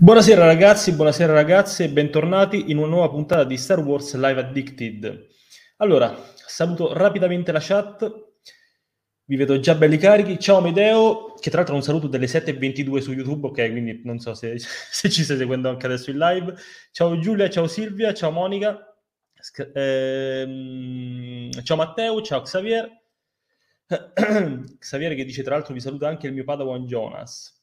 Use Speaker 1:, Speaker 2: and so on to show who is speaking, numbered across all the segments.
Speaker 1: Buonasera ragazzi, buonasera ragazze e bentornati in una nuova puntata di Star Wars Live Addicted. Allora, saluto rapidamente la chat, vi vedo già belli carichi. Ciao Medeo, che tra l'altro è un saluto delle 7.22 su YouTube, ok, quindi non so se, se ci stai seguendo anche adesso in live. Ciao Giulia, ciao Silvia, ciao Monica, ehm, ciao Matteo, ciao Xavier. Xavier che dice tra l'altro vi saluta anche il mio padawan Jonas.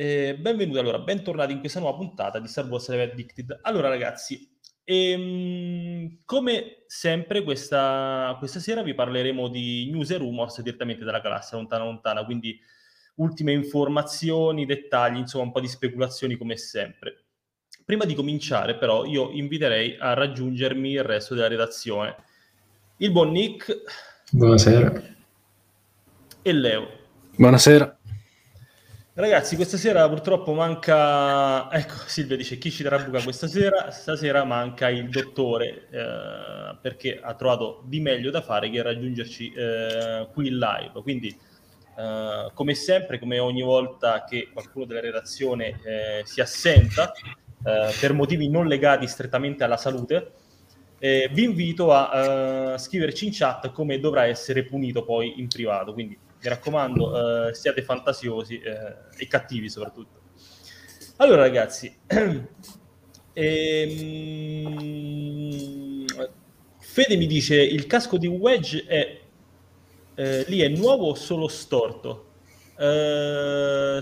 Speaker 1: Eh, benvenuti allora, bentornati in questa nuova puntata di Star Wars Live Addicted. Allora ragazzi, ehm, come sempre questa, questa, sera vi parleremo di news e rumors direttamente dalla galassia lontana lontana, quindi ultime informazioni, dettagli, insomma un po' di speculazioni come sempre. Prima di cominciare però io inviterei a raggiungermi il resto della redazione. Il buon Nick.
Speaker 2: Buonasera.
Speaker 1: E Leo.
Speaker 3: Buonasera.
Speaker 1: Ragazzi, questa sera purtroppo manca. Ecco, Silvia dice chi ci darà buca questa sera. Stasera manca il dottore eh, perché ha trovato di meglio da fare che raggiungerci eh, qui in live. Quindi, eh, come sempre, come ogni volta che qualcuno della redazione eh, si assenta eh, per motivi non legati strettamente alla salute, eh, vi invito a scriverci in chat come dovrà essere punito poi in privato. Quindi mi raccomando, eh, siate fantasiosi eh, e cattivi soprattutto. Allora ragazzi, ehm, Fede mi dice il casco di Wedge è eh, lì è nuovo o solo storto? Uh,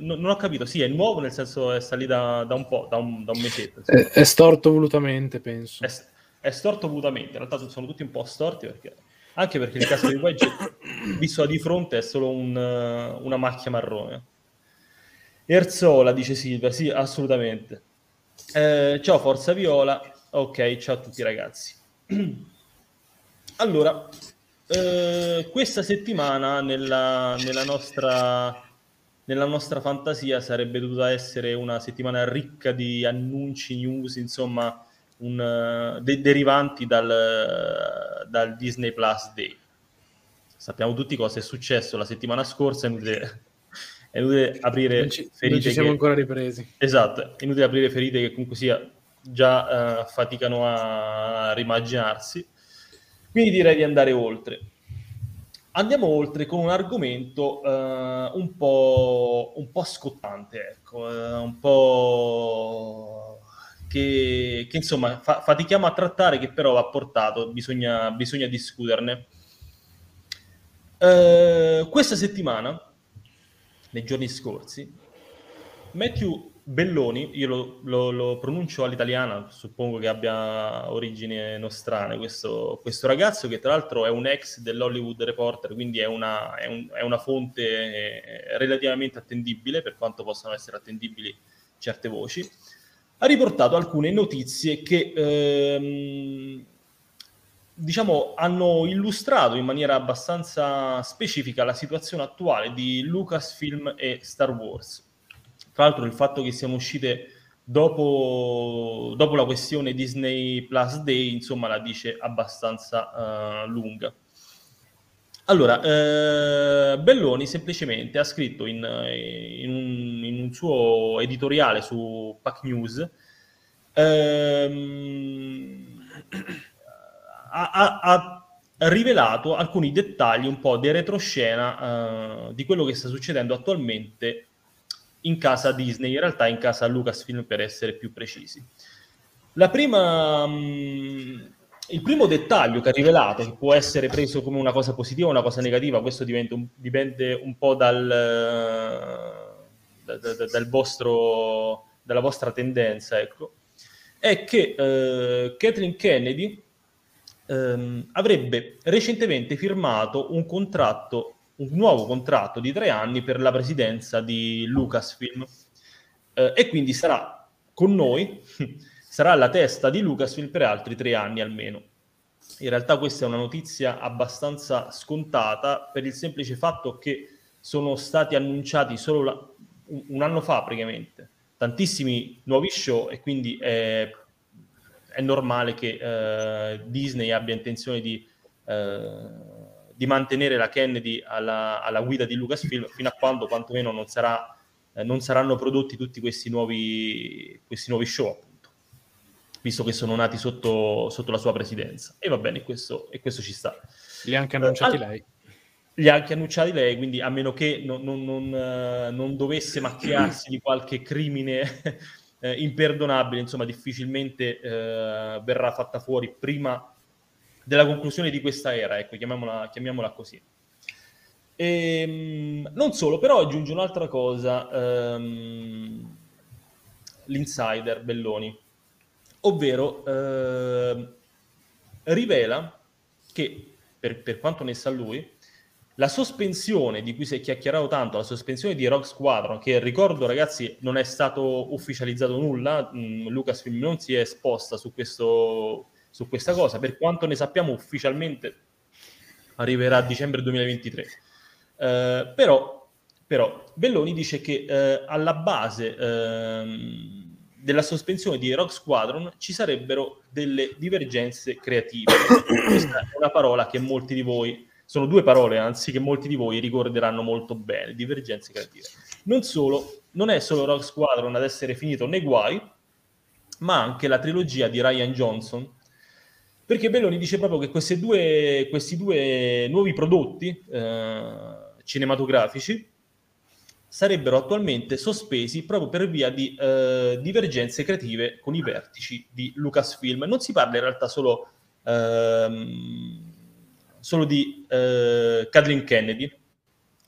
Speaker 1: non ho capito, sì, è nuovo nel senso sta lì da, da un po', da un, da un mesetto.
Speaker 3: È, è, storto volutamente, penso.
Speaker 1: È, è, storto volutamente, in realtà sono tutti un po' storti perché anche perché il casco di Wedge, visto da di fronte, è solo un, una macchia marrone. Erzola, dice Silvia, sì, assolutamente. Eh, ciao Forza Viola, ok, ciao a tutti ragazzi. allora, eh, questa settimana nella, nella, nostra, nella nostra fantasia sarebbe dovuta essere una settimana ricca di annunci, news, insomma, un, de- derivanti dal, dal, Disney Plus Day. Sappiamo tutti cosa è successo la settimana scorsa, è inutile, è inutile aprire
Speaker 3: non ci,
Speaker 1: ferite.
Speaker 3: Non ci siamo
Speaker 1: che,
Speaker 3: ancora ripresi.
Speaker 1: Esatto, è inutile aprire ferite che comunque sia già uh, faticano a rimaginarsi. Quindi direi di andare oltre. Andiamo oltre con un argomento uh, un, po', un po' scottante, ecco, uh, un po' che, che insomma fa, fatichiamo a trattare, che però va portato, bisogna, bisogna discuterne. Uh, questa settimana, nei giorni scorsi, Matthew Belloni, io lo, lo, lo, pronuncio all'italiana, suppongo che abbia origini nostrane, questo, questo, ragazzo che tra l'altro è un ex dell'Hollywood Reporter, quindi è una, è un, è una fonte eh, relativamente attendibile, per quanto possano essere attendibili certe voci ha riportato alcune notizie che ehm, diciamo hanno illustrato in maniera abbastanza specifica la situazione attuale di Lucasfilm e Star Wars. Tra l'altro il fatto che siamo uscite dopo, dopo la questione Disney Plus Day, insomma, la dice abbastanza uh, lunga. Allora, eh, Belloni semplicemente ha scritto in, in, un, in, un, suo editoriale su Pac News, ehm, ha, ha, rivelato alcuni dettagli un po' di retroscena eh, di quello che sta succedendo attualmente in casa Disney, in realtà in casa Lucasfilm per essere più precisi. La prima... Mh, il primo dettaglio che ha rivelato, che può essere preso come una cosa positiva o una cosa negativa, questo un, dipende un po' dal, da, da, dal vostro, dalla vostra tendenza, ecco, è che eh, Kathleen Kennedy ehm, avrebbe recentemente firmato un contratto, un nuovo contratto di tre anni per la presidenza di Lucasfilm. Eh, e quindi sarà con noi sarà alla testa di Lucasfilm per altri tre anni almeno. In realtà questa è una notizia abbastanza scontata per il semplice fatto che sono stati annunciati solo la, un anno fa praticamente tantissimi nuovi show e quindi è, è normale che eh, Disney abbia intenzione di, eh, di mantenere la Kennedy alla, alla, guida di Lucasfilm fino a quando quantomeno non sarà eh, non saranno prodotti tutti questi nuovi, questi nuovi show, visto che sono nati sotto, sotto la sua presidenza. E va bene, questo, e questo ci sta.
Speaker 3: Li ha anche annunciati uh, lei.
Speaker 1: Li ha anche annunciati lei, quindi a meno che non, non, non, uh, non dovesse macchiarsi di qualche crimine eh, imperdonabile, insomma, difficilmente uh, verrà fatta fuori prima della conclusione di questa era, ecco, chiamiamola, chiamiamola così. E, ehm, non solo, però aggiunge un'altra cosa, um, l'insider Belloni, ovvero uh, rivela che, per, per, quanto ne sa lui, la sospensione di cui si è chiacchierato tanto, la sospensione di Rock Squadron, che ricordo ragazzi non è stato ufficializzato nulla, mh, Lucasfilm non si è esposta su, questo, su questa cosa, per quanto ne sappiamo ufficialmente arriverà a dicembre 2023. Eh, però, però, Belloni dice che eh, alla base ehm, della sospensione di Rock Squadron ci sarebbero delle divergenze creative. Questa è una parola che molti di voi, sono due parole anzi, che molti di voi ricorderanno molto bene, divergenze creative. Non solo, non è solo Rock Squadron ad essere finito nei guai, ma anche la trilogia di Ryan Johnson, perché Belloni dice proprio che due, questi due nuovi prodotti, eh, cinematografici sarebbero attualmente sospesi proprio per via di eh, divergenze creative con i vertici di Lucasfilm. Non si parla in realtà solo, ehm, solo di eh, Kathleen Kennedy,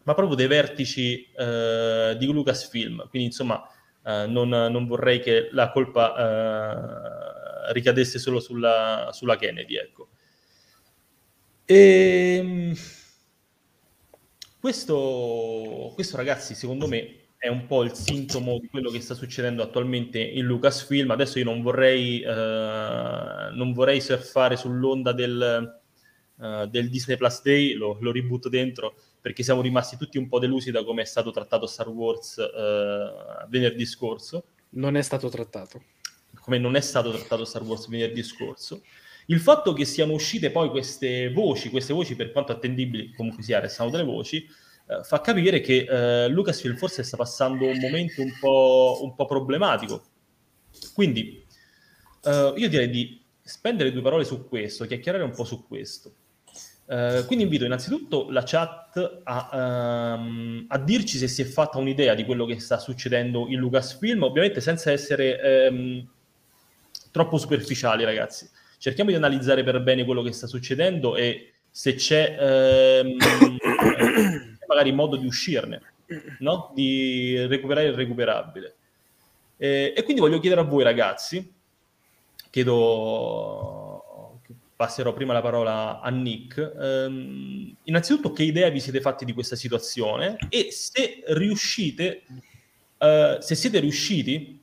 Speaker 1: ma proprio dei vertici eh, di Lucasfilm. Quindi, insomma, eh, non, non, vorrei che la colpa eh, ricadesse solo sulla, sulla Kennedy. Ecco. E ehm, questo, questo, ragazzi, secondo me è un po' il sintomo di quello che sta succedendo attualmente in Lucasfilm. Adesso io non vorrei, eh, non vorrei surfare sull'onda del, uh, del Disney Plus Day, lo, lo ributto dentro perché siamo rimasti tutti un po' delusi da come è stato trattato Star Wars uh, venerdì scorso.
Speaker 3: Non è stato trattato.
Speaker 1: Come non è stato trattato Star Wars venerdì scorso. Il fatto che siano uscite poi queste voci, queste voci per quanto attendibili comunque sia, restano delle voci, eh, fa capire che eh, Lucasfilm forse sta passando un momento un po', un po problematico. Quindi eh, io direi di spendere due parole su questo, chiacchierare un po' su questo. Uh, quindi invito innanzitutto la chat a, um, a, dirci se si è fatta un'idea di quello che sta succedendo in Lucasfilm, ovviamente senza essere um, troppo superficiali, ragazzi cerchiamo di analizzare per bene quello che sta succedendo e se c'è ehm, magari modo di uscirne, no? di recuperare il recuperabile. E, e, quindi voglio chiedere a voi ragazzi, chiedo, passerò prima la parola a Nick, ehm, innanzitutto che idea vi siete fatti di questa situazione e se riuscite, eh, se siete riusciti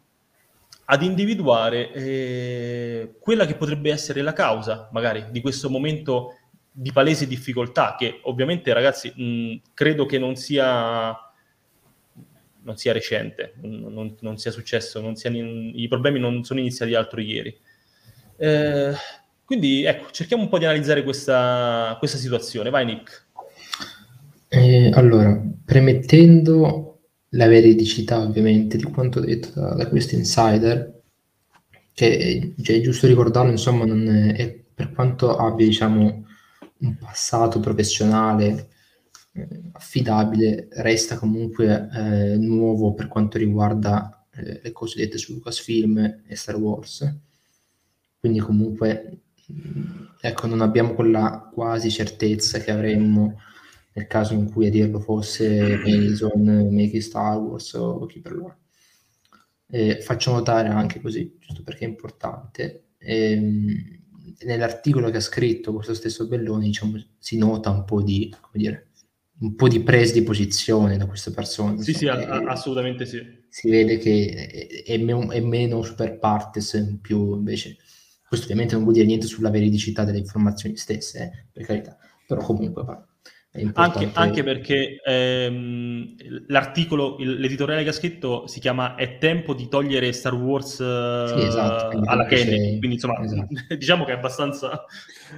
Speaker 1: ad individuare eh, quella che potrebbe essere la causa, magari, di questo momento di palese difficoltà, che ovviamente, ragazzi, mh, credo che non sia, non sia recente, non, non sia successo, non sia, i problemi non sono iniziati altro ieri. Eh, quindi, ecco, cerchiamo un po' di analizzare questa, questa situazione. Vai, Nick.
Speaker 2: Eh, allora, premettendo la veridicità ovviamente di quanto detto da, da questo insider, che cioè, è giusto ricordarlo, insomma, è, è, per quanto abbia diciamo, un passato professionale eh, affidabile, resta comunque eh, nuovo per quanto riguarda eh, le cosiddette su Lucasfilm e Star Wars. Quindi comunque, ecco, non abbiamo quella quasi certezza che avremmo nel caso in cui a dirlo fosse Mason, Make Star Wars o chi per loro. Eh, faccio notare anche così, giusto perché è importante, ehm, nell'articolo che ha scritto questo stesso Belloni diciamo, si nota un po' di, come dire, un po' di presa di posizione da questa persona.
Speaker 1: Sì, sì, a- assolutamente sì.
Speaker 2: Si vede che è, me- è meno super partes, più invece, questo ovviamente non vuol dire niente sulla veridicità delle informazioni stesse, eh, per carità, però comunque
Speaker 1: anche, anche, perché ehm, l'articolo, l'editoriale che ha scritto si chiama È tempo di togliere Star Wars sì, esatto, alla Kennedy, quindi insomma esatto. diciamo che è abbastanza...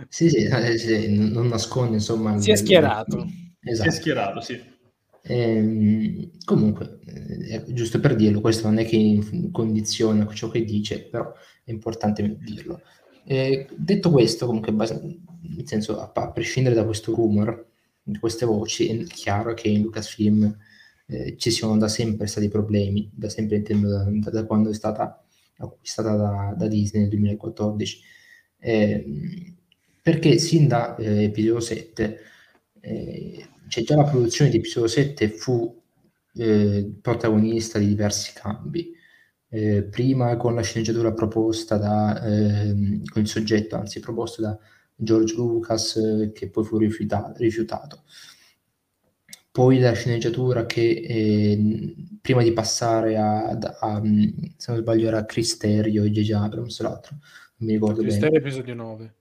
Speaker 2: Sì, sì, eh, sì non nasconde insomma...
Speaker 3: Si è schierato.
Speaker 1: Esatto. Si è schierato, sì.
Speaker 2: Ehm, comunque, eh, giusto per dirlo, questo non è che condiziona ciò che dice, però è importante dirlo. Eh, detto questo, comunque, nel senso, a, a, prescindere da questo rumor, queste voci, è chiaro che in Lucasfilm eh, ci sono da sempre stati problemi, da sempre intendo da, da, da quando è stata acquistata da, da Disney nel 2014, eh, perché sin da eh, episodio 7 eh, c'è già la produzione di episodio 7 fu eh, protagonista di diversi cambi. Eh, prima con la sceneggiatura proposta da, eh, con il soggetto, anzi proposto da George Lucas, eh, che poi fu rifiutato, rifiutato. Poi la sceneggiatura che eh, prima di passare a, a, a, se non sbaglio era Cristerio e J.J. Abrams, l'altro, non mi ricordo
Speaker 3: Cristerio
Speaker 2: bene.
Speaker 3: episodio 9.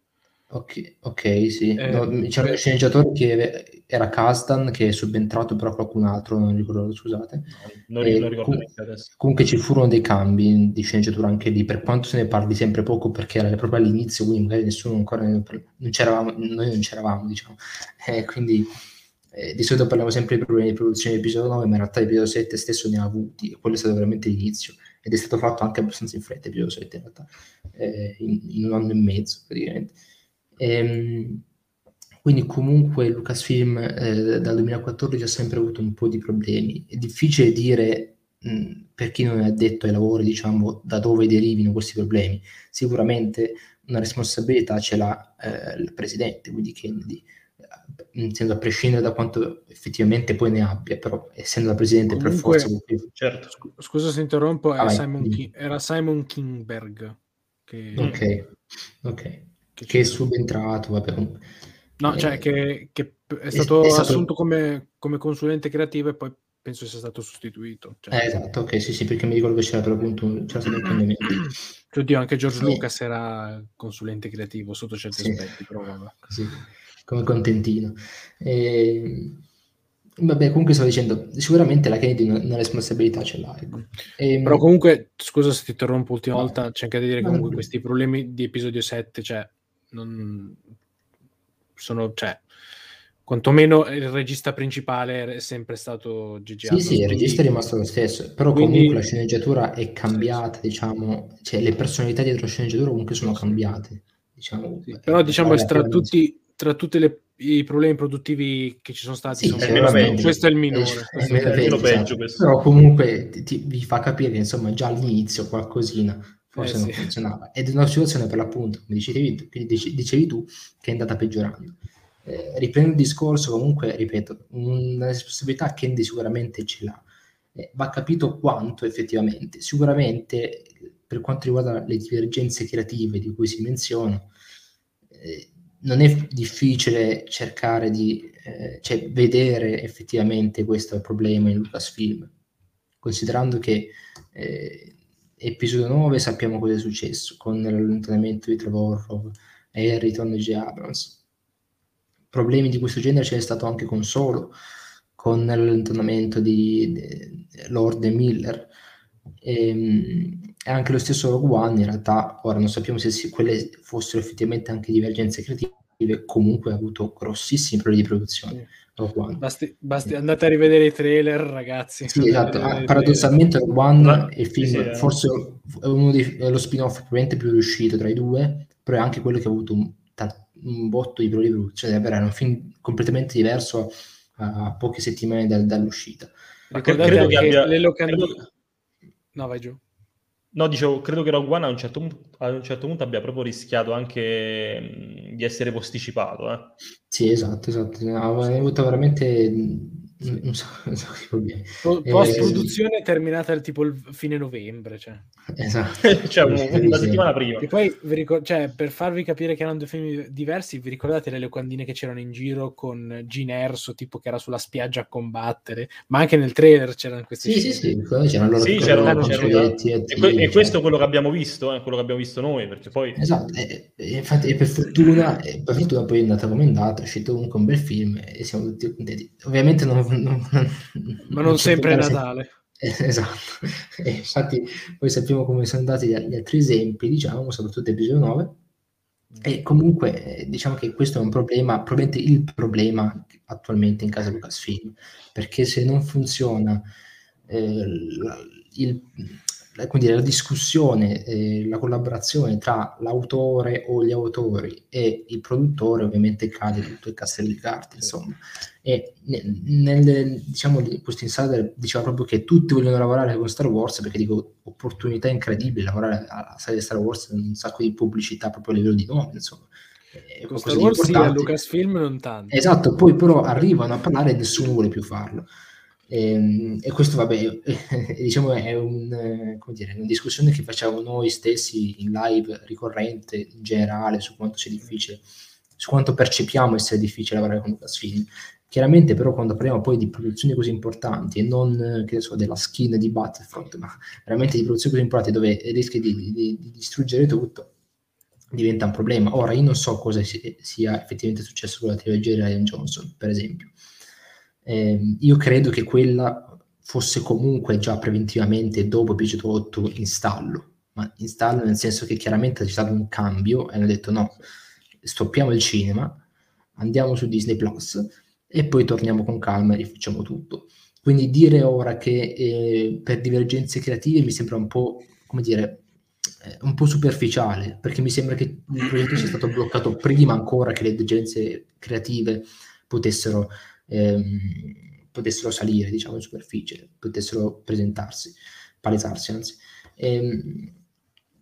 Speaker 2: Ok, ok, sì.
Speaker 3: Eh,
Speaker 2: No, c'era uno sceneggiatore che era Kasdan, che è subentrato però qualcun altro, non ricordo, scusate.
Speaker 1: Non, ri- non ricordo
Speaker 2: com-
Speaker 1: adesso.
Speaker 2: comunque ci furono dei cambi di sceneggiatura anche lì, per quanto se ne parli sempre poco, perché era proprio all'inizio, quindi magari nessuno ancora ne non c'eravamo, noi non c'eravamo, diciamo. Eh, quindi eh, di solito parliamo sempre di problemi di produzione di episodio 9, ma in realtà l'episodio 7 stesso ne ha avuti, e quello è stato veramente l'inizio, ed è stato fatto anche abbastanza in fretta, episodio 7 in realtà, eh, in, in un anno e mezzo praticamente. Ehm, quindi comunque Lucasfilm eh, dal 2014 ha sempre avuto un po' di problemi. È difficile dire mh, per chi non è addetto ai lavori, diciamo, da dove derivino questi problemi. Sicuramente una responsabilità ce l'ha eh, il presidente, quindi Kennedy, nel senso, a prescindere da quanto effettivamente poi ne abbia, però essendo la presidente per
Speaker 3: Comunque-
Speaker 2: forza... comunque-
Speaker 1: Certo.
Speaker 3: Scu- Scusa se interrompo,
Speaker 2: Ah,
Speaker 3: era, Simon. Ki- era Simon Kingberg che,
Speaker 2: Ok, ok.
Speaker 3: che
Speaker 2: Che è subentrato, vabbè.
Speaker 3: No,
Speaker 2: Eh,
Speaker 3: cioè che, che è stato
Speaker 2: stato-
Speaker 3: assunto come, come consulente creativo e poi penso sia stato sostituito. Cioè,
Speaker 2: Eh, esatto, ok, sì, sì, perché mi ricordo che c'era per appunto un- c'era stato un cambiamento.
Speaker 3: Oddio, anche George
Speaker 2: Sì.
Speaker 3: Lucas era consulente creativo sotto certi
Speaker 2: Sì.
Speaker 3: aspetti, però vabbè.
Speaker 2: così come contentino. E, vabbè, comunque stavo dicendo, sicuramente la Kennedy una, responsabilità ce l'ha. Ecco. E,
Speaker 3: Però comunque, scusa se ti interrompo ultima
Speaker 2: No.
Speaker 3: volta, c'è anche da dire che comunque questi problemi di episodio 7, cioè, non sono, cioè, quantomeno il regista principale è sempre stato Gigi
Speaker 2: sì, sì, il regista è rimasto lo stesso, però
Speaker 3: Quindi-
Speaker 2: comunque la sceneggiatura è cambiata, diciamo, cioè le personalità dietro la sceneggiatura comunque sono cambiate. Diciamo,
Speaker 3: Sì,
Speaker 2: eh,
Speaker 3: però diciamo tra tutti, tra tutti le- i problemi produttivi che ci sono stati,
Speaker 2: Sì,
Speaker 3: insomma,
Speaker 1: è meno
Speaker 3: questo,
Speaker 1: peggio.
Speaker 3: questo è il minore.
Speaker 2: Eh,
Speaker 3: questo
Speaker 2: è
Speaker 3: è il
Speaker 2: meno
Speaker 1: meno
Speaker 2: peggio,
Speaker 1: peggio
Speaker 2: esatto.
Speaker 1: questo.
Speaker 2: Però comunque ti- ti- vi fa capire che insomma già all'inizio qualcosina forse
Speaker 3: Eh,
Speaker 2: non
Speaker 3: sì.
Speaker 2: funzionava ed è una situazione per l'appunto, come dicevi, che dicevi tu, che è andata peggiorando. Eh, riprendo il discorso, comunque, ripeto, una responsabilità Candy sicuramente ce l'ha. Eh, va capito quanto effettivamente. Sicuramente, per quanto riguarda le divergenze creative di cui si menziona, eh, non è difficile cercare di eh, cioè, vedere effettivamente questo problema in Lucasfilm, considerando che eh, episodio 9 sappiamo cosa è successo con l'allontanamento di Trevorrow, Harrington e J. Abrams. Problemi di questo genere ce n'è stato anche con Solo, con l'allontanamento di, di Lord e Miller. E, e anche lo stesso Rogue One, in realtà, ora non sappiamo se si- quelle fossero effettivamente anche divergenze creative, comunque ha avuto grossissimi problemi di produzione.
Speaker 3: Basti, basti- andate a rivedere i trailer, ragazzi.
Speaker 2: Sì, esatto. Ah, paradossalmente Rogue One è il film
Speaker 1: sì, sì, eh.
Speaker 2: forse è uno dei, è lo spin-off probabilmente più riuscito tra i due, però è anche quello che ha avuto un, un botto di problemi di produzione, davvero era un film completamente diverso a, a poche settimane dal- dall'uscita.
Speaker 3: Ricordate
Speaker 1: credo che
Speaker 3: anche
Speaker 1: abbia-
Speaker 3: le locandine.
Speaker 1: credo-
Speaker 3: No, vai giù.
Speaker 1: No, dicevo, credo che Rogue One a un certo a un certo punto abbia proprio rischiato anche di essere posticipato. eh.
Speaker 2: Sì, esatto, esatto. Ha avuto veramente di problemi.
Speaker 3: Po-
Speaker 2: Eh,
Speaker 3: Post produzione terminata il tipo il fine novembre, cioè.
Speaker 2: Esatto.
Speaker 1: cioè, una settimana prima.
Speaker 3: E poi vi ricor- cioè, per farvi capire che erano due film diversi, vi ricordate le locandine che c'erano in giro con Gin Erso, tipo che era sulla spiaggia a combattere, ma anche nel trailer c'erano queste
Speaker 2: Sì, sì,
Speaker 3: scene.
Speaker 2: sì, c'erano loro
Speaker 1: Sì,
Speaker 2: loro
Speaker 1: c'erano,
Speaker 3: c'erano-
Speaker 1: E, e
Speaker 2: cioè.
Speaker 1: questo è quello che abbiamo visto, eh, quello che abbiamo visto noi, perché poi...
Speaker 2: Esatto, e, e infatti e per fortuna, e per fortuna poi è andata come è andata, è uscito comunque un bel film e siamo tutti contenti. Ovviamente non, non-
Speaker 3: Ma non
Speaker 2: c'è
Speaker 3: sempre è Natale.
Speaker 2: Eh, esatto, e infatti poi sappiamo come sono andati gli, gli altri esempi, diciamo, soprattutto episodio 9. E comunque eh, diciamo che questo è un problema, probabilmente il problema attualmente in casa Lucasfilm, perché se non funziona eh, il, dire, la discussione, eh, la collaborazione tra l'autore o gli autori e il produttore, ovviamente cade tutto il castello di carte, insomma. E nel, diciamo, questo insider diceva proprio che tutti vogliono lavorare con Star Wars perché dico opportunità incredibili lavorare alla serie Star Wars, un sacco di pubblicità proprio a livello di nome, insomma.
Speaker 3: Con Star Wars sì, a Lucasfilm non tanto.
Speaker 2: Esatto, poi però arrivano a parlare e nessuno vuole più farlo. E, ehm, e, questo, vabbè, diciamo è un, dire, una discussione che facciamo noi stessi in live ricorrente in generale su quanto sia difficile, su quanto percepiamo essere difficile lavorare con Lucasfilm. Chiaramente, però, quando parliamo poi di produzioni così importanti e non che so, della skin di Battlefront, ma veramente di produzioni così importanti dove rischi di, di, di distruggere tutto, diventa un problema. Ora, io non so cosa sia effettivamente successo con la trilogia di Ryan Johnson, per esempio eh, io credo che quella fosse comunque già preventivamente dopo episodio 8 in ma in nel senso che chiaramente c'è stato un cambio e hanno detto no, stoppiamo il cinema, andiamo su Disney Plus e poi torniamo con calma e rifacciamo tutto. Quindi dire ora che eh, per divergenze creative mi sembra un po', come dire, eh, un po' superficiale, perché mi sembra che il progetto sia stato bloccato prima ancora che le divergenze creative potessero ehm, potessero salire diciamo in superficie, potessero presentarsi, palesarsi anzi. Ehm,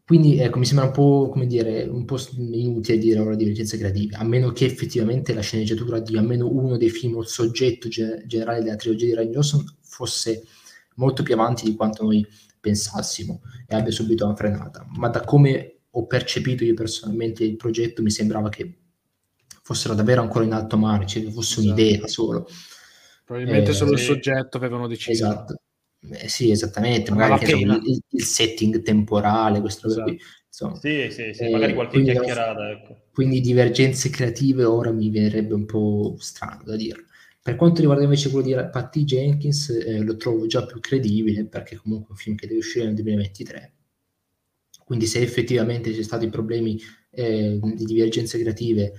Speaker 2: quindi ecco, mi sembra un po', come dire, un po' inutile dire ora divergenze creative, a meno che effettivamente la sceneggiatura di almeno uno dei film o il soggetto ge- generale della trilogia di Ryan Johnson fosse molto più avanti di quanto noi pensassimo e abbia subito una frenata. Ma da come ho percepito io personalmente il progetto mi sembrava che fossero davvero ancora in alto mare, cioè fosse esatto. un'idea solo.
Speaker 3: Probabilmente eh, solo il soggetto avevano deciso.
Speaker 2: Esatto. Eh, sì, esattamente, magari il, il, setting temporale, questo esatto. qui,
Speaker 1: insomma. Sì, sì, sì, eh, magari qualche quindi, chiacchierata. Ecco.
Speaker 2: Quindi divergenze creative ora mi verrebbe un po' strano da dire. Per quanto riguarda invece quello di Patty Jenkins, eh, lo trovo già più credibile perché comunque è un film che deve uscire nel 2023. Quindi se effettivamente ci sono stati problemi eh, di divergenze creative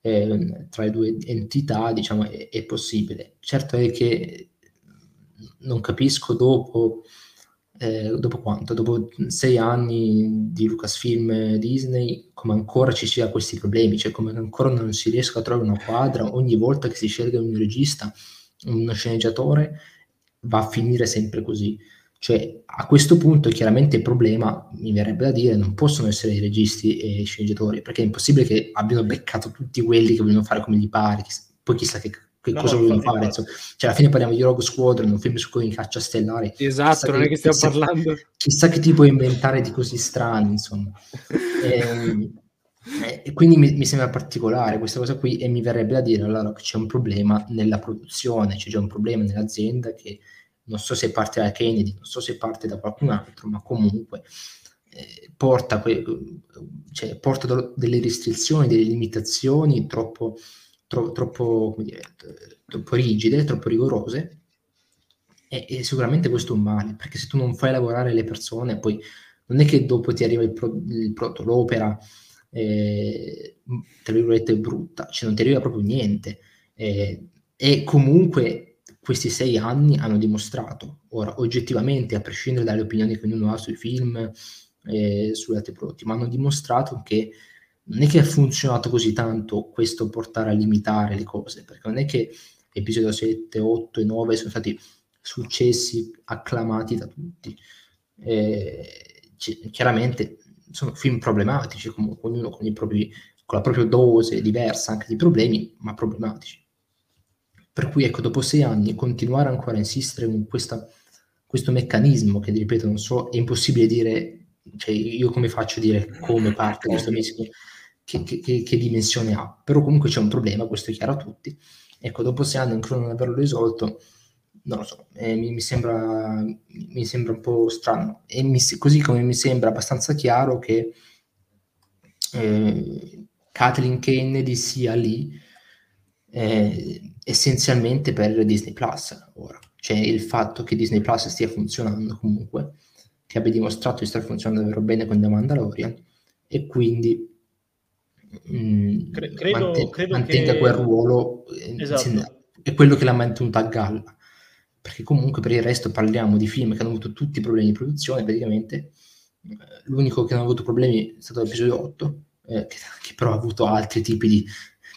Speaker 2: eh, tra le due entità, diciamo, è, è, possibile. Certo è che non capisco dopo, eh, dopo quanto, dopo sei anni di Lucasfilm Disney, come ancora ci sia questi problemi, cioè come ancora non si riesca a trovare una quadra ogni volta che si sceglie un regista, uno sceneggiatore, va a finire sempre così. Cioè, a questo punto chiaramente il problema, mi verrebbe da dire, non possono essere i registi e i sceneggiatori, perché è impossibile che abbiano beccato tutti quelli che vogliono fare come gli pare, poi chissà che, che no, cosa no, vogliono fare. Insomma. Cioè, alla fine parliamo di Rogue Squadron, un film su cui caccia stellari.
Speaker 3: Esatto, non è che stiamo chissà, parlando.
Speaker 2: Chissà che ti puoi inventare di così strani, insomma. e, ehm, e quindi mi, mi, sembra particolare questa cosa qui e mi verrebbe da dire allora che c'è un problema nella produzione, c'è già un problema nell'azienda che non so se parte da Kennedy, non so se parte da qualcun altro, ma comunque eh, porta, que- cioè, porta delle restrizioni, delle limitazioni troppo, tro- troppo, dire, troppo rigide, troppo rigorose. E, e, sicuramente questo è un male, perché se tu non fai lavorare le persone, poi non è che dopo ti arriva il, pro- il prodotto, l'opera, eh, tra virgolette, brutta, cioè non ti arriva proprio niente. Eh, e comunque questi sei anni hanno dimostrato, ora oggettivamente, a prescindere dalle opinioni che ognuno ha sui film e sugli altri prodotti, ma hanno dimostrato che non è che ha funzionato così tanto questo portare a limitare le cose, perché non è che episodio 7, 8 e 9 sono stati successi acclamati da tutti. Eh, chiaramente sono film problematici, comunque ognuno con, propri, con la propria dose diversa anche di problemi, ma problematici. Per cui ecco, dopo sei anni continuare ancora a insistere con questa, questo meccanismo che, ripeto, non so, è impossibile dire, cioè io come faccio a dire come parte questo meccanismo, che, che, che, che, dimensione ha, però comunque c'è un problema, questo è chiaro a tutti. Ecco, dopo sei anni ancora non averlo risolto, non lo so, eh, mi, mi, sembra, mi, sembra, un po' strano. E mi, così come mi sembra abbastanza chiaro che eh, Kathleen Kennedy sia lì eh, essenzialmente per Disney Plus ora. Cioè il fatto che Disney Plus stia funzionando comunque, che abbia dimostrato di stare funzionando davvero bene con The Mandalorian e quindi mh, mm, credo, mante- credo mantenga che... quel ruolo eh, esatto. è quello che l'ha mantenuta a galla. Perché comunque per il resto parliamo di film che hanno avuto tutti i problemi di produzione, praticamente. Eh, l'unico che non ha avuto problemi è stato l'episodio 8, eh, che, che, però ha avuto altri tipi di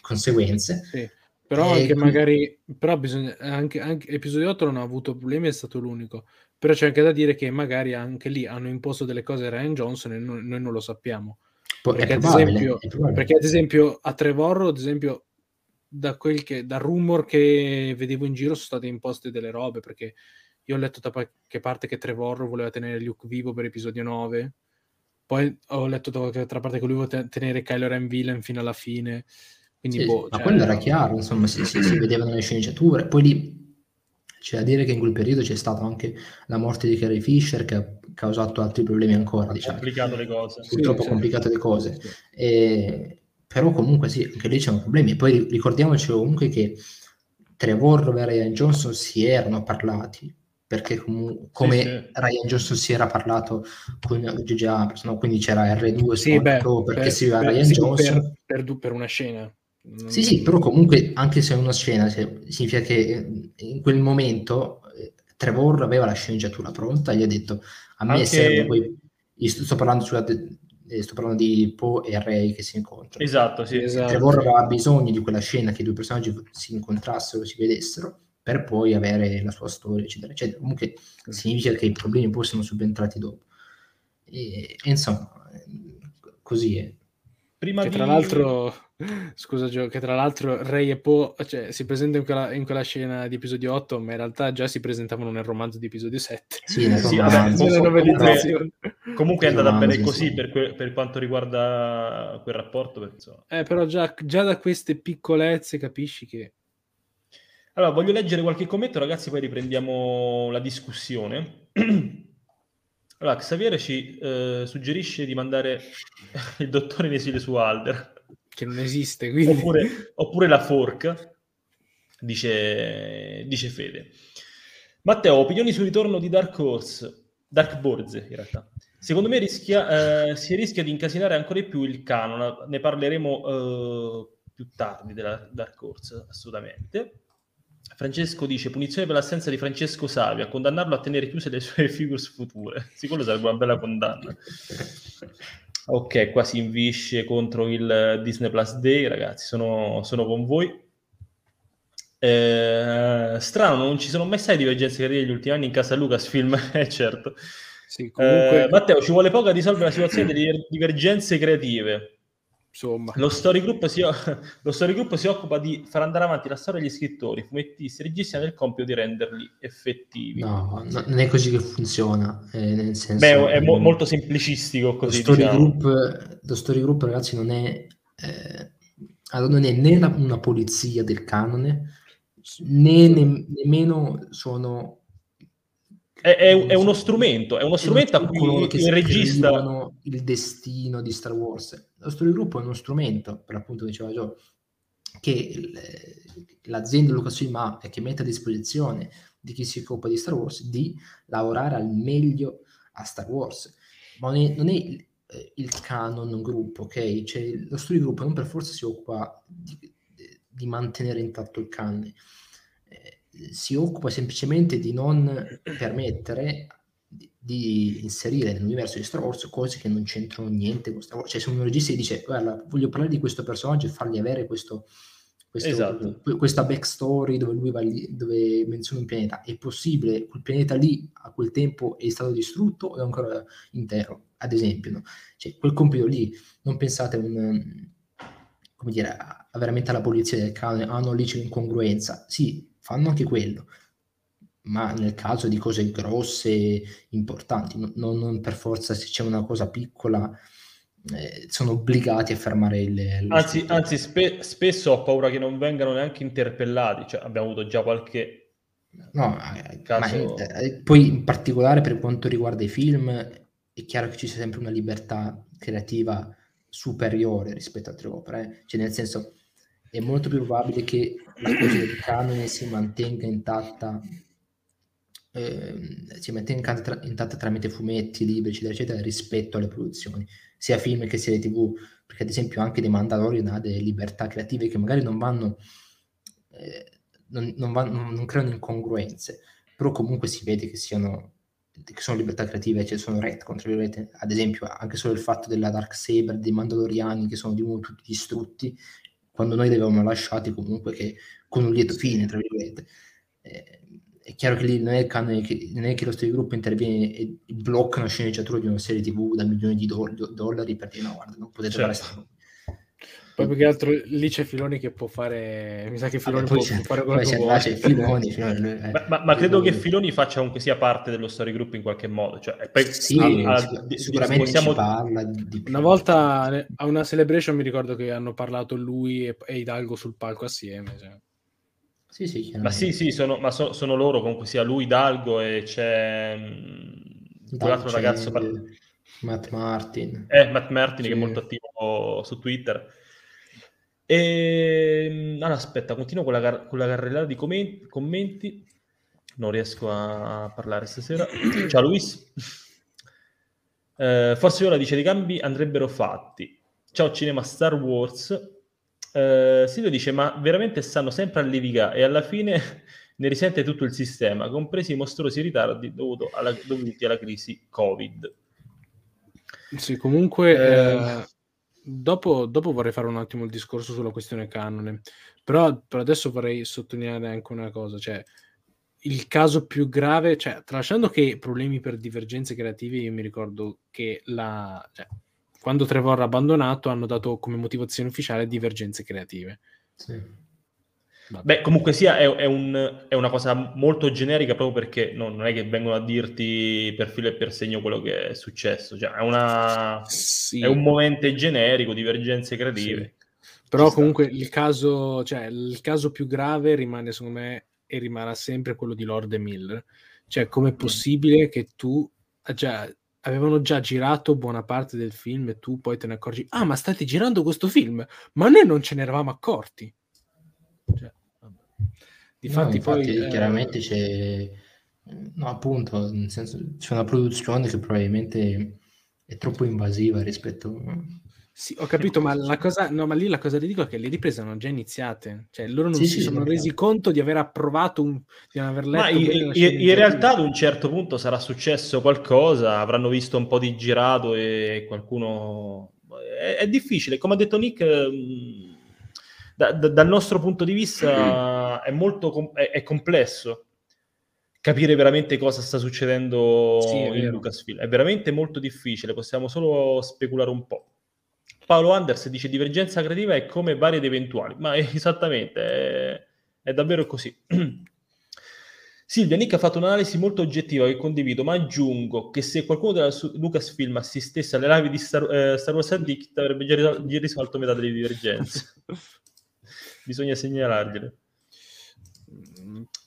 Speaker 2: conseguenze.
Speaker 3: Sì. Però anche quindi... magari, però bisogna, anche, anche episodio 8 non ha avuto problemi, è stato l'unico. Però c'è anche da dire che magari anche lì hanno imposto delle cose a Ryan Johnson e noi, noi non lo sappiamo. Perché, ad esempio, perché, ad esempio, a Trevor, ad esempio, da quel che da rumor che vedevo in giro sono state imposte delle robe perché io ho letto da qualche parte che Trevor voleva tenere Luke vivo per episodio 9 poi ho letto da qualche altra parte che lui voleva tenere Kylo Ren villain fino alla fine quindi
Speaker 2: sì,
Speaker 3: boh,
Speaker 2: ma cioè... quello era chiaro insomma si, si, si vedevano le sceneggiature poi lì c'è da dire che in quel periodo c'è stata anche la morte di Carrie Fisher che ha causato altri problemi ancora diciamo.
Speaker 1: complicato le cose
Speaker 2: purtroppo sì, complicato le cose sì. e però comunque sì, anche lì c'erano problemi. E poi ricordiamoci comunque che Trevor e Ryan Johnson si erano parlati, perché com- come sì, sì. Ryan Johnson si era parlato con J.J. Abrams, no? quindi c'era R2
Speaker 3: sì, beh,
Speaker 2: perché per, si aveva Ryan Johnson.
Speaker 3: Per, per, per, una scena.
Speaker 2: Sì, sì, però comunque anche se è una scena, cioè, significa che in quel momento eh, Trevor aveva la sceneggiatura pronta e gli ha detto a me anche... serve poi... Sto parlando, scusate, eh, sto parlando di Poe e Ray che si incontrano.
Speaker 1: Esatto, sì.
Speaker 2: Esatto. Trevor aveva bisogno di quella scena che i due personaggi si incontrassero, si vedessero, per poi avere la sua storia, eccetera, eccetera. Comunque significa che i problemi poi sono subentrati dopo. E, e insomma, così è.
Speaker 3: Prima che di... tra l'altro Scusa Gio, che tra l'altro Ray e Poe cioè, si presentano in quella, in quella, scena di episodio 8, ma in realtà già si presentavano nel romanzo di episodio 7.
Speaker 2: Sì, sì vabbè,
Speaker 1: comunque, comunque è andata bene così per, que- per, quanto riguarda quel rapporto. Perché,
Speaker 3: eh, però già, già da queste piccolezze capisci che...
Speaker 1: Allora, voglio leggere qualche commento, ragazzi, poi riprendiamo la discussione. Allora, Xavier ci eh, suggerisce di mandare il dottore in esilio su Alder
Speaker 3: che non esiste. Quindi...
Speaker 1: Oppure, oppure la fork, dice, dice Fede. Matteo, opinioni sul ritorno di Dark Horse, Dark Borze in realtà. Secondo me rischia, eh, si rischia di incasinare ancora di più il canon, ne parleremo eh, più tardi della Dark Horse, assolutamente. Francesco dice punizione per l'assenza di Francesco Savi a condannarlo a tenere chiuse le sue figures future. Sicuro sarebbe una bella condanna. Ok, qua si invisce contro il Disney Plus Day, ragazzi, sono, sono con voi. Eh, strano, non ci sono mai state divergenze creative negli ultimi anni in casa Lucasfilm, eh certo. Sì, comunque... eh, Matteo, ci vuole poco a risolvere la situazione delle divergenze creative. Insomma. Lo story, group si, lo story group si occupa di far andare avanti la storia degli scrittori, fumettisti, registi hanno il compito di renderli effettivi.
Speaker 2: No, no non è così che funziona. Eh, nel senso,
Speaker 1: Beh, è mo- molto semplicistico così.
Speaker 2: Lo story, diciamo. group, lo story group, ragazzi, non è, eh, non è né una, una polizia del canone, né ne- nemmeno sono
Speaker 1: è, è, è, uno strumento, è uno strumento a cui
Speaker 2: che
Speaker 1: il regista...
Speaker 2: Il destino di Star Wars. Lo story group è uno strumento, per appunto diceva Joe, che l'azienda Lucasfilm ha e che mette a disposizione di chi si occupa di Star Wars di lavorare al meglio a Star Wars. Ma non è, non è il, il canon gruppo, ok? Cioè, lo studio gruppo non per forza si occupa di, di mantenere intatto il canon si occupa semplicemente di non permettere di, di inserire nell'universo di Star Wars cose che non c'entrano niente con Star Wars. Cioè, se un regista dice, guarda, voglio parlare di questo personaggio e fargli avere questo, questo, esatto. questa backstory dove lui va lì, dove menziona un pianeta, è possibile, quel pianeta lì a quel tempo è stato distrutto o è ancora intero, ad esempio. No? Cioè, quel compito lì, non pensate a un come dire, a, veramente alla polizia del canone, hanno lì c'è un'incongruenza. Sì, fanno anche quello, ma nel caso di cose grosse, importanti, non, non per forza se c'è una cosa piccola, eh, sono obbligati a fermare il...
Speaker 1: Anzi, anzi spe- spesso ho paura che non vengano neanche interpellati, cioè abbiamo avuto già qualche...
Speaker 2: No, eh, caso... ma, eh, poi in particolare per quanto riguarda i film, è chiaro che ci sia sempre una libertà creativa superiore rispetto a altre opere, eh. cioè nel senso è molto più probabile che la cosa del canone si mantenga intatta eh, si mantenga intatta, intatta tramite fumetti, libri, eccetera, eccetera, rispetto alle produzioni, sia film che serie tv, perché ad esempio anche The Mandalorian ha delle libertà creative che magari non vanno, eh, non, non, va, non, creano incongruenze, però comunque si vede che siano che sono libertà creative, cioè sono retcon, tra virgolette, ad esempio anche solo il fatto della Dark Saber, dei Mandaloriani che sono di nuovo tutti distrutti, quando noi li avevamo lasciati comunque che, con un lieto fine, tra virgolette. Eh, è chiaro che lì non è, che, non è che lo stesso gruppo interviene e blocca una sceneggiatura di una serie tv da milioni di do- dollari per dire no guarda non potete certo. fare
Speaker 3: poi più che altro lì c'è Filoni che può fare mi sa che Filoni Vabbè, può, può fare quello che vuole c'è
Speaker 1: Filoni, Filoni eh, ma, ma, ma, credo che Filoni faccia comunque sia parte dello story group in qualche modo cioè,
Speaker 2: poi, sì, a, a, sicuramente possiamo... parla
Speaker 3: di una volta a una celebration mi ricordo che hanno parlato lui e, e Hidalgo sul palco assieme cioè.
Speaker 1: Sì, sì, ma sì, sì, sono, ma so, sono loro, comunque sia lui, Dalgo e c'è
Speaker 2: mm, quell'altro ragazzo. Par- Matt Martin.
Speaker 1: Eh, Matt Martin sì. che è molto attivo su Twitter. E mm, allora, aspetta, continuo con la, car- con la carrellata di commenti, commenti. Non riesco a parlare stasera. Ciao Luis. Eh, forse ora dice dei cambi andrebbero fatti. Ciao Cinema Star Wars. Uh, Silvio dice: Ma veramente stanno sempre a levigare e alla fine ne risente tutto il sistema, compresi i mostruosi ritardi alla, dovuti alla crisi Covid.
Speaker 3: Sì, comunque. Eh... Dopo, dopo, vorrei fare un attimo il discorso sulla questione canone, però per adesso vorrei sottolineare anche una cosa, cioè il caso più grave, cioè tralasciando che problemi per divergenze creative, io mi ricordo che la, cioè, quando Trevor ha abbandonato hanno dato come motivazione ufficiale divergenze creative. Sì.
Speaker 1: Beh, comunque sia, è, è, un, è, una cosa molto generica proprio perché no, non è che vengono a dirti per filo e per segno quello che è successo, cioè è, una, sì. è un momento generico, divergenze creative.
Speaker 3: Sì. Però comunque il caso, cioè, il caso più grave rimane secondo me e rimarrà sempre quello di Lord e Miller. Cioè, com'è mm. possibile che tu, cioè, avevano già girato buona parte del film e tu poi te ne accorgi, ah ma state girando questo film, ma noi non ce ne eravamo accorti. Cioè,
Speaker 2: Difatti, no, poi eh... chiaramente c'è, no appunto, nel senso c'è una produzione che probabilmente è troppo invasiva rispetto
Speaker 3: sì, ho capito, ma la cosa, no, ma lì la cosa ridicola è che le riprese erano già iniziate, cioè loro non sì, si sì, sono resi chiaro. conto di aver approvato un, di aver letto. Ma
Speaker 1: in, in, in realtà ad un certo punto sarà successo qualcosa, avranno visto un po' di girato e qualcuno. È, è difficile, come ha detto Nick, mm, da, da, dal nostro punto di vista è molto è, è complesso capire veramente cosa sta succedendo sì, in Lucasfilm. È veramente molto difficile, possiamo solo speculare un po'. Paolo Anders dice divergenza creativa è come varie ed eventuali, ma è esattamente, è, è davvero così. Silvia Nick ha fatto un'analisi molto oggettiva che condivido, ma aggiungo che se qualcuno della Lucasfilm assistesse alle live di Star, eh, Star Wars Addict avrebbe già risolto metà delle divergenze. Bisogna segnalargliele.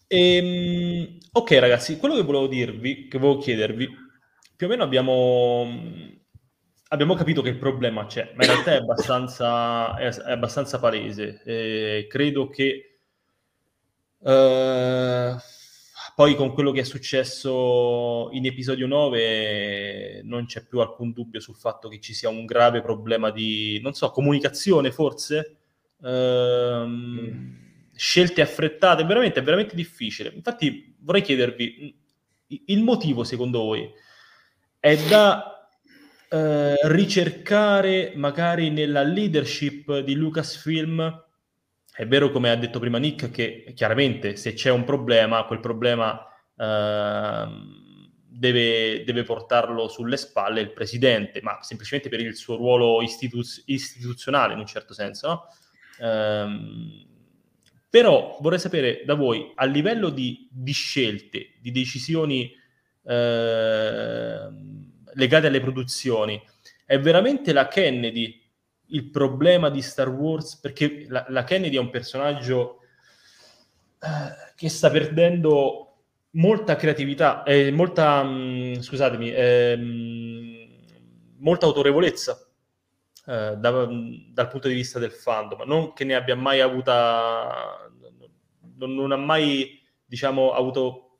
Speaker 1: E, ehm, ok ragazzi, quello che volevo dirvi, che volevo chiedervi, più o meno abbiamo abbiamo capito che il problema c'è, ma in realtà è abbastanza, è, è abbastanza palese. E credo che uh, poi con quello che è successo in episodio 9 non c'è più alcun dubbio sul fatto che ci sia un grave problema di, non so, comunicazione forse? Uh, mm. Scelte affrettate, veramente, è veramente difficile. Infatti vorrei chiedervi, il motivo secondo voi è da eh, ricercare magari nella leadership di Lucasfilm. È vero, come ha detto prima Nick, che chiaramente se c'è un problema, quel problema eh, deve, deve, portarlo sulle spalle il presidente, ma semplicemente per il suo ruolo istituz- istituzionale in un certo senso. No? Eh, però vorrei sapere da voi, a livello di, di scelte, di decisioni eh, legate alle produzioni. È veramente la Kennedy il problema di Star Wars? Perché la, la Kennedy è un personaggio eh, che sta perdendo molta creatività, eh, molta, mh, mm, scusatemi, eh, molta autorevolezza. Eh, da, dal punto di vista del fandom, non che ne abbia mai avuta, non, non ha mai, diciamo, avuto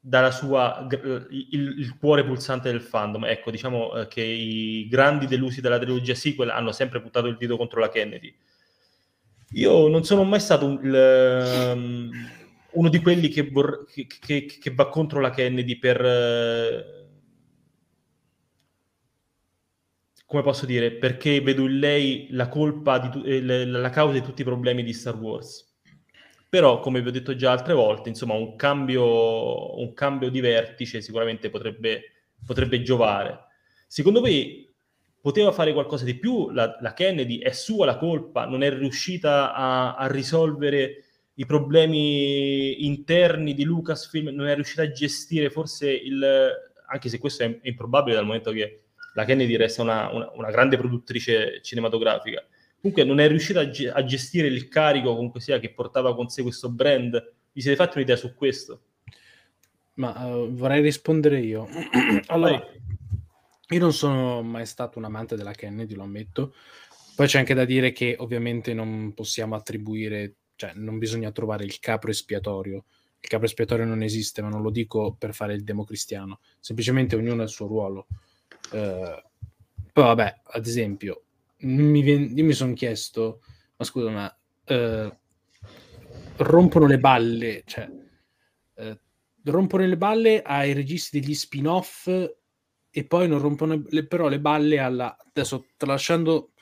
Speaker 1: dalla sua il, il, cuore pulsante del fandom. Ecco, diciamo eh, che i grandi delusi della trilogia sequel hanno sempre buttato il dito contro la Kennedy. Io non sono mai stato un, il, um, uno di quelli che, vor- che, che, che, va contro la Kennedy per... Eh, come posso dire, perché vedo in lei la colpa, di, eh, la causa di tutti i problemi di Star Wars. Però, come vi ho detto già altre volte, insomma, un cambio, un cambio di vertice sicuramente potrebbe, potrebbe giovare. Secondo voi poteva fare qualcosa di più? La, la, Kennedy è sua la colpa? Non è riuscita a, a, risolvere i problemi interni di Lucasfilm? Non è riuscita a gestire forse il... anche se questo è improbabile dal momento che la Kennedy resta una, una, una grande produttrice cinematografica comunque non è riuscita a, ge- a, gestire il carico comunque sia che portava con sé questo brand. Vi siete fatti un'idea su questo?
Speaker 3: Ma uh, vorrei rispondere io. allora, Vai. io non sono mai stato un amante della Kennedy, lo ammetto. Poi c'è anche da dire che ovviamente non possiamo attribuire, cioè non bisogna trovare il capro espiatorio. Il capro espiatorio non esiste, ma non lo dico per fare il democristiano. Semplicemente ognuno ha il suo ruolo. Uh, poi vabbè, ad esempio, mi vien- io mi sono chiesto, ma scusa, ma eh, rompono le balle, cioè eh, rompono le balle ai registi degli spin-off e poi non rompono le, però le balle alla... Adesso tralasciando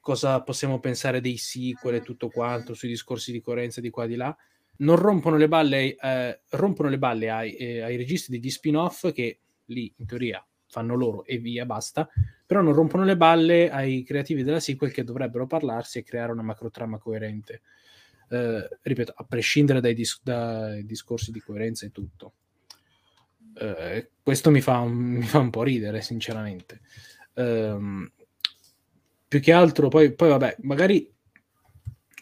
Speaker 3: cosa possiamo pensare dei sequel e tutto quanto, sui discorsi di coerenza di qua e di là, non rompono le balle, eh, rompono le balle ai, eh, ai registi degli spin-off che lì in teoria fanno loro e via, basta, però non rompono le balle ai creativi della sequel che dovrebbero parlarsi e creare una macrotrama coerente. Eh, ripeto, a prescindere dai, dis- dai, discorsi di coerenza e tutto. Eh, questo mi fa, un, mi fa, un, po' ridere, sinceramente. Eh, più che altro, poi, poi vabbè, magari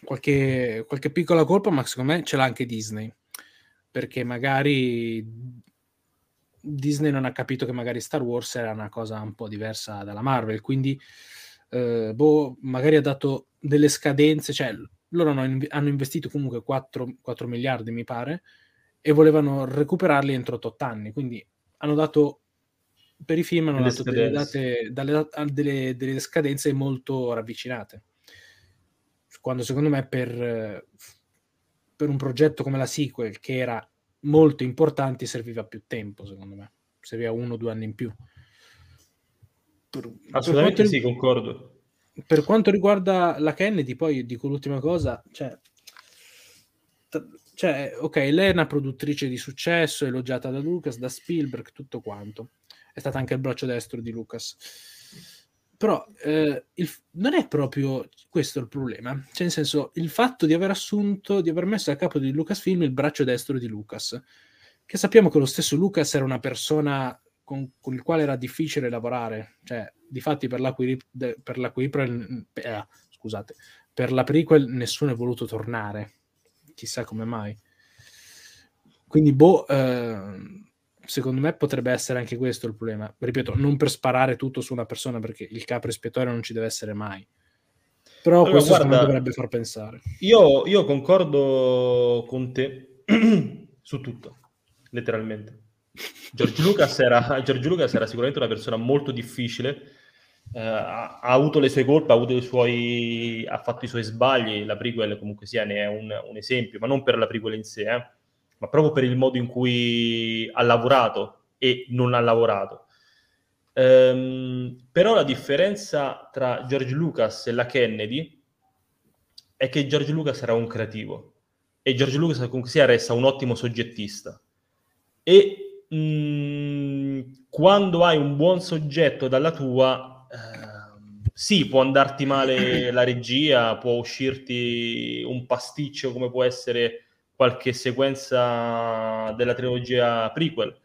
Speaker 3: qualche, qualche piccola colpa, ma secondo me ce l'ha anche Disney. Perché magari Disney non ha capito che magari Star Wars era una cosa un po' diversa dalla Marvel, quindi eh, boh, magari ha dato delle scadenze, cioè loro hanno, hanno investito comunque 4, 4, miliardi, mi pare, e volevano recuperarli entro 8 anni, quindi hanno dato per i film hanno dato delle, date, dalle, delle, delle, scadenze molto ravvicinate. Quando secondo me per, per un progetto come la sequel, che era molto importanti serviva più tempo, secondo me. Serviva uno o due anni in più.
Speaker 1: Per, Assolutamente per sì, concordo.
Speaker 3: Per quanto riguarda la Kennedy, poi dico l'ultima cosa, cioè, cioè, ok, lei è una produttrice di successo, elogiata da Lucas, da Spielberg, tutto quanto. È stata anche il braccio destro di Lucas però eh, il, non è proprio questo il problema. Cioè, nel senso, il fatto di aver assunto, di aver messo a capo di Lucasfilm il braccio destro di Lucas, che sappiamo che lo stesso Lucas era una persona con, con il quale era difficile lavorare. Cioè, difatti per la, per la prequel, eh, scusate, per la prequel nessuno è voluto tornare. Chissà come mai. Quindi, boh... Eh, secondo me potrebbe essere anche questo il problema. Ripeto, non per sparare tutto su una persona perché il capo espiatorio non ci deve essere mai. Però allora, questo guarda, dovrebbe far pensare.
Speaker 1: Io, io concordo con te su tutto, letteralmente. George Lucas, era, George Lucas era sicuramente una persona molto difficile, eh, ha, ha, avuto le sue colpe, ha, avuto i suoi, ha fatto i suoi sbagli, la prequel comunque sia ne è un, un esempio, ma non per la prequel in sé, eh ma proprio per il modo in cui ha lavorato e non ha lavorato. Um, però la differenza tra George Lucas e la Kennedy è che George Lucas era un creativo e George Lucas comunque sia resta un ottimo soggettista. E mh, mm, quando hai un buon soggetto dalla tua, eh, sì, può andarti male la regia, può uscirti un pasticcio come può essere qualche sequenza della trilogia prequel.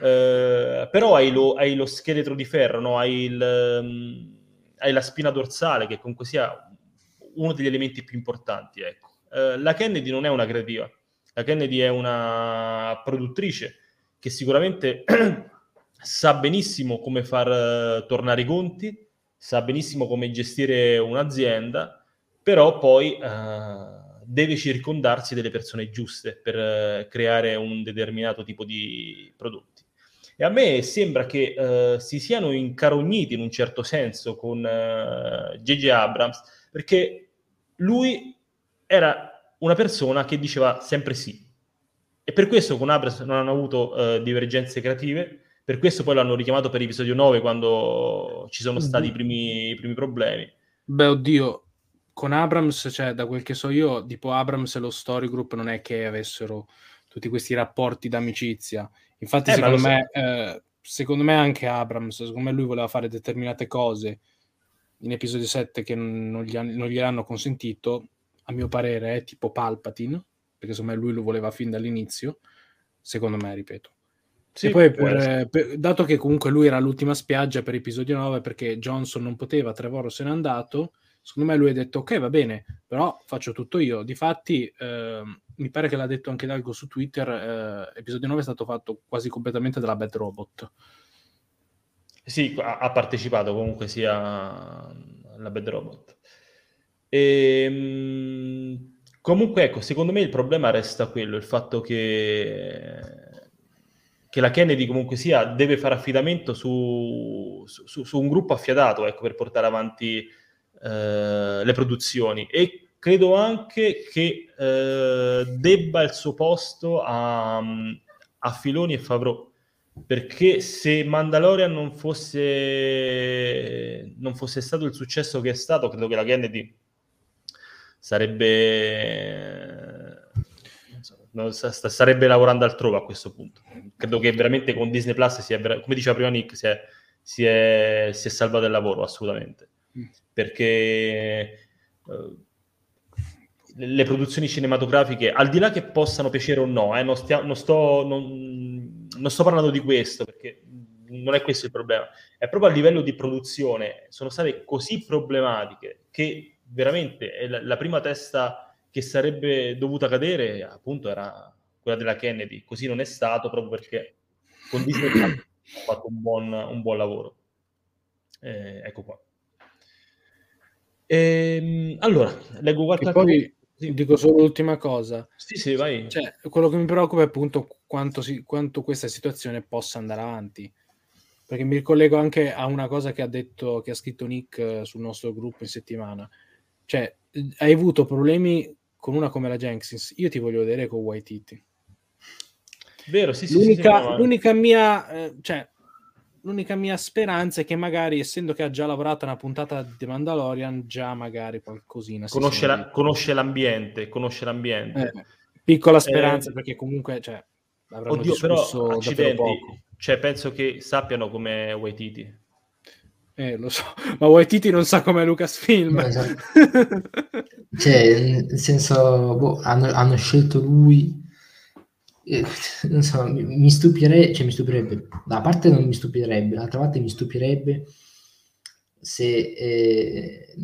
Speaker 1: Eh, però hai lo, hai lo, scheletro di ferro, no? hai, il, um, hai, la spina dorsale, che comunque sia uno degli elementi più importanti. Ecco. Eh, la Kennedy non è una creativa, la Kennedy è una produttrice che sicuramente sa benissimo come far uh, tornare i conti, sa benissimo come gestire un'azienda, però poi... Uh, deve circondarsi delle persone giuste per uh, creare un determinato tipo di prodotti. E a me sembra che uh, si siano incarogniti in un certo senso con J.J. Uh, Abrams, perché lui era una persona che diceva sempre sì. e per questo con Abrams non hanno avuto uh, divergenze creative, per questo poi l'hanno richiamato per episodio 9 quando ci sono stati i primi, i primi problemi.
Speaker 3: Beh, oddio, con Abrams, cioè da quel che so io, tipo Abrams e lo Story Group non è che avessero tutti questi rapporti d'amicizia. Infatti, eh, secondo, me, so. eh, secondo me anche Abrams, secondo me lui voleva fare determinate cose in episodio 7 che non, gli, non gliel'hanno consentito, a mio parere è tipo Palpatine, perché secondo me lui lo voleva fin dall'inizio, secondo me, ripeto. Sì, e poi, per, per, dato che comunque lui era l'ultima spiaggia per episodio 9, perché Johnson non poteva, Trevorrow se n'è andato, secondo me lui ha detto ok, va bene, però faccio tutto io. Difatti, eh, mi pare che l'ha detto anche Dalgo su Twitter, eh, episodio 9 è stato fatto quasi completamente dalla Bad Robot.
Speaker 1: Sì, ha, partecipato comunque sia alla Bad Robot. E, ehm, comunque, ecco, secondo me il problema resta quello, il fatto che che la Kennedy comunque sia deve fare affidamento su, su, su un gruppo affiatato ecco, per portare avanti le produzioni e credo anche che eh, debba il suo posto a, a Filoni e Favreau perché se Mandalorian non fosse, non fosse stato il successo che è stato credo che la Kennedy sarebbe non, starebbe lavorando altrove a questo punto. Credo che veramente con Disney Plus, sia, come diceva prima Nick, si è, si è, si è salvato il lavoro assolutamente. Mm. Perché uh, le produzioni cinematografiche, al di là che possano piacere o no, eh, non, stia, non, sto, non, non sto parlando di questo, perché non è questo il problema, è proprio a livello di produzione, sono state così problematiche che veramente la, la prima testa che sarebbe dovuta cadere appunto era quella della Kennedy, così non è stato proprio perché con Disney ha fatto un buon, un buon lavoro. Eh, ecco qua. Ehm, allora, leggo qualche
Speaker 3: altro... Poi sì. dico solo l'ultima cosa.
Speaker 1: Sì, sì, vai.
Speaker 3: Cioè, quello che mi preoccupa è appunto quanto, si, quanto questa situazione possa andare avanti. Perché mi ricollego anche a una cosa che ha detto, che ha scritto Nick eh, sul nostro gruppo in settimana. Cioè, hai avuto problemi con una come la Jenkins, io ti voglio vedere con Waititi.
Speaker 1: Vero, sì, sì,
Speaker 3: l'unica,
Speaker 1: sì,
Speaker 3: sì, l'unica mia, eh, cioè, l'unica mia speranza è che magari, essendo che ha già lavorato una puntata di Mandalorian, già magari qualcosina.
Speaker 1: Conosce, la, conosce l'ambiente, conosce l'ambiente.
Speaker 3: Eh, piccola speranza, eh, perché comunque, cioè,
Speaker 1: oddio, però, accidenti, cioè, penso che sappiano come Waititi.
Speaker 3: Eh, lo so, ma Waititi non sa com'è Lucasfilm. Esatto.
Speaker 2: cioè, nel senso, boh, hanno, hanno, scelto lui. Eh, non so, mi, mi stupire, cioè, mi stupirebbe. Da parte non mi stupirebbe, d'altra parte mi stupirebbe se, eh,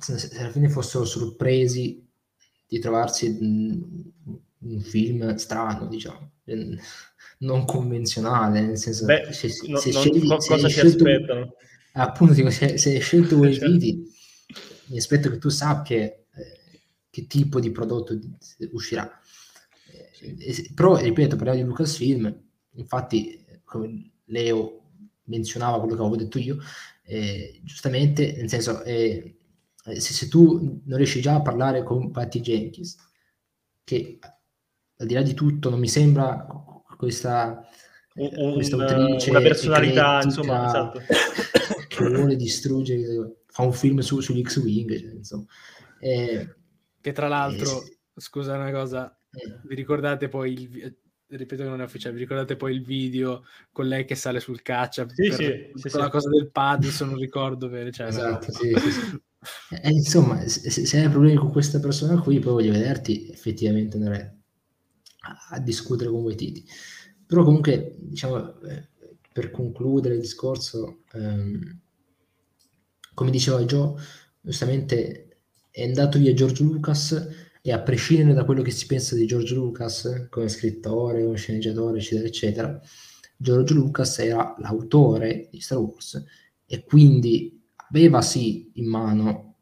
Speaker 2: se alla fine fossero sorpresi di trovarsi un film strano, diciamo, non convenzionale, nel senso
Speaker 1: Beh, se, se, no, se scegli, cosa se scelto, aspettano?
Speaker 2: appunto dico, se, se hai scelto quei certo. video, mi aspetto che tu sappia eh, che tipo di prodotto uscirà. Però, ripeto, parliamo di Lucasfilm, infatti, come Leo menzionava quello che avevo detto io, eh, giustamente, nel senso, eh, se, se, tu non riesci già a parlare con Patty Jenkins, che al di là di tutto non mi sembra questa,
Speaker 1: un, questa autrice una personalità, insomma, esatto
Speaker 2: che vuole distruggere, fa un film su, sugli X-Wing, cioè, insomma.
Speaker 3: Eh, che tra l'altro, eh, scusa una cosa. Vi ricordate poi il ripeto che non è ufficiale, vi ricordate poi il video con lei che sale sul caccia
Speaker 1: sì, sì, sì,
Speaker 3: la cosa del Paddison, non ricordo bene. Cioè,
Speaker 2: esatto, sì, sì, eh, insomma, se, se, hai problemi con questa persona qui, poi voglio vederti effettivamente andare a, a discutere con voi titi. Però comunque, diciamo, eh, per concludere il discorso, ehm, come diceva Joe, giustamente è andato via George Lucas e a prescindere da quello che si pensa di George Lucas come scrittore, come sceneggiatore, eccetera, eccetera, George Lucas era l'autore di Star Wars e quindi aveva sì in mano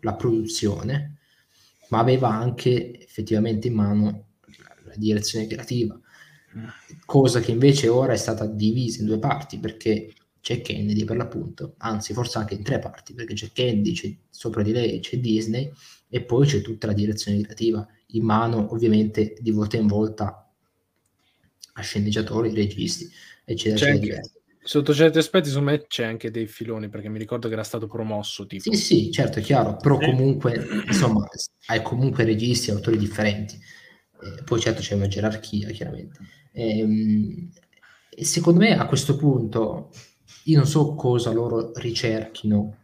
Speaker 2: la produzione, ma aveva anche effettivamente in mano la direzione creativa, cosa che invece ora è stata divisa in due parti perché c'è Kennedy per l'appunto, anzi forse anche in tre parti, perché c'è Kennedy, c'è, sopra di lei c'è Disney e poi c'è tutta la direzione creativa in mano ovviamente di volta in volta a sceneggiatori, registi, eccetera,
Speaker 3: C'è
Speaker 2: eccetera.
Speaker 3: anche- Sotto certi aspetti, secondo me c'è anche dei filoni, perché mi ricordo che era stato promosso. Tipo.
Speaker 2: Sì, sì, certo, è chiaro, però comunque, insomma, hai comunque registi e autori differenti. Eh, poi certo c'è una gerarchia, chiaramente. Ehm, E, secondo me a questo punto io non so cosa loro ricerchino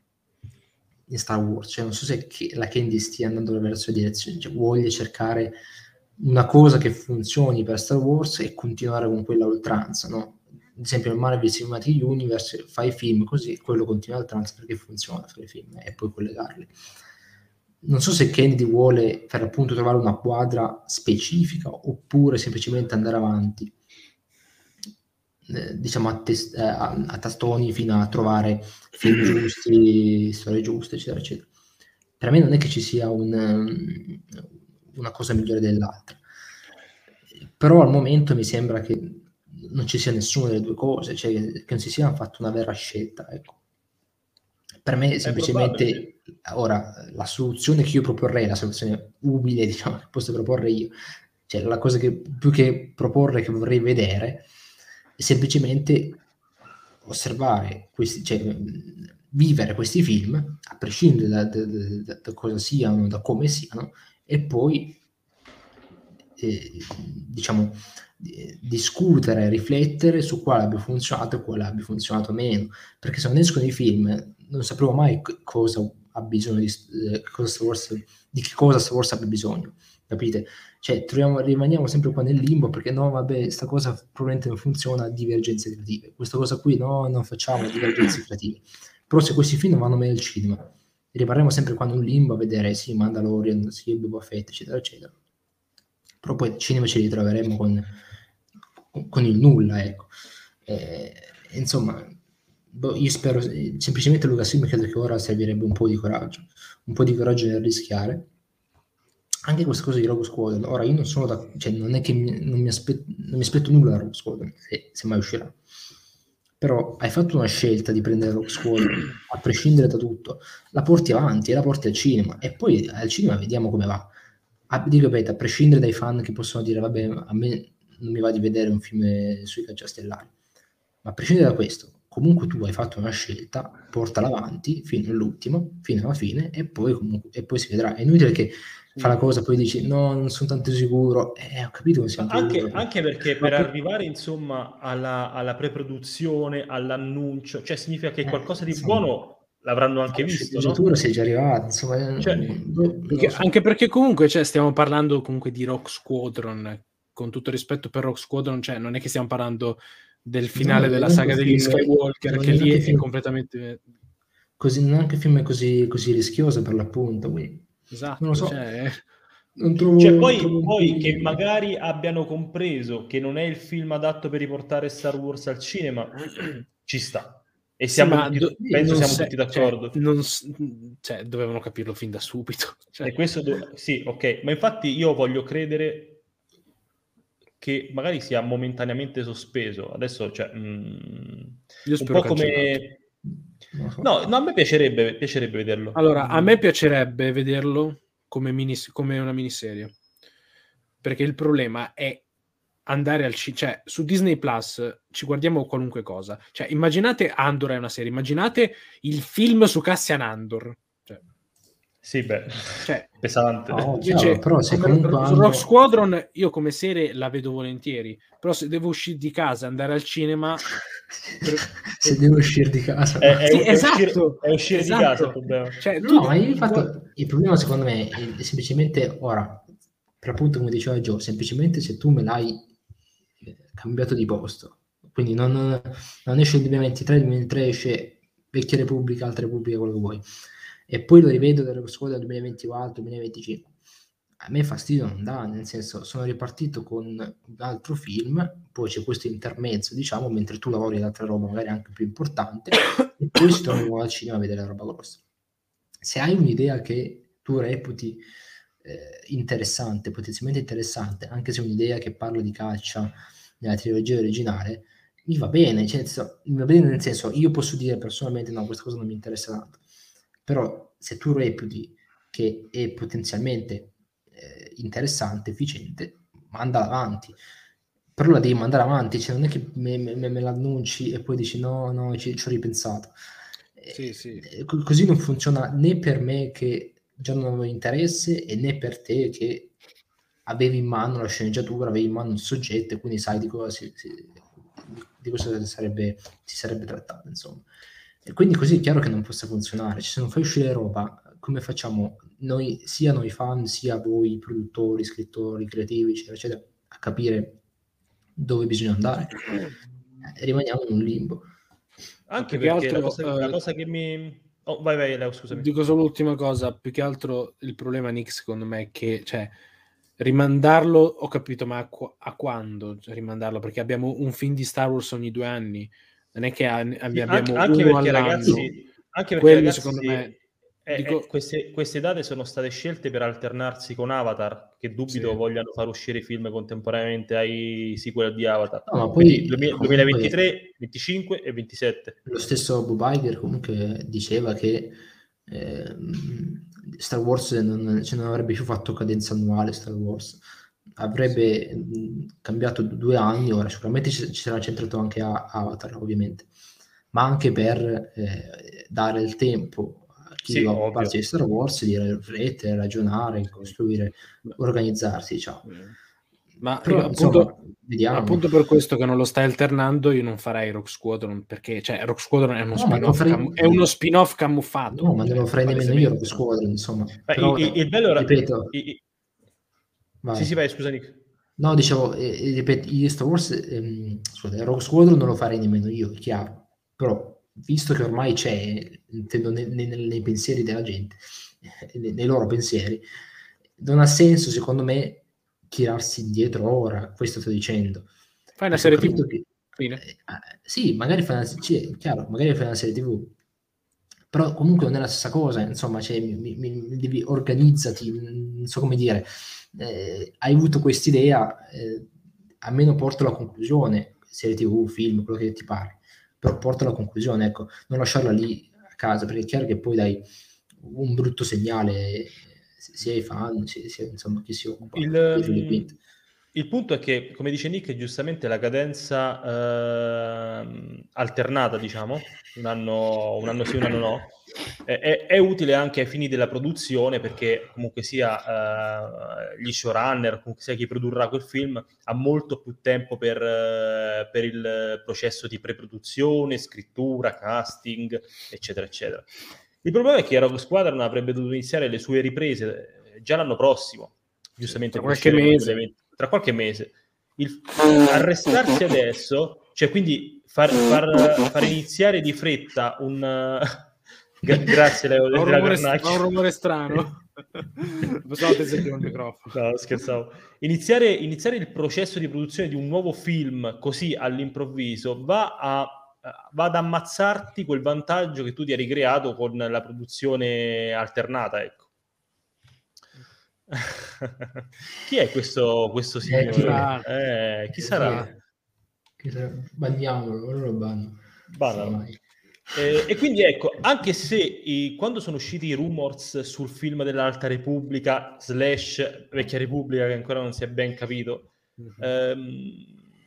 Speaker 2: in Star Wars, cioè non so se la Candy stia andando verso la direzione, cioè voglia cercare una cosa che funzioni per Star Wars e continuare con quella oltranza, no? Ad esempio, il Marvel Cinematic Universe fai film così, quello continua oltranza perché funziona fare film e poi collegarli. Non so se Kennedy vuole per appunto trovare una quadra specifica oppure semplicemente andare avanti, eh, diciamo a, tes- eh, a- a tastoni fino a trovare film giusti, storie giuste, eccetera, eccetera. Per me non è che ci sia un, um, una cosa migliore dell'altra, però al momento mi sembra che non ci sia nessuna delle due cose, cioè che non si sia fatto una vera scelta. Ecco. Per me semplicemente ora la soluzione che io proporrei, la soluzione umile diciamo, che posso proporre io, cioè la cosa che più che proporre che vorrei vedere semplicemente osservare questi, cioè, vivere questi film a prescindere da, da- da- da- cosa siano, da come siano, e poi eh, diciamo discutere, riflettere su quale abbia funzionato e quale abbia funzionato meno. Perché se non escono i film, non sapremo mai cosa ha bisogno di, eh, cosa Wars- di che cosa Star Wars abbia bisogno. Capite? Cioè, troviamo, rimaniamo sempre qua nel limbo perché no, vabbè, sta cosa probabilmente non funziona, divergenze creative. Questa cosa qui no, non facciamo divergenze creative. Però se questi film vanno meglio al cinema, rimarremo sempre qua in un limbo a vedere sì, Mandalorian, sì, Boba Fett, eccetera, eccetera. Però poi al cinema ci ritroveremo con, con il nulla, ecco. Eh, insomma, boh, io spero, semplicemente Lucasfilm credo che ora servirebbe un po' di coraggio, un po' di coraggio nel rischiare. Anche questa cosa di Rogue Squadron, ora io non sono da, cioè non è che mi, non, mi aspetto, non mi aspetto nulla da Rogue Squadron, se, se mai uscirà. Però hai fatto una scelta di prendere Rogue Squadron, a prescindere da tutto, la porti avanti e la porti al cinema, e poi al cinema vediamo come va. A, dico, ripeto, a prescindere dai fan che possono dire, vabbè, a me non mi va di vedere un film sui cacciastellari, ma a prescindere da questo, comunque tu hai fatto una scelta, portala avanti fino all'ultimo, fino alla fine, e poi, comunque, e poi si vedrà. È inutile che fa la cosa, poi dici no, non sono tanto sicuro. Eh, ho capito che siamo
Speaker 1: Anche,
Speaker 2: sicuro.
Speaker 1: anche perché
Speaker 3: Ma
Speaker 1: per
Speaker 3: per-
Speaker 1: arrivare insomma alla, alla preproduzione, all'annuncio, cioè significa che
Speaker 2: Eh,
Speaker 1: qualcosa di
Speaker 2: insomma.
Speaker 1: buono l'avranno anche
Speaker 2: La
Speaker 1: visto, no?
Speaker 2: sceneggiatura sei già arrivato, insomma, eh,
Speaker 1: Cioè,
Speaker 2: boh, non
Speaker 3: Perché-
Speaker 2: lo so.
Speaker 3: anche perché comunque cioè, stiamo parlando comunque di Rock Squadron, con tutto rispetto per Rock Squadron, cioè, non è che stiamo parlando del finale
Speaker 2: No,
Speaker 3: della
Speaker 2: è
Speaker 3: saga
Speaker 2: un
Speaker 3: degli
Speaker 2: film-
Speaker 3: Skywalker, che
Speaker 2: è
Speaker 3: lì è
Speaker 2: film-
Speaker 3: completamente...
Speaker 2: così, neanche film così, così rischioso per l'appunto, quindi
Speaker 3: Esatto,
Speaker 2: non lo so.
Speaker 3: cioè,
Speaker 2: non trovo,
Speaker 1: Cioè,
Speaker 2: non
Speaker 1: poi,
Speaker 2: trovo
Speaker 1: poi che magari abbiano compreso che non è il film adatto per riportare Star Wars al cinema, ci sta. E
Speaker 3: sì,
Speaker 1: siamo
Speaker 3: ma
Speaker 1: tutti-
Speaker 3: do-
Speaker 1: penso siamo
Speaker 3: se-
Speaker 1: tutti d'accordo.
Speaker 3: Cioè, non cioè, dovevano capirlo fin da subito. Cioè,
Speaker 1: E questo do- sì, ok, ma infatti io voglio credere che magari sia momentaneamente sospeso. Adesso, cioè, mm,
Speaker 3: io
Speaker 1: un po' come... No, no, a me piacerebbe, piacerebbe vederlo.
Speaker 3: Allora, a me piacerebbe vederlo come, mini- come una miniserie. Perché il problema è andare al cinema, cioè su Disney Plus ci guardiamo qualunque cosa. Cioè, immaginate Andor è una serie, immaginate il film su Cassian Andor.
Speaker 1: Sì, beh,
Speaker 3: cioè,
Speaker 1: pesante.
Speaker 2: No,
Speaker 3: invece,
Speaker 2: però se comunque
Speaker 3: Rock Squadron io come serie la vedo volentieri, però se devo uscire di casa e andare al cinema
Speaker 2: se devo uscire di casa.
Speaker 1: È, è-
Speaker 3: Sì,
Speaker 1: è
Speaker 3: esatto,
Speaker 1: uscire, è uscire
Speaker 3: esatto.
Speaker 1: di casa il problema.
Speaker 3: cioè,
Speaker 2: No, ma io infatti il problema secondo me è semplicemente ora, per appunto come diceva Joe, semplicemente se tu me l'hai eh, cambiato di posto, quindi non, non, esce il 2023, il 2023 esce Vecchia Repubblica, Altra Repubblica, quello che vuoi, e poi lo rivedo dalla scuola del 2024, 2025. A me fastidio non dà, nel senso sono ripartito con un altro film, poi c'è questo intermezzo, diciamo, mentre tu lavori ad altra roba magari anche più importante, e poi si torna al cinema a vedere la roba grossa se hai un'idea che tu reputi eh, interessante, potenzialmente interessante, anche se è un'idea che parla di caccia nella trilogia originale, mi va bene, cioè, va bene nel senso, io posso dire personalmente no, questa cosa non mi interessa tanto, però se tu reputi che è potenzialmente eh, interessante, efficiente, mandala avanti. però la devi mandare avanti, cioè non è che me, me, me l'annunci e poi dici no, no, ci, ci ho ripensato. Sì, sì. Eh, così non funziona né per me che già non avevo interesse e né per te che avevi in mano la sceneggiatura, avevi in mano il soggetto e quindi sai di cosa si, si, di cosa sarebbe, si sarebbe trattato, insomma. E quindi così è chiaro che non possa funzionare. Cioè, se non fai uscire roba, come facciamo noi, sia noi fan, sia voi produttori, scrittori, creativi, eccetera, eccetera, a capire dove bisogna andare? Eh, rimaniamo in un limbo.
Speaker 1: Anche perché, perché altro, la, cosa, uh, la, cosa, che mi... Oh, vai, vai, Leo, scusami.
Speaker 3: Dico solo l'ultima cosa, più che altro il problema Nick secondo me è che, cioè, rimandarlo, ho capito, ma a, qu- a quando rimandarlo? Perché abbiamo un film di Star Wars ogni due anni, non è che abbiamo anche,
Speaker 1: anche perché, ragazzi, anche perché Quello, ragazzi, secondo me eh, Dico... eh, queste, queste, date sono state scelte per alternarsi con Avatar, che dubito sì. vogliano far uscire i film contemporaneamente ai sequel di Avatar. No, ma poi, 2023, poi, 25 e 27.
Speaker 2: Lo stesso Bob Iger comunque diceva che eh, Star Wars non, cioè non, avrebbe più fatto cadenza annuale Star Wars avrebbe cambiato due anni ora sicuramente ci, ci sarà centrato anche a Avatar ovviamente ma anche per eh, dare il tempo chi sì, va a occuparsi di Star Wars di riflettere, ragionare, costruire, organizzarsi, diciamo.
Speaker 3: Ma Però, appunto, insomma, vediamo. appunto per questo che non lo stai alternando, io non farei Rock Squadron perché cioè, Rock Squadron è uno, no, spin-off, farei... cam- è uno spin-off camuffato.
Speaker 2: No, ma non lo farei nemmeno io Rock Squadron, insomma.
Speaker 1: Però, il, il, bello era ripeto, i, i... Sì, sì, vai, scusa Nick.
Speaker 2: No, dicevo, eh, ripeto, io Star Wars, ehm, scusate, Rock Squadron non lo farei nemmeno io, è chiaro. Però visto che ormai c'è, intendo nei, nei, nei pensieri della gente, nei, nei, loro pensieri, non ha senso secondo me tirarsi indietro ora, questo sto dicendo.
Speaker 3: Fai una serie TV. Che,
Speaker 2: eh, sì, magari fai una, sì, chiaro, magari fai una serie TV, però comunque non è la stessa cosa, insomma, cioè, mi, mi, mi devi organizzati, non so come dire, eh, hai avuto quest'idea, eh, almeno porto alla conclusione, serie TV, film, quello che ti pare però porta alla conclusione, ecco, non lasciarla lì a casa, perché è chiaro che poi dai un brutto segnale sia ai fan, sia, sia insomma chi si occupa
Speaker 1: il, il punto è che, come dice Nick, giustamente la cadenza eh, alternata, diciamo, un anno, un anno sì, un anno no, è, è, utile anche ai fini della produzione perché comunque sia uh, gli showrunner, comunque sia chi produrrà quel film, ha molto più tempo per, uh, per il processo di pre-produzione, scrittura, casting, eccetera, eccetera. Il problema è che Rogue Squadron avrebbe dovuto iniziare le sue riprese eh, già l'anno prossimo, giustamente
Speaker 3: tra qualche mese.
Speaker 1: Tra qualche mese. Il, arrestarsi adesso, cioè quindi far, far, far iniziare di fretta un Grazie Leo.
Speaker 3: Ho un, rumore, un rumore strano.
Speaker 1: No, scherzavo. Iniziare, iniziare, il processo di produzione di un nuovo film così all'improvviso va, a, va ad ammazzarti quel vantaggio che tu ti hai ricreato con la produzione alternata, ecco. chi è questo, questo eh, signore? Eh, chi, eh, chi sarà?
Speaker 2: Chi sarà? Bandiamolo, loro banno.
Speaker 1: Bannano. Eh, e quindi ecco, anche se i, quando sono usciti i rumors sul film dell'Alta Repubblica, slash Vecchia Repubblica, che ancora non si è ben capito, mm-hmm. ehm,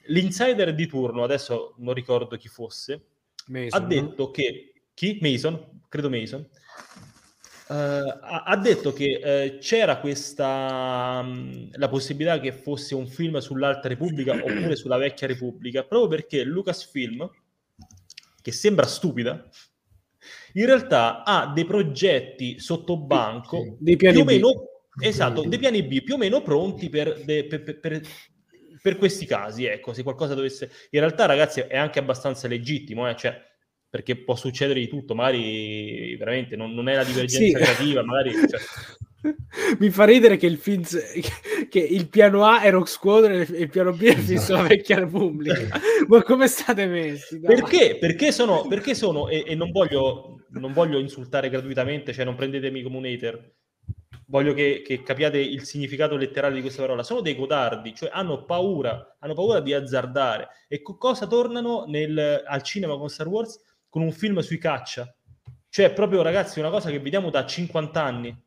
Speaker 1: l'insider di turno, adesso non ricordo chi fosse, Mason, ha detto no? che... Chi? Mason? Credo Mason. Uh, ha, ha, detto che uh, c'era questa um, la possibilità che fosse un film sull'Alta Repubblica oppure sulla Vecchia Repubblica, proprio perché Lucasfilm che sembra stupida, in realtà ha dei progetti sotto banco
Speaker 3: dei piani più o meno,
Speaker 1: B. esatto, dei piani B più o meno pronti per, de, per, per, per, questi casi, ecco, se qualcosa dovesse... In realtà, ragazzi, è anche abbastanza legittimo, eh? cioè, perché può succedere di tutto, magari veramente non, non è la divergenza sì. creativa, magari... Cioè...
Speaker 3: Mi fa ridere che il, film, che il piano A è Rock Squadron e il piano B è il film sulla vecchia Repubblica. Ma come state messi?
Speaker 1: Perché? Perché sono, perché sono e, e non, voglio, non, voglio, insultare gratuitamente, cioè non prendetemi come un hater. Voglio che, che, capiate il significato letterale di questa parola. Sono dei codardi, cioè hanno paura, hanno paura di azzardare. E co- cosa tornano nel, al cinema con Star Wars? Con un film sui caccia. Cioè, proprio ragazzi, una cosa che vediamo da 50 anni.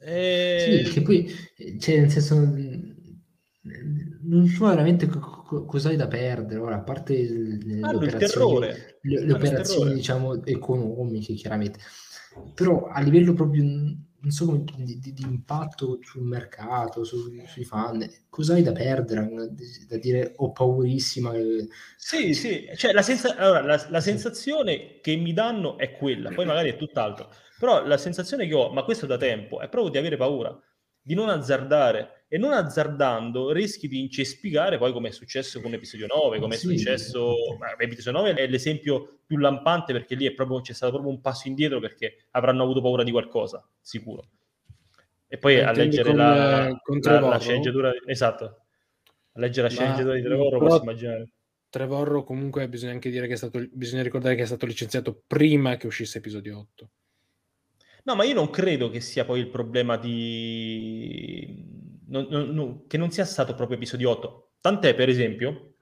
Speaker 2: E... Sì, che poi, cioè, nel senso, non so veramente co- cosa hai da perdere. Ora, a parte le,
Speaker 1: Hanno il
Speaker 2: operazioni, le, le
Speaker 1: il
Speaker 2: operazioni diciamo economiche chiaramente, però a livello proprio non di, di- di impatto sul mercato, su- sui fan, cosa hai da perdere? Da dire ho paurissima che-
Speaker 1: Sì, sì, cioè la, senza- allora, la- la sensazione che mi danno è quella, poi magari è tutt'altro, però la sensazione che ho, ma questo da tempo, è proprio di avere paura, di non azzardare e non azzardando rischi di incespicare poi come è successo con episodio 9, come è
Speaker 2: Sì.
Speaker 1: successo, ma episodio 9 è l'esempio più lampante perché lì è proprio, c'è stato proprio un passo indietro perché avranno avuto paura di qualcosa, sicuro. E poi a leggere
Speaker 3: con,
Speaker 1: la,
Speaker 3: eh,
Speaker 1: la- la sceneggiatura, esatto, a leggere la
Speaker 3: Ma-
Speaker 1: sceneggiatura di Trevorrow
Speaker 3: però-
Speaker 1: posso immaginare.
Speaker 3: Trevorrow comunque bisogna anche dire che è stato bisogna ricordare che è stato licenziato prima che uscisse episodio 8.
Speaker 1: No, ma io non credo che sia poi il problema di... non- non- non- che non sia stato proprio episodio 8. Tant'è, per esempio,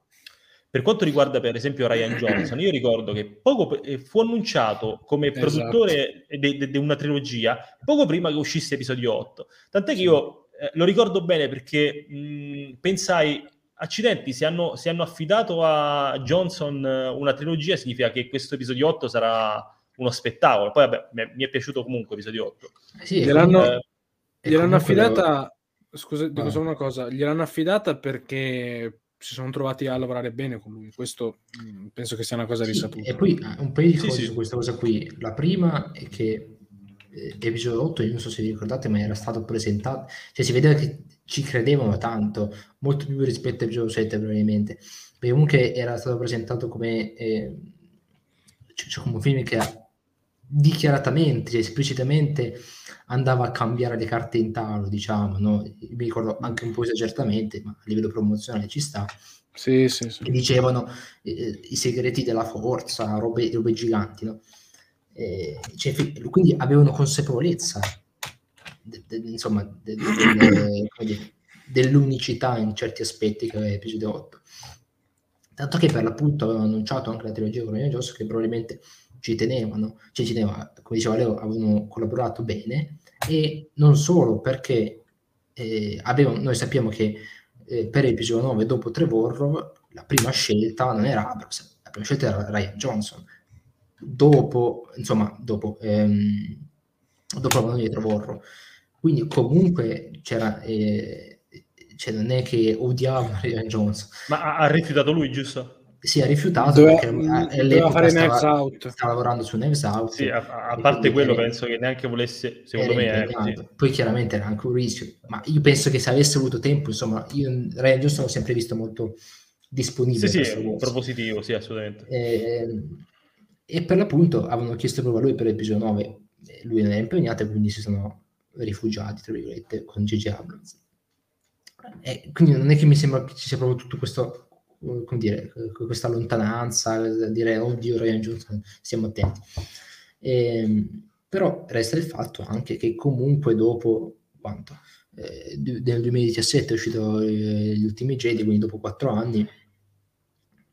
Speaker 1: per quanto riguarda per esempio Ryan Johnson, io ricordo che poco eh, fu annunciato come
Speaker 3: Esatto.
Speaker 1: produttore di una trilogia poco prima che uscisse episodio 8. Tant'è che io eh, lo ricordo bene perché mh, pensai, accidenti, se hanno, se hanno affidato a Johnson eh, una trilogia significa che questo episodio 8 sarà uno spettacolo. Poi vabbè, mi è, mi è piaciuto comunque episodio 8.
Speaker 2: Sì,
Speaker 3: Gliel'hanno-
Speaker 1: Eh,
Speaker 3: Gliel'hanno affidata scusa, dico solo una cosa, gliel'hanno affidata perché si sono trovati a lavorare bene con lui. Questo mh, penso che sia una cosa
Speaker 2: Sì,
Speaker 3: risaputa.
Speaker 2: e poi eh, un paio di
Speaker 1: Sì,
Speaker 2: cose
Speaker 1: sì.
Speaker 2: su questa cosa qui. La prima è che eh, episodio 8, io non so se vi ricordate, ma era stato presentato, cioè si vedeva che ci credevano tanto, molto più rispetto a episodio 7 probabilmente, perché comunque era stato presentato come, eh, cioè, cioè come un film che dichiaratamente, cioè esplicitamente andava a cambiare le carte in tavolo, diciamo, no? Mi ricordo anche un po' esageratamente, ma a livello promozionale ci sta
Speaker 3: Sì, sì, sì.
Speaker 2: che dicevano eh, i segreti della forza, robe, robe giganti, no? Eh, cioè, quindi avevano consapevolezza de- de- insomma, de- dire, dell'unicità in certi aspetti che aveva episodio 8. Tanto che per l'appunto avevano annunciato anche la trilogia con Ryan Johnson che probabilmente ci tenevano, cioè ci teneva, come diceva Leo, avevano collaborato bene e non solo perché eh, avevano, noi sappiamo che eh, per episodio 9 dopo Trevorrow la prima scelta non era Abrams, la prima scelta era Ryan Johnson. Dopo insomma dopo ehm, dopo la mano di Trevorrow quindi comunque c'era eh, cioè non è che odiava Ryan Johnson.
Speaker 1: Ma ha rifiutato lui, giusto?
Speaker 2: Si è rifiutato
Speaker 3: Doveva-
Speaker 2: perché
Speaker 3: mh,
Speaker 2: eh,
Speaker 3: doveva fare
Speaker 2: stava,
Speaker 3: Knives Out.
Speaker 2: stava lavorando su Knives Out
Speaker 1: Sì, a, a-
Speaker 2: e
Speaker 1: parte quello
Speaker 2: era-
Speaker 1: penso che neanche volesse, secondo me
Speaker 2: impegnato.
Speaker 1: così.
Speaker 2: Poi chiaramente era anche un rischio, ma io penso che se avesse avuto tempo, insomma, io Ryan Johnson l'ho sempre visto molto disponibile.
Speaker 1: Sì, sì, propositivo, sì, assolutamente.
Speaker 2: Eh, e per l'appunto avevano chiesto proprio a lui per l'episodio 9, eh, lui non era impegnato e quindi si sono rifugiati, tra virgolette, con J.J. Abrams. E quindi non è che mi sembra che ci sia proprio tutto questo, eh, come dire, questa lontananza, dire oddio Ryan Johnson, stiamo attenti. Ehm, però resta il fatto anche che comunque dopo quanto? Eh, nel 2017 è uscito eh, Gli Ultimi Jedi, quindi dopo quattro anni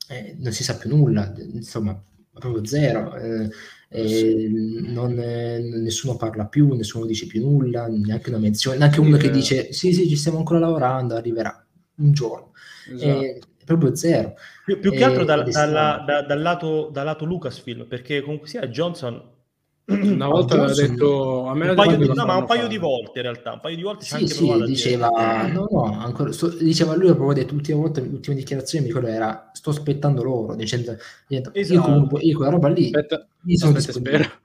Speaker 2: eh, non si sa più nulla, insomma, proprio zero. eh, non, nessuno parla più, nessuno dice più nulla, neanche una menzione, neanche uno che
Speaker 3: eh.
Speaker 2: dice sì, sì, ci stiamo ancora lavorando, arriverà un giorno.
Speaker 3: Esatto.
Speaker 2: Proprio zero.
Speaker 1: Più, più che altro dal, dalla- da- dal lato, dal lato Lucasfilm, perché comunque sia Johnson...
Speaker 3: Una volta aveva
Speaker 2: Johnson-
Speaker 3: detto a me
Speaker 1: un paio di, no, ma un paio di volte in realtà, un paio di volte
Speaker 2: Sì,
Speaker 1: anche
Speaker 2: sì, diceva, no, no, ancora, sto- diceva lui, proprio detto l'ultima volta, l'ultima dichiarazione mi ricordo era, sto aspettando loro, dicendo, dicendo, io
Speaker 1: Esatto.
Speaker 2: comunque, io quella roba lì,
Speaker 3: Aspetta,
Speaker 2: io sono
Speaker 3: aspetta,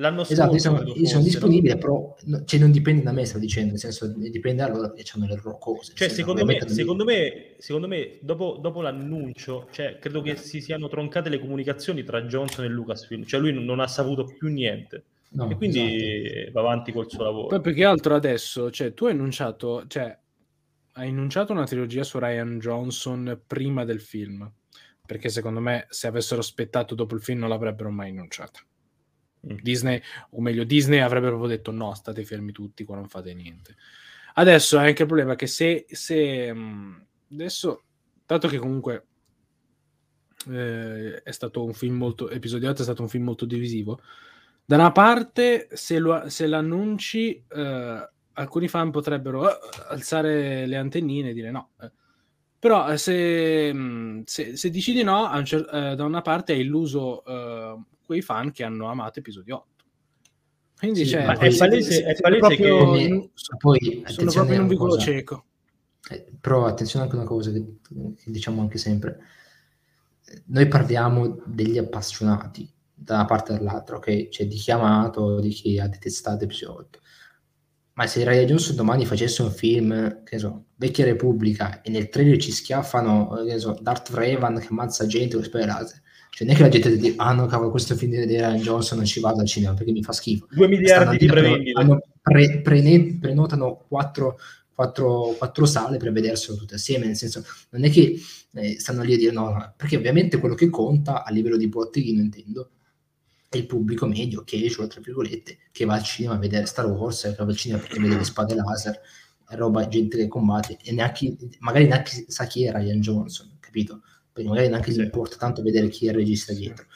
Speaker 1: L'anno scorso
Speaker 2: Esatto, io sono, sono disponibile,
Speaker 1: no?
Speaker 2: però no- cioè, non dipende da me, sto dicendo, nel senso dipende da loro che hanno le loro cose.
Speaker 1: Cioè, secondo me, secondo me, secondo me dopo, dopo l'annuncio, cioè, credo che si siano troncate le comunicazioni tra Johnson e Lucasfilm, cioè lui non, non ha saputo più niente
Speaker 2: no,
Speaker 1: e quindi
Speaker 2: esatto.
Speaker 1: va avanti col suo lavoro.
Speaker 3: Poi più che altro adesso, cioè, tu hai annunciato, cioè, hai annunciato una trilogia su Ryan Johnson prima del film, perché secondo me se avessero aspettato dopo il film non l'avrebbero mai annunciata.
Speaker 1: Mm.
Speaker 3: Disney, o meglio, Disney avrebbe proprio detto no, state fermi tutti qua, non fate niente. Adesso è anche il problema che se, se mh, adesso, dato che comunque eh, è stato un film molto, episodio 8 è stato un film molto divisivo, da una parte se, lo, se l'annunci eh, alcuni fan potrebbero eh, alzare le antennine e dire no, eh, Però eh, se, mm, se, se dici di no, eh, da una parte hai illuso quei fan che hanno amato episodio 8. Quindi sì, cioè,
Speaker 1: è palese, è palese che
Speaker 3: in, poi, sono proprio in un vicolo cieco.
Speaker 2: Eh, però attenzione anche a una cosa che, che, diciamo anche sempre. Noi parliamo degli appassionati da una parte e dall'altra, ok? Cioè di chi ha amato, di chi ha detestato episodio 8. Ma se Ryan Johnson domani facesse un film, che so, Vecchia Repubblica, e nel trailer ci schiaffano, che so, Darth Revan che ammazza gente con spade laser, cioè, non è che la gente dice, ah no, cavolo, questo film di Ryan Johnson non ci vado al cinema perché mi fa schifo.
Speaker 1: 2 miliardi di prevendite. Hanno
Speaker 2: pre, pre, prenotano 4, 4, 4, sale per vederselo tutte assieme, nel senso, non è che eh, stanno lì a dire no, perché ovviamente quello che conta a livello di botteghino, intendo, è il pubblico medio, casual, tra virgolette, che va al cinema a vedere Star Wars, che va al cinema perché vede le spade laser, roba, gente che combatte, e neanche, magari neanche sa chi è Ryan Johnson, capito? Perché magari neanche sì. importa tanto vedere chi è il regista dietro.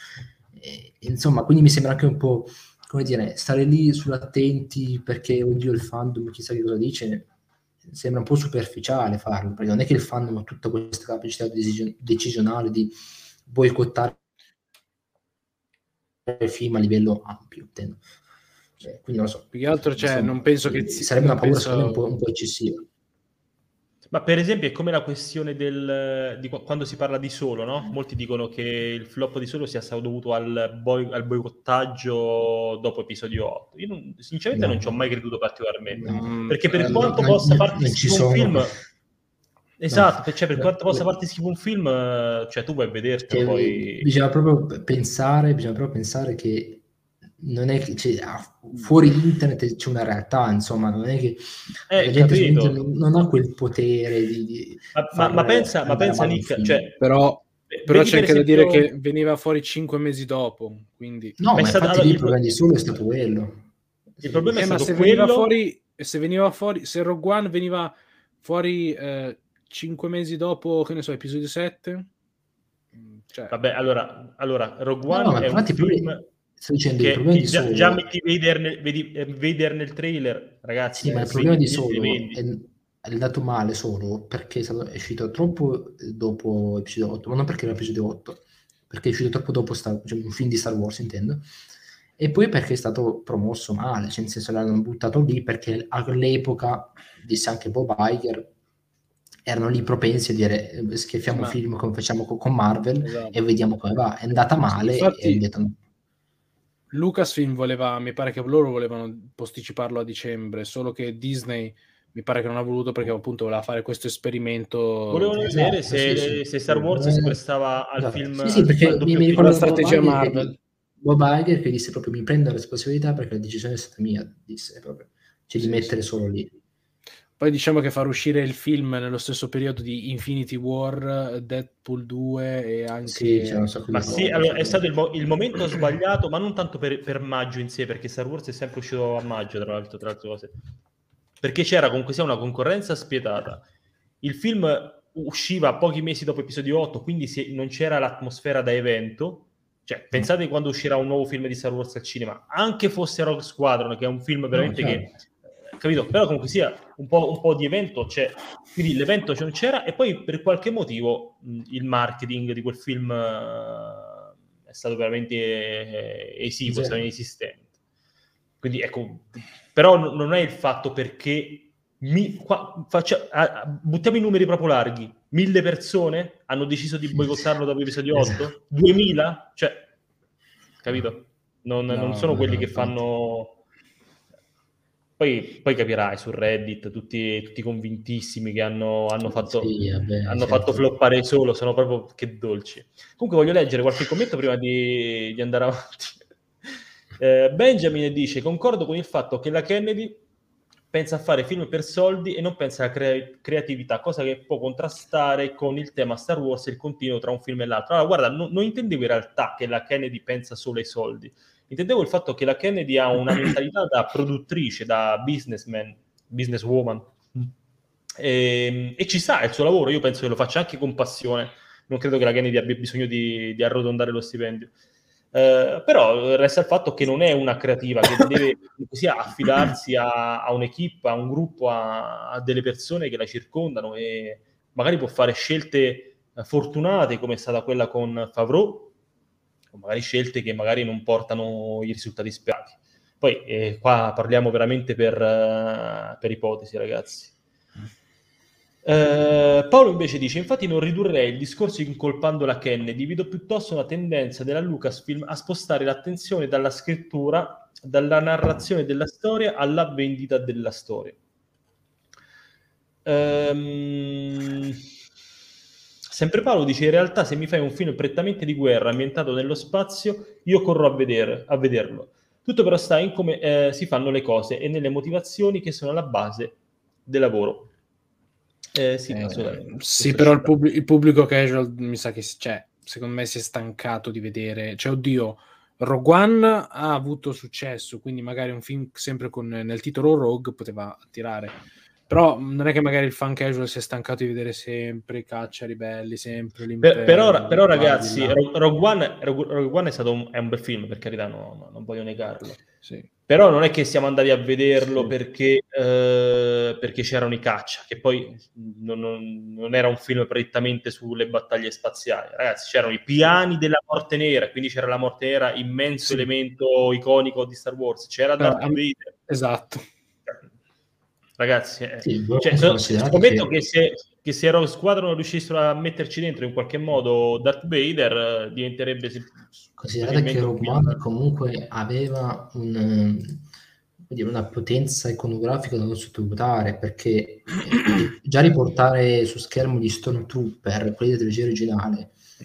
Speaker 2: E, insomma, quindi mi sembra anche un po', come dire, stare lì sull'attenti perché, oddio, il fandom chissà che cosa dice, sembra un po' superficiale farlo, perché non è che il fandom ha tutta questa capacità decisionale di boicottare il film a livello ampio, intendo. Cioè, quindi non lo so.
Speaker 3: Più che altro, cioè, non penso che...
Speaker 2: Sarebbe una paura penso... un, po', un po' eccessiva.
Speaker 1: Ma per esempio è come la questione del, di quando si parla di solo, no? Molti dicono che il flop di solo sia stato dovuto al, boi, al boicottaggio dopo episodio 8. Io non, sinceramente no. non ci ho mai creduto particolarmente, no. perché per eh, quanto no, possa farti schifo un film... Esatto, cioè per quanto possa farti schifo un film, cioè tu puoi vederti poi...
Speaker 2: Bisogna proprio pensare, bisogna proprio pensare che non è che cioè, fuori internet c'è una realtà, insomma, non è che
Speaker 1: eh, la gente
Speaker 2: non ha quel potere di... di
Speaker 1: ma, ma, ma, pensa, ma pensa Nick, cioè,
Speaker 3: però, però c'è anche esempio... da dire che veniva fuori cinque mesi dopo, quindi...
Speaker 2: No, ma, ma infatti lì il problema di solo è stato quello.
Speaker 1: Il problema è
Speaker 3: eh,
Speaker 1: stato
Speaker 3: se
Speaker 1: quello...
Speaker 3: Veniva fuori, se veniva fuori, se Rogue One veniva fuori eh, cinque mesi dopo, che ne so, episodio 7...
Speaker 1: Mm, cioè... Vabbè, allora, allora Rogue One no, è un film... Poi
Speaker 2: Sto dicendo che, il problema di
Speaker 1: solo... Già metti Vader nel, vedi, eh, Vader nel trailer, ragazzi.
Speaker 2: Sì, ma il problema di solo è, è dato male solo perché è, stato, è uscito troppo dopo episodio 8, ma non perché era episodio 8, perché è uscito troppo dopo Star, cioè un film di Star Wars, intendo. E poi perché è stato promosso male, cioè nel senso l'hanno buttato lì perché all'epoca, disse anche Bob Iger, erano lì propensi a dire eh, schiaffiamo ma... film come facciamo con, Marvel esatto. e vediamo come va. È andata male Infatti... e detto
Speaker 3: Lucasfilm voleva, mi pare che loro volevano posticiparlo a dicembre, solo che Disney mi pare che non ha voluto perché appunto voleva fare questo esperimento.
Speaker 1: Volevano vedere esatto, se, sì, sì. se, Star Wars si prestava al esatto. film.
Speaker 2: Sì, sì, perché mi, mi ricordo
Speaker 3: la strategia Bob Marvel.
Speaker 2: Che, Bob Iger che disse proprio mi prendo la responsabilità perché la decisione è stata mia, disse proprio, cioè di mettere solo lì.
Speaker 3: Poi diciamo che far uscire il film nello stesso periodo di Infinity War, Deadpool 2 e anche...
Speaker 2: Sì, cioè, so
Speaker 1: ma sì, allora, è stato il, mo- il, momento sbagliato, ma non tanto per, per, maggio in sé, perché Star Wars è sempre uscito a maggio, tra l'altro, tra altre cose. Perché c'era comunque sia una concorrenza spietata. Il film usciva pochi mesi dopo episodio 8, quindi si, non c'era l'atmosfera da evento. Cioè, pensate quando uscirà un nuovo film di Star Wars al cinema, anche fosse Rogue Squadron, che è un film veramente no, certo. che capito? Però comunque sia un po', un po', di evento c'è, quindi l'evento non c'era e poi per qualche motivo mh, il marketing di quel film uh, è stato veramente eh, esiguo, è stato inesistente. Quindi ecco, però n- non è il fatto perché mi, qua, faccia, ah, buttiamo i numeri proprio larghi. Mille persone hanno deciso di boicottarlo dopo l'episodio 8? Duemila? Cioè, capito? Non, no, non sono quelli che fanno poi, poi, capirai su Reddit tutti, tutti convintissimi che hanno, hanno fatto, sì, vabbè, hanno certo. fatto floppare solo, sono proprio che dolci. Comunque voglio leggere qualche commento prima di, di andare avanti. Eh, Benjamin dice: Concordo con il fatto che la Kennedy pensa a fare film per soldi e non pensa alla cre- creatività, cosa che può contrastare con il tema Star Wars e il continuo tra un film e l'altro. Allora, guarda, no, non intendevo in realtà che la Kennedy pensa solo ai soldi intendevo il fatto che la Kennedy ha una mentalità da produttrice, da businessman, businesswoman, e, ehm, e ci sta, è il suo lavoro, io penso che lo faccia anche con passione, non credo che la Kennedy abbia bisogno di, di arrotondare lo stipendio. Uh, però resta il fatto che non è una creativa che deve così affidarsi a, a un'equipe, a un gruppo, a, a, delle persone che la circondano e, magari può fare scelte eh, fortunate come è stata quella con Favreau, o magari scelte che magari non portano i risultati sperati. Poi eh, qua parliamo veramente per, uh, per ipotesi, ragazzi. Uh, Paolo invece dice: Infatti, non ridurrei il discorso incolpando la Kennedy, vedo piuttosto una tendenza della Lucasfilm a spostare l'attenzione dalla scrittura, dalla narrazione della storia alla vendita della storia. Um, sempre Paolo dice: In realtà, se mi fai un film prettamente di guerra ambientato nello spazio, io corro a, vedere, a vederlo. Tutto però sta in come eh, si fanno le cose e nelle motivazioni che sono alla base del lavoro.
Speaker 3: Eh, sì, eh, sì però il, pub- il, pubblico casual mi sa che cioè, secondo me si è stancato di vedere. Cioè, oddio, Rogue One ha avuto successo, quindi magari un film sempre con nel titolo Rogue poteva attirare. Però non è che magari il fan casual si è stancato di vedere sempre i caccia ribelli, sempre
Speaker 1: l'impero. Per, però, però ragazzi, Rogue One, Rogue One, è stato un, è un bel film, per carità, no, no, non voglio negarlo. Sì. Però non è che siamo andati a vederlo sì. perché, eh, perché, c'erano i caccia, che poi non, non, non, era un film prettamente sulle battaglie spaziali. Ragazzi, c'erano i piani della morte nera, quindi c'era la morte nera, immenso sì. elemento iconico di Star Wars. C'era Darth Vader.
Speaker 3: Esatto
Speaker 1: Ragazzi, eh, sì, cioè, so, scommetto che... che, se, che se Rogue Squadron riuscissero a metterci dentro in qualche modo Darth Vader, diventerebbe...
Speaker 2: Considerate che Rogue One comunque aveva un, una potenza iconografica da non sottovalutare, perché già riportare su schermo gli Stormtrooper, quelli della trilogia originale, sì.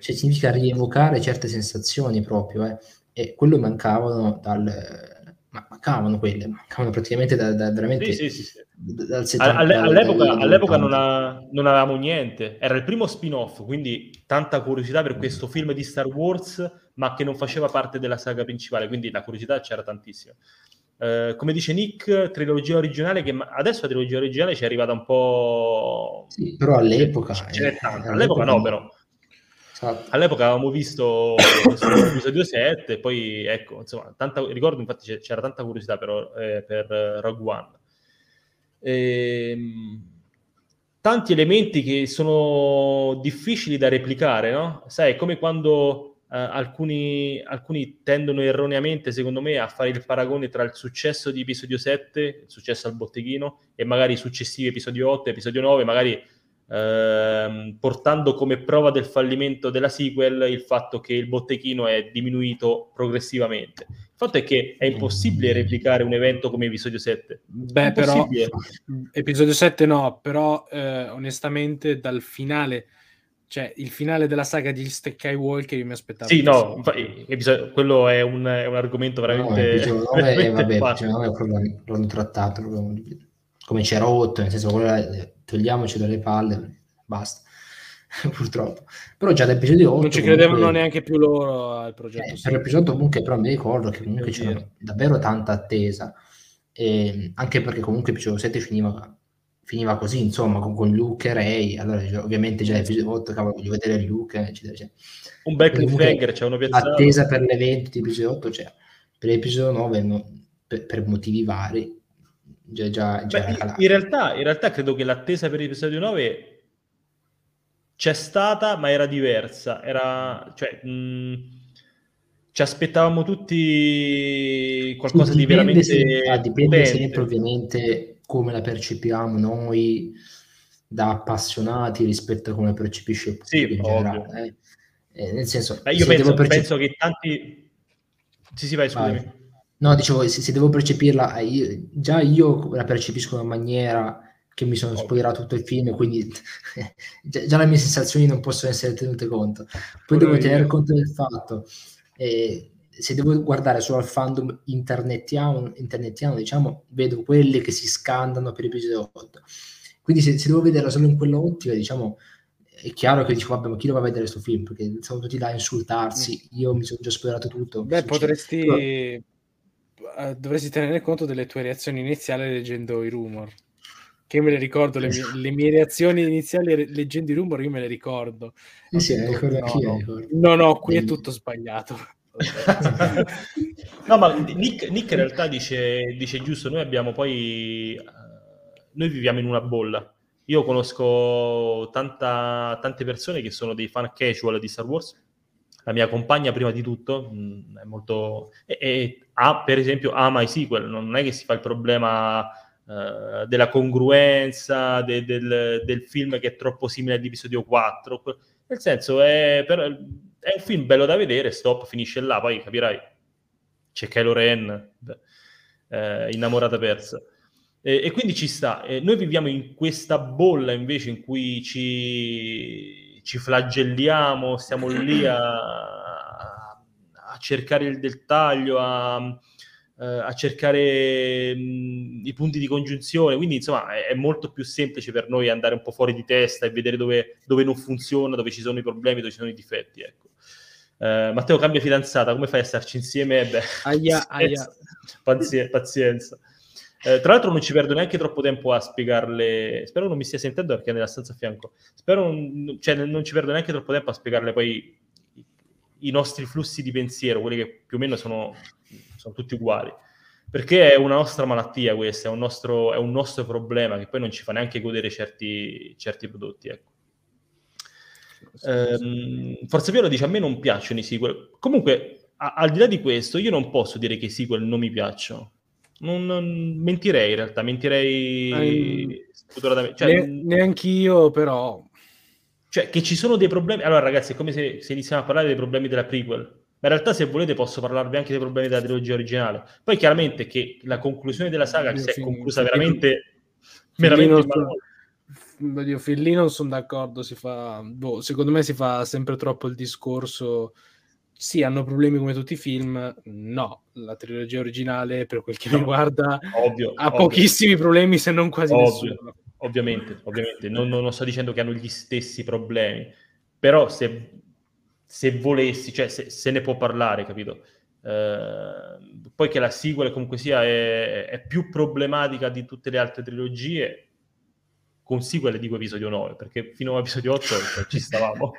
Speaker 2: cioè, significa rievocare certe sensazioni proprio, eh, e quello mancavano dal ma mancavano quelle, mancavano praticamente da, da veramente
Speaker 1: sì, sì, sì, dal 70, all'epoca, dal, all'epoca non, ha, non, avevamo niente, era il primo spin-off, quindi tanta curiosità per questo film di Star Wars, ma che non faceva parte della saga principale, quindi la curiosità c'era tantissima. Uh, come dice Nick, trilogia originale, che adesso la trilogia originale ci è arrivata un po'...
Speaker 2: Sì, però all'epoca...
Speaker 1: Eh, all'epoca, all'epoca no, però Esatto. All'epoca avevamo visto l'episodio 7, poi ecco, insomma, tanta, ricordo infatti c'era tanta curiosità però, eh, per Rogue One. Ehm, tanti elementi che sono difficili da replicare, no? Sai, è come quando eh, alcuni, alcuni tendono erroneamente, secondo me, a fare il paragone tra il successo di episodio 7, il successo al botteghino, e magari i successivi episodio 8, episodio 9, magari ehm, portando come prova del fallimento della sequel il fatto che il botteghino è diminuito progressivamente. Il fatto è che è impossibile replicare un evento come episodio 7.
Speaker 3: Beh, però episodio 7 no, però eh, onestamente dal finale cioè il finale della saga di Skywalker io mi aspettavo
Speaker 1: sì no infatti, episodio, quello è un, è un, argomento veramente, no, 9,
Speaker 2: veramente vabbè, 9 l'hanno trattato come c'è rotto nel senso quello togliamoci dalle palle, basta. Purtroppo, però già dall'episodio 8
Speaker 3: non ci credevano comunque... neanche più loro al progetto.
Speaker 2: Eh, per l'episodio comunque, però mi ricordo che comunque c'era davvero tanta attesa, e, anche perché comunque l'episodio 7 finiva, finiva così, insomma, con, con Luke e Ray. Allora, ovviamente già l'episodio 8, cavolo, voglio vedere Luke, eccetera, eccetera.
Speaker 1: Un bel cliffhanger, c'è uno
Speaker 2: piazzato. Attesa per l'evento di episodio 8 c'è. Per l'episodio 9, no, per, per motivi vari, Già, già, già
Speaker 1: Beh, in, realtà, in realtà credo che l'attesa per l'episodio 9 c'è stata, ma era diversa. Era, cioè, mh, ci aspettavamo tutti qualcosa sì, di veramente. Se,
Speaker 2: ah, dipende sempre, ovviamente, come la percepiamo noi da appassionati rispetto a come percepisce il
Speaker 1: pubblico sì, in generale.
Speaker 2: Eh. Eh, nel senso,
Speaker 1: Beh, io penso, percep- penso, che tanti. Sì, sì, vai, scusami. Vai.
Speaker 2: No, dicevo, se, se devo percepirla, eh, io, già io la percepisco in una maniera che mi sono spoilerato tutto il film, quindi già, già, le mie sensazioni non possono essere tenute conto. Poi devo tenere conto del fatto, eh, se devo guardare solo al fandom internetiano, internetiano, diciamo, vedo quelli che si scandano per l'episodio 8. Quindi se, se devo vederla solo in quell'ottica, diciamo, è chiaro che dico, vabbè, ma chi lo va a vedere questo film? Perché sono tutti là a insultarsi, mm. io mi sono già spoilerato tutto.
Speaker 3: Beh, potresti... Però dovresti tenere conto delle tue reazioni iniziali leggendo i rumor. Che io me le ricordo, le mie, le mie reazioni iniziali leggendo i rumor, io me le ricordo.
Speaker 2: Sì, sì, ricordo
Speaker 3: no, no, no, no, qui è tutto sbagliato.
Speaker 1: no, ma Nick, Nick, in realtà dice, dice giusto, noi abbiamo poi... Uh, noi viviamo in una bolla Io conosco tanta, tante persone che sono dei fan casual di Star Wars. La mia compagna, prima di tutto, mh, mm, è molto... E, e ha, per esempio, ama i sequel. Non è che si fa il problema uh, della congruenza de, del, del, film che è troppo simile all'episodio 4. Nel senso, è, per, è un film bello da vedere, stop, finisce là, poi capirai. C'è Kylo Ren, eh, innamorata persa. E, e quindi ci sta. E noi viviamo in questa bolla invece in cui ci, ci flagelliamo, stiamo lì a, a cercare il dettaglio, a, a cercare mh, i punti di congiunzione. Quindi, insomma, è, è, molto più semplice per noi andare un po' fuori di testa e vedere dove, dove non funziona, dove ci sono i problemi, dove ci sono i difetti. Ecco. Uh, Matteo cambia fidanzata, come fai a starci insieme? Beh,
Speaker 3: aia, aia.
Speaker 1: Pazienza. pazienza. Eh, tra l'altro non ci perdo neanche troppo tempo a spiegarle, spero non mi stia sentendo perché è nella stanza a fianco, spero non, cioè, non ci perdo neanche troppo tempo a spiegarle poi i, nostri flussi di pensiero, quelli che più o meno sono, sono tutti uguali, perché è una nostra malattia questa, è un nostro, è un nostro problema che poi non ci fa neanche godere certi, certi prodotti. Ecco. Ehm, Forza Viola dice a me non piacciono i sequel. Comunque, a, al di là di questo, io non posso dire che i sequel non mi piacciono. Non, non mentirei in realtà, mentirei
Speaker 3: um, cioè, ne, neanch'io, però.
Speaker 1: Cioè, che ci sono dei problemi. Allora, ragazzi, è come se, se iniziamo a parlare dei problemi della prequel. Ma in realtà, se volete, posso parlarvi anche dei problemi della trilogia originale. Poi, chiaramente, che la conclusione della saga si è conclusa veramente. veramente
Speaker 3: io fin lì non sono d'accordo, si fa, boh, secondo me si fa sempre troppo il discorso, sì, hanno problemi come tutti i film, no, la trilogia originale per quel che mi riguarda
Speaker 1: ovvio,
Speaker 3: ha ovvio. pochissimi problemi se non quasi ovvio, nessuno.
Speaker 1: Ovviamente, ovviamente, non, non, sto dicendo che hanno gli stessi problemi, però se, se volessi, cioè se, se, ne può parlare, capito? Eh, poi che la sequel comunque sia è, è più problematica di tutte le altre trilogie, con sequel dico episodio 9 perché fino all'episodio 8 cioè, ci stavamo.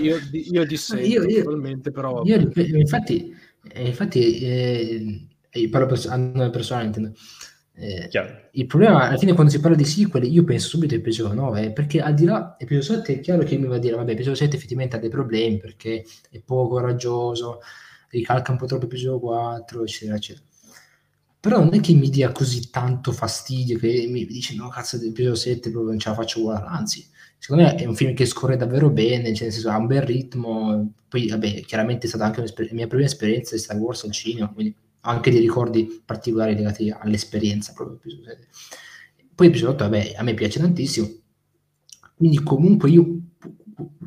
Speaker 3: Io, io dissento io, io, totalmente però
Speaker 2: io, infatti infatti eh, parlo pers- personalmente eh, il problema alla fine quando si parla di sequel io penso subito a episodio 9 perché al di là episodio 7 è chiaro che mi va a dire vabbè episodio 7 effettivamente ha dei problemi perché è poco coraggioso ricalca un po' troppo episodio 4 eccetera eccetera però non è che mi dia così tanto fastidio che mi dice no cazzo l'episodio 7 proprio non ce la faccio guardare anzi secondo me è un film che scorre davvero bene cioè nel senso ha un bel ipmo poi vabbè chiaramente è stata anche la mia prima esperienza di Star Wars al cinema quindi ho anche dei ricordi particolari legati all'esperienza proprio episodio 7 poi episodio 8 vabbè a me piace tantissimo quindi comunque io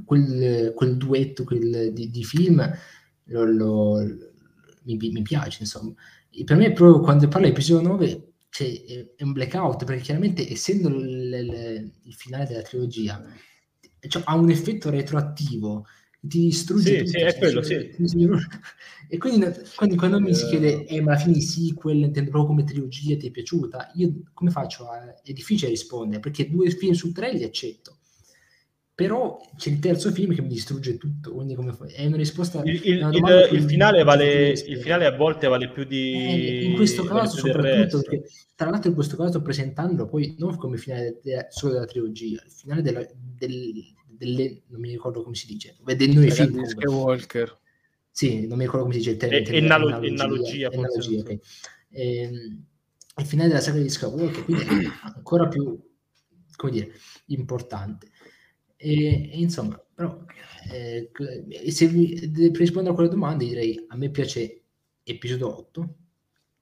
Speaker 2: quel, quel duetto quel di, di film lo, lo, mi, mi piace insomma per me proprio quando parla di episodio 9 cioè, è un blackout perché chiaramente essendo l- l- il finale della trilogia cioè, ha un effetto retroattivo ti distrugge
Speaker 1: sì, tutto, sì, è cioè, quello,
Speaker 2: sì. e quindi quando, quando mi si eh. chiede eh, ma alla fine sequel intendo proprio come trilogia ti è piaciuta io come faccio a... è difficile rispondere perché due film su tre li accetto però c'è il terzo film che mi distrugge tutto, quindi? È una risposta...
Speaker 1: Il, il, il, il finale, vale, il finale a volte vale più di...
Speaker 2: Eh, in questo caso soprattutto, perché tra l'altro in questo caso sto presentandolo poi non come finale de, solo della trilogia, il finale della, del, delle... non mi ricordo come si dice, dei nuovi film.
Speaker 3: Walker.
Speaker 2: Sì, non mi ricordo come si dice il termine.
Speaker 1: E, enalo- analogia,
Speaker 2: analogia okay. ehm, il finale della saga di Skywalker, quindi è ancora più, come dire, importante. E, e insomma, però, eh, se mi, per rispondere a quelle domande direi a me piace episodio 8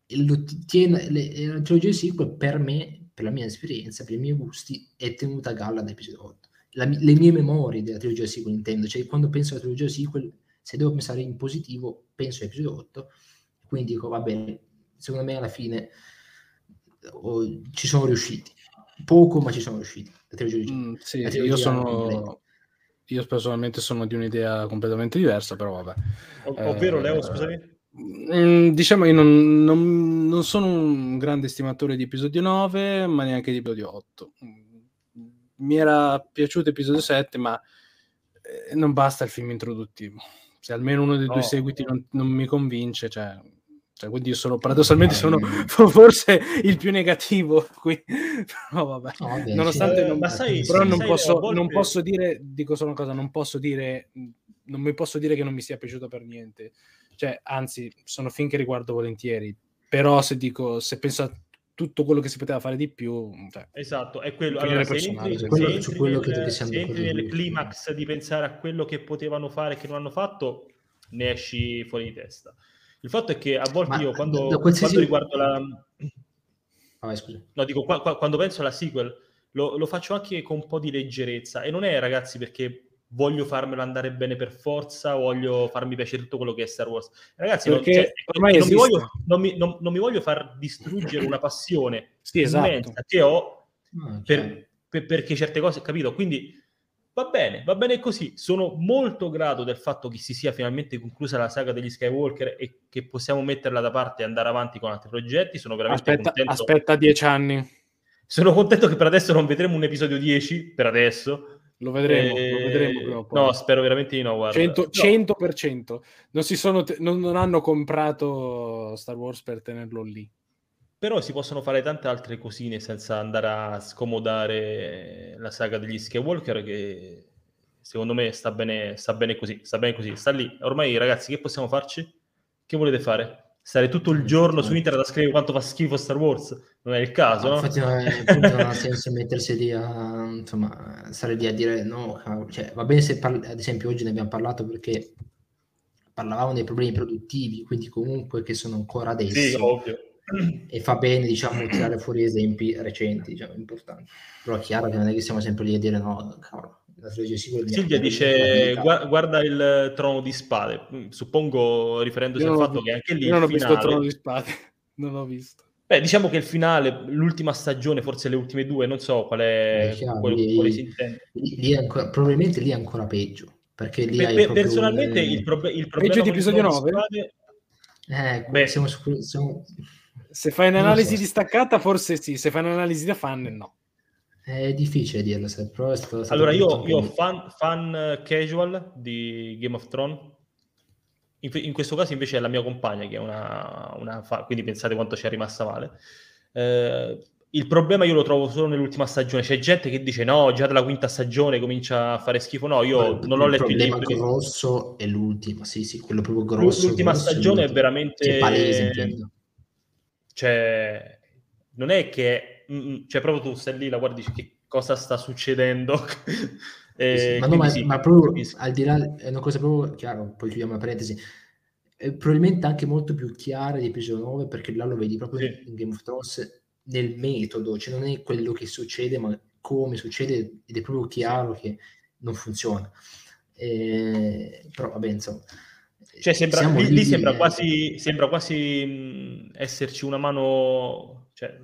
Speaker 2: e la trilogia sequel per me, per la mia esperienza, per i miei gusti, è tenuta a galla da episodio 8. La, le mie memorie della trilogia sequel intendo, cioè quando penso alla trilogia sequel, se devo pensare in positivo, penso a episodio 8, quindi dico va bene, secondo me alla fine oh, ci sono riusciti poco, ma ci sono riusciti. La trilogia,
Speaker 3: mm, sì, la trilogia io sono... Io personalmente sono di un'idea completamente diversa, però vabbè.
Speaker 1: Ov- ovvero, eh, Leo, scusami?
Speaker 3: Mm, diciamo, io non, non, non, sono un grande stimatore di episodio 9, ma neanche di episodio 8. Mi era piaciuto episodio 7, ma eh, non basta il film introduttivo. Se almeno uno dei no. due seguiti non, non mi convince, cioè, Cioè, quindi io sono paradossalmente sono forse il più negativo qui. no, vabbè. Vabbè Nonostante sì. non, ma sai, però non, sai, posso, volte... non posso dire, dico solo una cosa, non posso dire non mi posso dire che non mi sia piaciuto per niente. Cioè, anzi, sono film che riguardo volentieri. Però se dico, se penso a tutto quello che si poteva fare di più. Cioè,
Speaker 1: esatto, è quello. Allora, se entri, se quello, entri, quello nel, se entri nel climax di pensare a quello che potevano fare e che non hanno fatto, ne esci fuori di testa. Il fatto è che a volte Ma, io quando, qualsiasi... quando riguardo la... Ah, no, dico, qua, qua, quando penso alla sequel lo, lo, faccio anche con un po' di leggerezza e non è ragazzi perché voglio farmelo andare bene per forza, voglio farmi piacere tutto quello che è Star Wars. Ragazzi, non, cioè, non, mi voglio, non, mi, non, mi voglio, far distruggere una passione
Speaker 3: sì, esatto.
Speaker 1: che ho ah, per, per, perché certe cose, capito? Quindi va bene, va bene così. Sono molto grato del fatto che si sia finalmente conclusa la saga degli Skywalker e che possiamo metterla da parte e andare avanti con altri progetti. Sono veramente
Speaker 3: aspetta,
Speaker 1: contento.
Speaker 3: Aspetta dieci anni.
Speaker 1: Sono contento che per adesso non vedremo un episodio 10, per adesso,
Speaker 3: lo vedremo, eh, lo vedremo
Speaker 1: No, spero veramente di no. Guarda.
Speaker 3: 100%, 100%. Non, si sono non, non, hanno comprato Star Wars per tenerlo lì.
Speaker 1: Però si possono fare tante altre cosine senza andare a scomodare la saga degli Skywalker che secondo me sta bene, sta bene così, sta bene così, sta lì. Ormai ragazzi, che possiamo farci? Che volete fare? stare tutto il giorno su internet a scrivere quanto fa schifo Star Wars, non è il caso, no?
Speaker 2: Infatti non ha senso mettersi lì a, insomma, stare lì a dire no, cioè, va bene se parli, ad esempio oggi ne abbiamo parlato perché parlavamo dei problemi produttivi, quindi comunque che sono ancora adesso. Sì, ovvio. E fa bene, diciamo, tirare fuori esempi recenti, diciamo, importanti. Però è chiaro che non è che siamo sempre lì a dire no, cavolo,
Speaker 1: la Silvia dice guarda il trono di spade mm, suppongo riferendosi al fatto che anche lì
Speaker 3: io non ho finale... visto il trono di spade. Non l'ho visto.
Speaker 1: Beh diciamo che il finale l'ultima stagione forse le ultime due non so qual è chiaro, quale, lì, quale si intende.
Speaker 2: lì, lì ancora, probabilmente lì è ancora peggio perché lì
Speaker 1: per, personalmente il, prob- il problema
Speaker 3: peggio di episodio 9
Speaker 2: spade... eh, beh, siamo su, siamo...
Speaker 3: se fai un'analisi so. distaccata forse sì se fai un'analisi da fan no
Speaker 2: è difficile dirlo, se però è
Speaker 1: stato, Allora, io, io fan, fan casual di Game of Thrones. In, in, questo caso invece è la mia compagna che è una, una fa, quindi pensate quanto ci è rimasta male. Eh, il problema io lo trovo solo nell'ultima stagione. C'è gente che dice no, già dalla quinta stagione comincia a fare schifo. No, io Guarda, non ho letto
Speaker 2: il libro. Il problema grosso è l'ultima, sì, sì, quello proprio grosso.
Speaker 1: L'ultima
Speaker 2: grosso
Speaker 1: stagione è, è veramente...
Speaker 2: C'è palese, intendo.
Speaker 1: Cioè, non è che Mm, cioè proprio tu stai lì, la guardi, che cosa sta succedendo?
Speaker 2: eh, ma, no, ma, sì, ma proprio al di là, è una cosa proprio chiara, poi chiudiamo la parentesi, è probabilmente anche molto più chiara di episodio 9 perché là lo vedi proprio sì. in Game of Thrones nel metodo, cioè non è quello che succede, ma come succede ed è proprio chiaro che non funziona. Eh, però vabbè, insomma.
Speaker 1: Cioè, sembra, lì, lì, sembra quasi, sembra quasi mh, esserci una mano, cioè,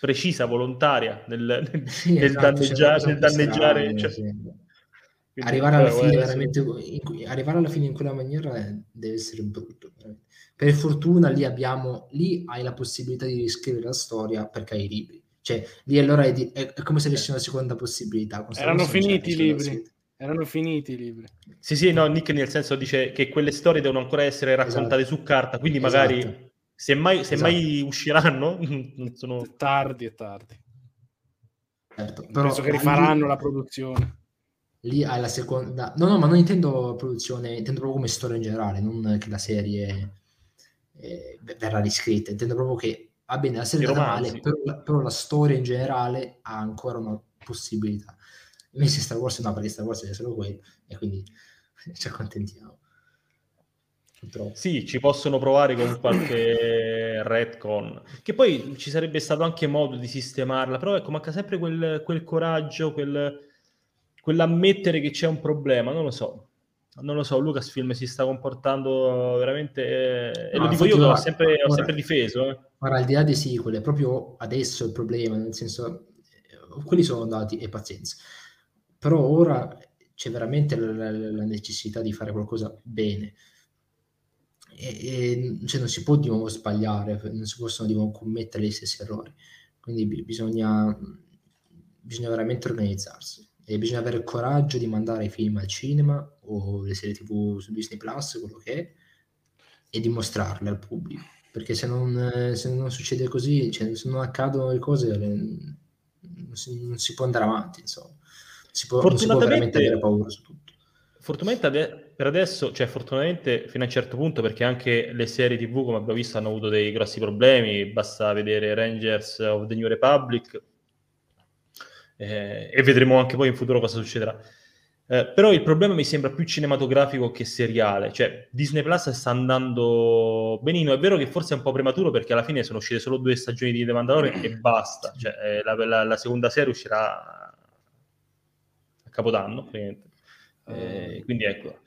Speaker 1: precisa, volontaria nel, nel, sì, nel esatto, danneggiare. Nel danneggiare cioè. sì.
Speaker 2: Quindi, arrivare, alla fine, veramente, in, arrivare alla fine in quella maniera deve essere brutto. Per fortuna lì abbiamo, lì hai la possibilità di riscrivere la storia perché hai i libri. Cioè, lì allora è, di, è, è come se avessi una seconda possibilità.
Speaker 3: Erano finiti i libri. Erano finiti i libri.
Speaker 1: Sì, sì, no, Nick nel senso dice che quelle storie devono ancora essere raccontate esatto. su carta, quindi magari esatto. Se mai, se esatto. mai usciranno, sono...
Speaker 3: È tardi, è tardi. Certo, però Penso che rifaranno lì, la produzione.
Speaker 2: Lì hai la seconda... No, no, ma non intendo produzione, intendo proprio come storia in generale, non che la serie eh, verrà riscritta. Intendo proprio che, va bene, la serie è male, però, però, la storia in generale ha ancora una possibilità. Invece Star Wars no, perché Star Wars è solo quello, e quindi ci accontentiamo.
Speaker 1: Purtroppo. Sì, ci possono provare con qualche retcon, che poi ci sarebbe stato anche modo di sistemarla, però ecco, manca sempre quel, quel coraggio, quel, quell'ammettere che c'è un problema, non lo so. Non lo so, Lucasfilm si sta comportando veramente, eh, e lo dico io che ho sempre, ho sempre difeso. Eh.
Speaker 2: Guarda, al di là dei sequel, è proprio adesso il problema, nel senso, quelli sono andati e pazienza. Però ora c'è veramente la, la, necessità di fare qualcosa bene e, e cioè non si può di nuovo sbagliare, non si possono di nuovo commettere gli stessi errori. Quindi b- bisogna, bisogna veramente organizzarsi e bisogna avere il coraggio di mandare i film al cinema o le serie tv su Disney Plus, quello che è, e dimostrarle al pubblico. Perché se non, se non succede così, cioè, se non accadono le cose, non, si, non, si, può andare avanti, insomma. Si può, non si può paura su tutto.
Speaker 1: Fortunatamente per adesso, cioè fortunatamente fino a un certo punto, perché anche le serie TV, come abbiamo visto, hanno avuto dei grossi problemi, basta vedere Rangers of the New Republic eh, e vedremo anche poi in futuro cosa succederà. Eh, però il problema mi sembra più cinematografico che seriale, cioè Disney Plus sta andando benino, è vero che forse è un po' prematuro perché alla fine sono uscite solo due stagioni di The Mandalorian e basta, cioè, eh, la, la, la, seconda serie uscirà Capodanno, eh, quindi ecco,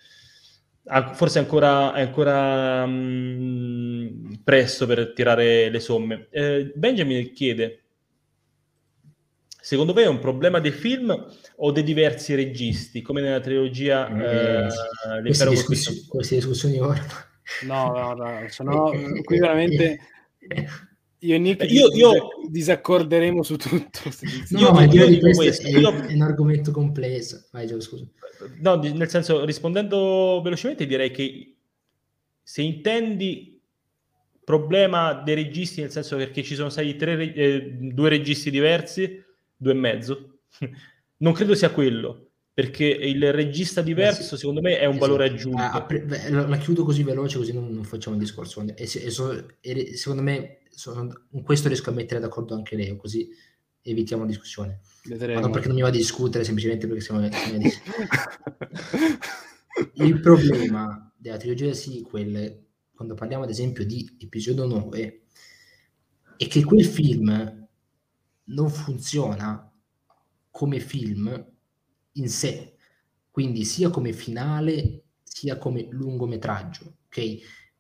Speaker 1: forse ancora, è ancora mh, mm, presto per tirare le somme. Eh, Benjamin chiede Secondo me è un problema dei film o dei diversi registi, come nella trilogia eh,
Speaker 2: eh, queste, discussioni, queste discussioni ora.
Speaker 3: No, no, no, sono qui veramente io e Nick io, io... disaccorderemo su tutto.
Speaker 2: No, io, ma io di questo questo. È, io... è, un argomento complesso. Vai, Gio, scusa.
Speaker 1: No, nel senso, rispondendo velocemente, direi che se intendi problema dei registi, nel senso perché ci sono stati tre, eh, due registi diversi, due e mezzo. non credo sia quello, perché il regista diverso, sì. secondo me, è un esatto. valore aggiunto. Ah,
Speaker 2: pre- la chiudo così veloce, così non, non facciamo il discorso. E, e, so, e secondo me, sono, in questo riesco a mettere d'accordo anche Leo, così evitiamo la discussione. Vedremo. Ma non perché non mi va a discutere, semplicemente perché siamo, siamo Il problema della trilogia sequel, quando parliamo ad esempio di episodio 9, è che quel film non funziona come film in sé, quindi sia come finale sia come lungometraggio, ok?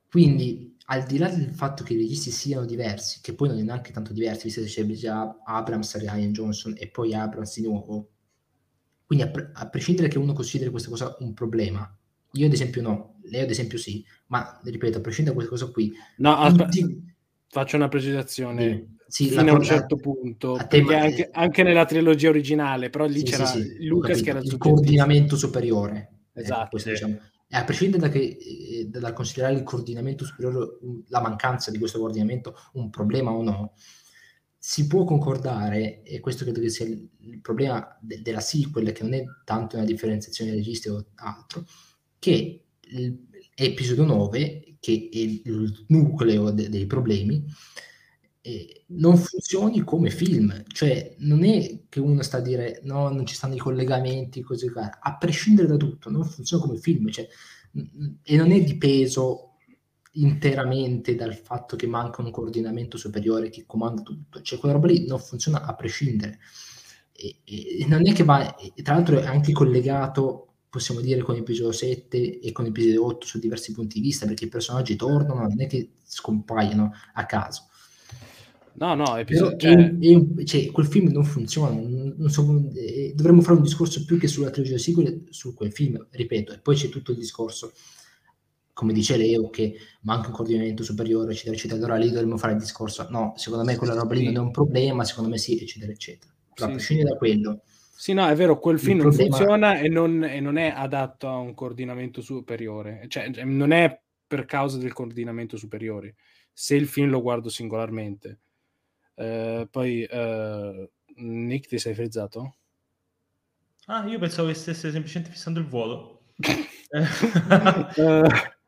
Speaker 2: Quindi al di là del fatto che i registi siano diversi, che poi non è neanche tanto diversi, visto che c'è già Abrams, Ryan Johnson e poi Abrams di nuovo, quindi a, pre- a, prescindere che uno consideri questa cosa un problema, io ad esempio no, lei ad esempio sì, ma ripeto, a prescindere da questa cosa qui...
Speaker 3: No, aspetta, tutti... faccio una precisazione sì, fino a un certo punto perché anche, anche, nella trilogia originale però lì sì, c'era sì, Lucas che era
Speaker 2: il coordinamento superiore eh, esatto eh, diciamo. a prescindere da, che, eh, dal considerare il coordinamento superiore la mancanza di questo coordinamento un problema o no si può concordare e questo credo che sia il, problema de, della sequel che non è tanto una differenziazione registi o altro che l'episodio 9 che è il nucleo de, dei problemi non funzioni come film, cioè non è che uno sta a dire no, non ci stanno i collegamenti, così a prescindere da tutto, non funziona come film, cioè, e non è dipeso interamente dal fatto che manca un coordinamento superiore che comanda tutto, cioè quella roba lì non funziona a prescindere. E, e non è che va, tra l'altro è anche collegato, possiamo dire, con l'episodio 7 e con l'episodio 8 su diversi punti di vista, perché i personaggi tornano, non è che scompaiono a caso
Speaker 3: No, no, episodio, cioè... È,
Speaker 2: è, cioè, quel film non funziona. Non so, eh, dovremmo fare un discorso più che sulla trilogia sequel, su quel film, ripeto, e poi c'è tutto il discorso, come dice Leo, che manca un coordinamento superiore, eccetera, eccetera. Allora lì dovremmo fare il discorso. No, secondo me quella roba lì non è un problema, secondo me sì, eccetera, eccetera. Però sì, a prescindere sì. da quello.
Speaker 3: Sì, no, è vero, quel film non problema... funziona e non, e non è adatto a un coordinamento superiore. Cioè, non è per causa del coordinamento superiore. Se il film lo guardo singolarmente eh, poi eh, Nick ti sei frizzato?
Speaker 1: Ah, io pensavo che stesse semplicemente fissando il vuoto.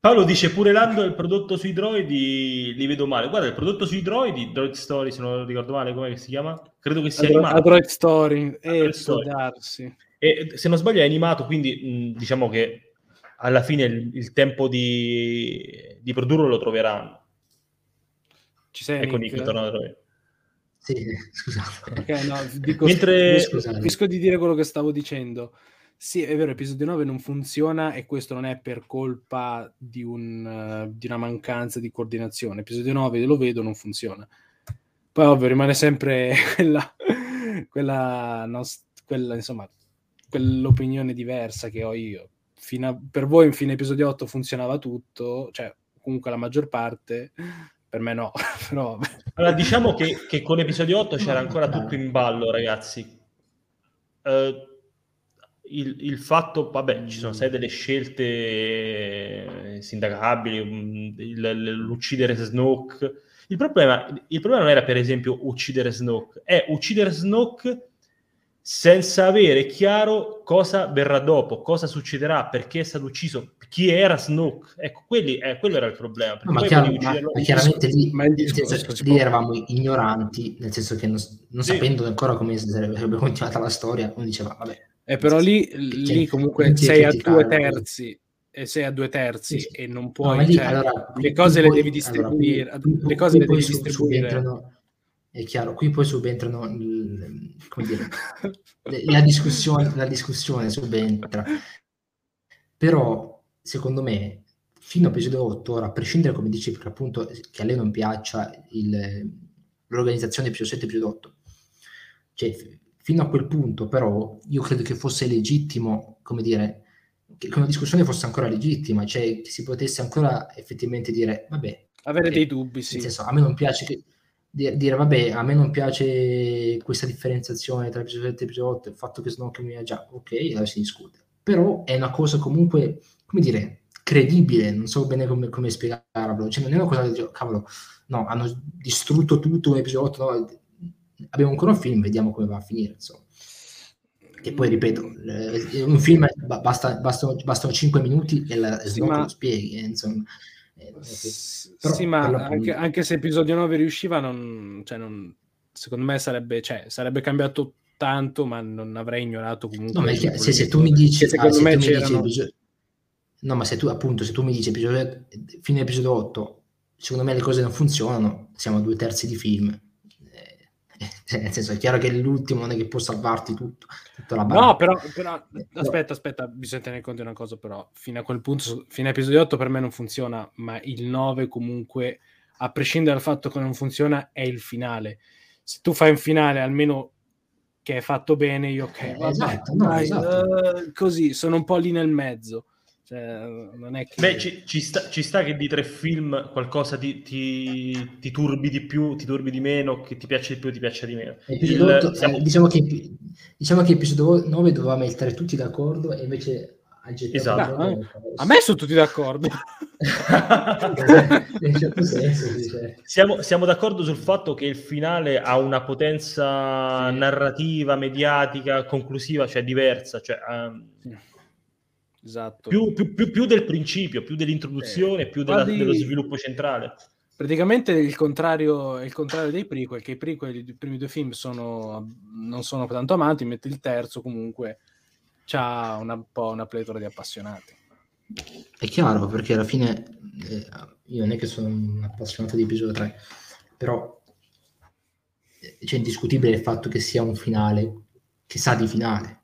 Speaker 1: Paolo dice pure Lando il prodotto sui droidi li vedo male. Guarda, il prodotto sui droidi, Droid Story, se non ricordo male, come si chiama? Credo che sia
Speaker 3: Adro- animato. Droid Story, eh, story. darsi.
Speaker 1: E se non sbaglio è animato, quindi mh, diciamo che alla fine il, il tempo di, di produrlo lo troveranno.
Speaker 3: Ci sei? Ecco Nick, torna da noi.
Speaker 2: Sì, scusate.
Speaker 3: Okay, no, dico, Mentre... Riesco di dire quello che stavo dicendo. Sì, è vero, episodio 9 non funziona e questo non è per colpa di, un, uh, di una mancanza di coordinazione. Episodio 9 lo vedo, non funziona. Poi ovvio rimane sempre quella, quella, nost- quella insomma, quell'opinione diversa che ho io. A, per voi in fine episodio 8 funzionava tutto, cioè comunque la maggior parte, per me no. Però...
Speaker 1: Allora, diciamo che, che, con episodio 8 c'era ancora tutto in ballo, ragazzi. Uh, il, il, fatto, vabbè, ci sono state delle scelte sindacabili, mm, il, l'uccidere Snoke. Il problema, il problema non era, per esempio, uccidere Snoke, è uccidere Snoke senza avere chiaro cosa verrà dopo, cosa succederà, perché è stato ucciso, chi era Snoke. Ecco, quelli, eh, quello era il problema.
Speaker 2: No, ma, chiaro, ma, ma, chiaramente lì, ma senso, lì eravamo ignoranti, nel senso che non, non sì. sapendo ancora come sarebbe continuata la storia, uno diceva, vabbè.
Speaker 3: Eh, però lì, lì comunque sei a due terzi e sei a due terzi sì. e non puoi no, lì, cioè, allora, le cose le devi distribuire allora, le cose le devi distribuire
Speaker 2: è chiaro, qui poi subentrano come dire, la, discussione, la discussione subentra. Però, secondo me, fino a episodio 8, ora, a prescindere, come dici, perché appunto che a lei non piaccia il, l'organizzazione episodio 7 e episodio 8, cioè, fino a quel punto, però, io credo che fosse legittimo, come dire, che una discussione fosse ancora legittima, cioè che si potesse ancora effettivamente dire, vabbè,
Speaker 3: avere okay, dei dubbi, sì.
Speaker 2: Senso, a me non piace che dire vabbè a me non piace questa differenziazione tra episodio 7 e episodio 8 il fatto che Snoke mi ha già ok allora si discute. Però è una cosa comunque come dire credibile non so bene come, come spiegarlo. Cioè non è una cosa che cavolo no hanno distrutto tutto un episodio 8 no, abbiamo ancora un film vediamo come va a finire insomma. Che poi ripeto un film basta, bastano, bastano 5 minuti e la sì, Snoke ma... lo spieghi eh, insomma.
Speaker 3: eh, però, sì, ma anche, anche, se episodio 9 riusciva, non, cioè non, secondo me sarebbe, cioè, sarebbe cambiato tanto, ma non avrei ignorato comunque.
Speaker 2: No, ma se, se, tu mi dici, secondo ah, me c'erano... No, ma se tu appunto, se tu mi dici episodio, fine episodio 8, secondo me le cose non funzionano, siamo a due terzi di film. Cioè, nel senso, è chiaro che l'ultimo non è che può salvarti tutto.
Speaker 3: no, però, però, aspetta, aspetta, bisogna tenere conto di una cosa, però, fino a quel punto, fino a episodio 8 per me non funziona, ma il 9 comunque, a prescindere dal fatto che non funziona, è il finale. Se tu fai un finale almeno che è fatto bene, io ok, eh, vabbè, esatto, no, dai, esatto. Uh, così, sono un po' lì nel mezzo. Cioè, non è che...
Speaker 1: Beh, ci, ci, sta, ci, sta, che di tre film qualcosa ti, ti, ti, turbi di più, ti turbi di meno, che ti piace di più, ti piace di meno.
Speaker 2: Il, 8, siamo... eh, diciamo, che, diciamo che episodio 9 doveva mettere tutti d'accordo e invece
Speaker 3: Esatto. Ah, a me sono tutti d'accordo.
Speaker 1: certo senso, siamo, siamo, d'accordo sul fatto che il finale ha una potenza sì. narrativa, mediatica, conclusiva, cioè diversa. Cioè, um,
Speaker 3: Esatto.
Speaker 1: Più, più, più, più, del principio, più dell'introduzione, eh, più della, di... dello sviluppo centrale.
Speaker 3: Praticamente il contrario, il contrario dei prequel, che i prequel, i primi due film sono, non sono tanto amanti, mentre il terzo comunque ha una, un po' una pletora di appassionati.
Speaker 2: È chiaro, perché alla fine eh, io non è che sono un appassionato di episodio 3, però eh, c'è indiscutibile il fatto che sia un finale, che sa di finale.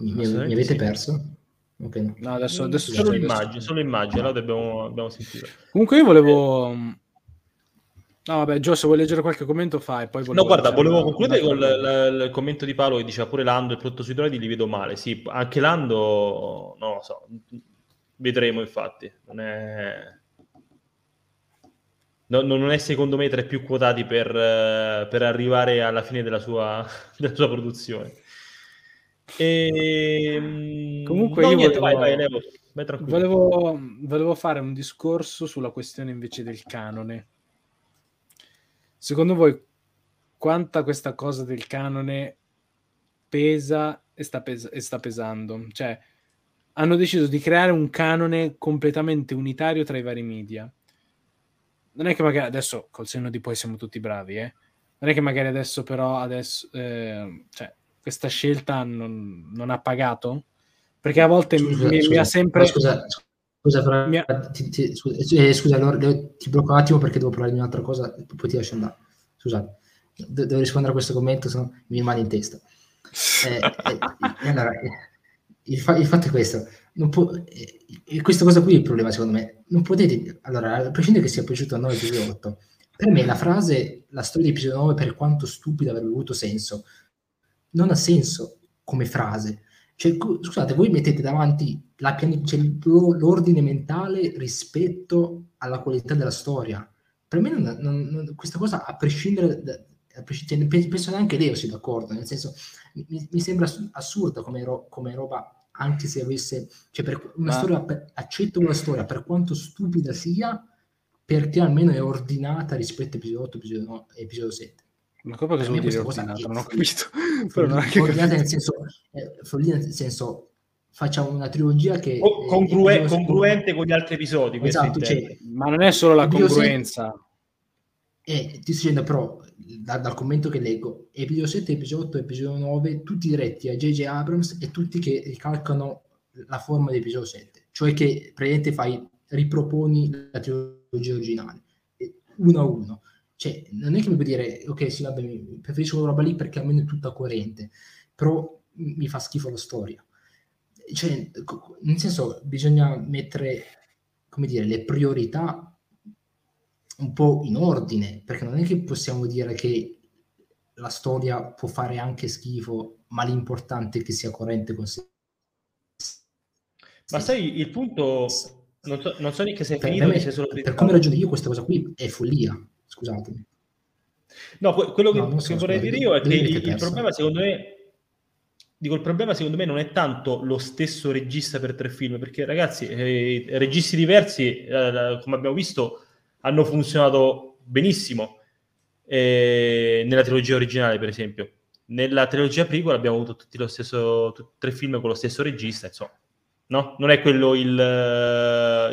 Speaker 2: Mi, mi, mi avete sì. perso?
Speaker 3: Okay, no. no. adesso, adesso
Speaker 1: solo immagine, solo immagine, allora dobbiamo, dobbiamo sentire.
Speaker 3: Comunque io volevo... No, vabbè, Gio, se vuoi leggere qualche commento fai. Poi
Speaker 1: no, guarda, volevo concludere con il, il, commento di Paolo che diceva pure Lando, il prodotto sui droidi li vedo male. Sì, anche Lando, non lo so, vedremo infatti. Non è... No, non è secondo me tra i più quotati per, per arrivare alla fine della sua, della sua produzione. E...
Speaker 3: Ehm, Comunque no, io niente, volevo, vai, vai, Levo, vai volevo, volevo fare un discorso sulla questione invece del canone. Secondo voi quanta questa cosa del canone pesa e sta, pes- e sta pesando? Cioè, hanno deciso di creare un canone completamente unitario tra i vari media. Non è che magari adesso col senno di poi siamo tutti bravi, eh? Non è che magari adesso però adesso eh, cioè, questa scelta non, non, ha pagato? Perché a volte scusa, mi, scusa, mi, ha sempre...
Speaker 2: Scusa, scusa, mi ha... ti, ti, eh, scusa allora, ti blocco un attimo perché devo parlare di un'altra cosa, poi ti lascio andare. Scusate, De- devo rispondere a questo commento, se no mi rimane in testa. Eh, eh, allora, eh, il, fa- il, fatto è questo, eh, questa cosa qui è il problema secondo me. Non potete, allora, a prescindere che sia piaciuto a 9 episodio 8, per me la frase, la storia di episodio 9, per quanto stupida avrebbe avuto senso, non ha senso come frase. Cioè, scusate, voi mettete davanti la piani- cioè, l'ordine mentale rispetto alla qualità della storia. Per me non, non, non, questa cosa, a prescindere da, cioè, penso anche Leo sia d'accordo, nel senso mi, mi sembra assurda come, ro- come, roba, anche se avesse, cioè per una Ma... storia, per, accetto una storia per quanto stupida sia, perché almeno è ordinata rispetto a episodio 8 episodio, 9, episodio 7.
Speaker 3: Ma come cosa vuol dire ordinata? Non ho capito.
Speaker 2: ordinata nel senso, eh, follia nel senso facciamo una trilogia che
Speaker 1: Co- congrue- congruente con gli altri episodi.
Speaker 2: Esatto, cioè,
Speaker 3: ma non è solo la congruenza.
Speaker 2: E eh, ti sto dicendo però, da, dal commento che leggo, episodio 7, episodio 8, episodio 9, tutti diretti a J.J. Abrams e tutti che ricalcano la forma di episodio 7, cioè che praticamente fai, riproponi la trilogia originale, uno a uno. Cioè, non è che mi puoi dire, ok, sì, vabbè, preferisco quella roba lì perché almeno è tutta coerente, però mi fa schifo la storia. Cioè, nel senso, bisogna mettere, come dire, le priorità un po' in ordine, perché non è che possiamo dire che la storia può fare anche schifo, ma l'importante è che sia coerente con sé.
Speaker 1: Ma sai, il punto, non so, non so neanche se è finito, me,
Speaker 2: per come ragiono io questa cosa qui è follia, scusatemi.
Speaker 1: No, quello che, no, che vorrei dire io è che il, il problema secondo me Dico, il problema secondo me non è tanto lo stesso regista per tre film, perché ragazzi, eh, registi diversi, eh, come abbiamo visto, hanno funzionato benissimo eh, nella trilogia originale, per esempio. Nella trilogia prequel abbiamo avuto tutti lo stesso, tutti, tre film con lo stesso regista, insomma, no? Non è quello il,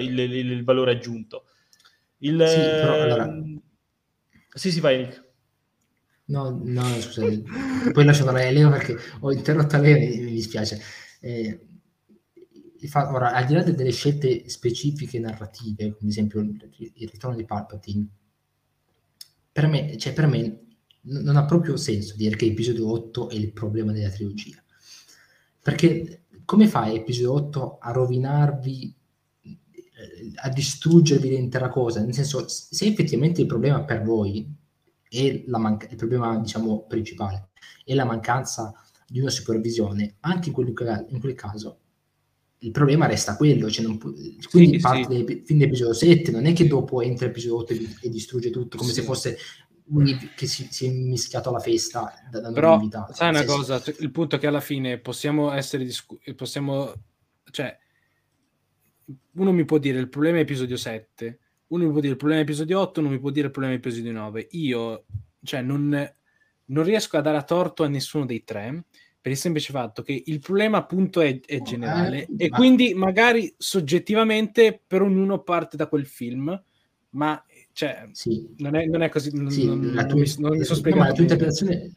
Speaker 1: il, il, il valore aggiunto. Il, sì, però, allora... sì, sì, vai Nick.
Speaker 2: No, no, scusate, poi lascio parlare a Leo perché ho interrotto Leo e mi dispiace. Eh, ora, al di là delle scelte specifiche narrative, come ad esempio il, ritorno di Palpatine, per me, cioè per me non ha proprio senso dire che episodio 8 è il problema della trilogia. Perché come fa episodio 8 a rovinarvi, a distruggervi l'intera cosa? Nel senso, se effettivamente il problema per voi e manca- il problema diciamo principale è la mancanza di una supervisione, anche in quel, in quel caso il problema resta quello, cioè pu- quindi sì, parte sì. Del, fin dell'episodio 7, non è che dopo entra l'episodio 8 e, e distrugge tutto, come sì. se fosse che si, si, è mischiato alla festa
Speaker 3: da, da Però, sai una cosa, sì. il punto è che alla fine possiamo essere discu- possiamo, cioè, uno mi può dire il problema è episodio 7, uno mi può dire il problema episodio 8, uno mi può dire il problema episodio 9. Io, cioè, non, non riesco a dare a torto a nessuno dei tre per il semplice fatto che il problema appunto è, è generale eh, e ma... quindi magari soggettivamente per ognuno parte da quel film, ma cioè, sì. non, è, non, è, così. Non, sì, non,
Speaker 2: tua, non, mi, non mi sono spiegato. No, la tua interpretazione,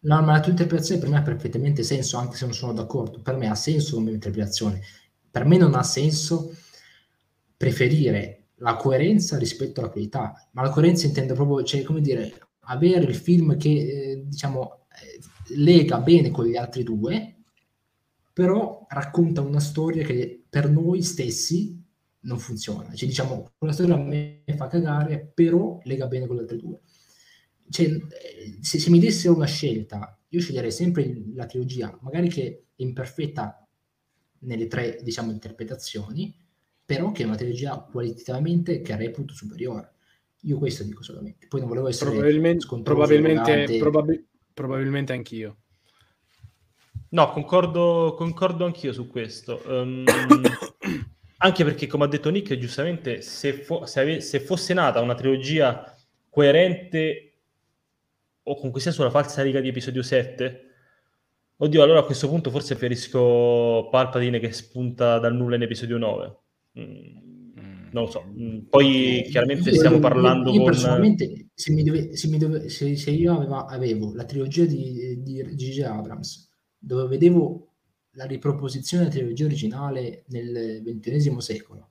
Speaker 2: no, ma la tua interpretazione per me ha perfettamente senso, anche se non sono d'accordo. Per me ha senso come interpretazione. Per me non ha senso preferire la coerenza rispetto alla qualità, ma la coerenza intende proprio, cioè, come dire, avere il film che, eh, diciamo, eh, lega bene con gli altri due, però racconta una storia che per noi stessi non funziona. Cioè, diciamo, quella storia a me fa cagare, però lega bene con le altre due. Cioè, eh, se, se mi desse una scelta, io sceglierei sempre la trilogia, magari che è imperfetta nelle tre, diciamo, interpretazioni, però che è una trilogia qualitativamente che reputo superiore. Io questo dico solamente. Poi non volevo essere
Speaker 3: probabilmente, probabilmente, probabil- probabilmente anch'io.
Speaker 1: No, concordo, concordo anch'io su questo. Um, anche perché, come ha detto Nick, giustamente, se, fo- se, ave- se, fosse nata una trilogia coerente o comunque sia sulla falsa riga di episodio 7, oddio, allora a questo punto forse preferisco Palpatine che spunta dal nulla in episodio 9. Mm, non lo so. Mm, poi chiaramente io, stiamo parlando
Speaker 2: io, io con... personalmente, se, mi dove, se, mi dove, se, se io aveva, avevo la trilogia di, di Gigi Abrams, dove vedevo la riproposizione della trilogia originale nel XXI secolo,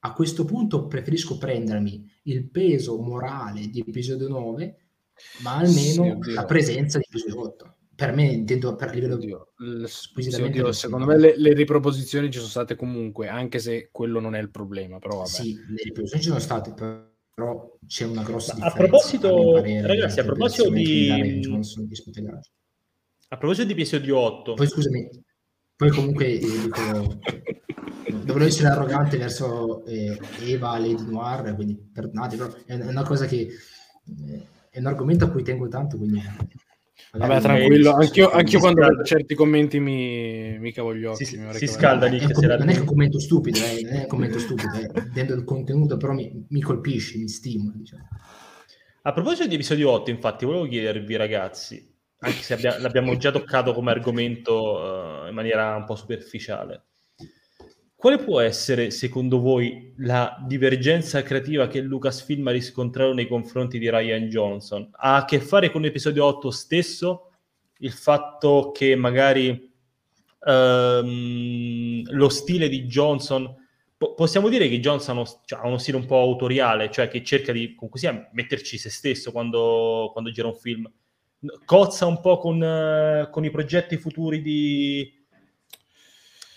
Speaker 2: a questo punto preferisco prendermi il peso morale di episodio 9, ma almeno sì, la presenza di episodio 8 per me intendo per livello oddio,
Speaker 3: squisitamente oddio, secondo me le, le, riproposizioni ci sono state comunque anche se quello non è il problema però vabbè.
Speaker 2: sì le riproposizioni ci sono state però c'è una grossa
Speaker 1: differenza a proposito parere, ragazzi a proposito di a proposito di episodio 8
Speaker 2: poi scusami poi comunque eh, dico dovrei essere arrogante verso eh, Eva Lady Noir quindi perdonate però è una cosa che eh, è un argomento a cui tengo tanto, quindi...
Speaker 3: Vabbè, tranquillo, anch'io, anch'io quando vedo certi commenti mi, mi cavo gli occhi.
Speaker 1: Si, si scalda lì.
Speaker 2: È com- non è che commento stupido, eh, non è un commento stupido, eh. dentro il contenuto però mi, mi colpisce, mi stimola. Diciamo.
Speaker 1: A proposito di episodio 8, infatti, volevo chiedervi ragazzi, anche se abbia, l'abbiamo già toccato come argomento uh, in maniera un po' superficiale, quale può essere, secondo voi, la divergenza creativa che Lucasfilm ha riscontrato nei confronti di Ryan Johnson? Ha a che fare con l'episodio 8 stesso? Il fatto che magari um, lo stile di Johnson... Po- possiamo dire che Johnson ha uno, cioè, ha uno, stile un po' autoriale, cioè che cerca di, sia, metterci se stesso quando, quando gira un film. Cozza un po' con, uh, con i progetti futuri di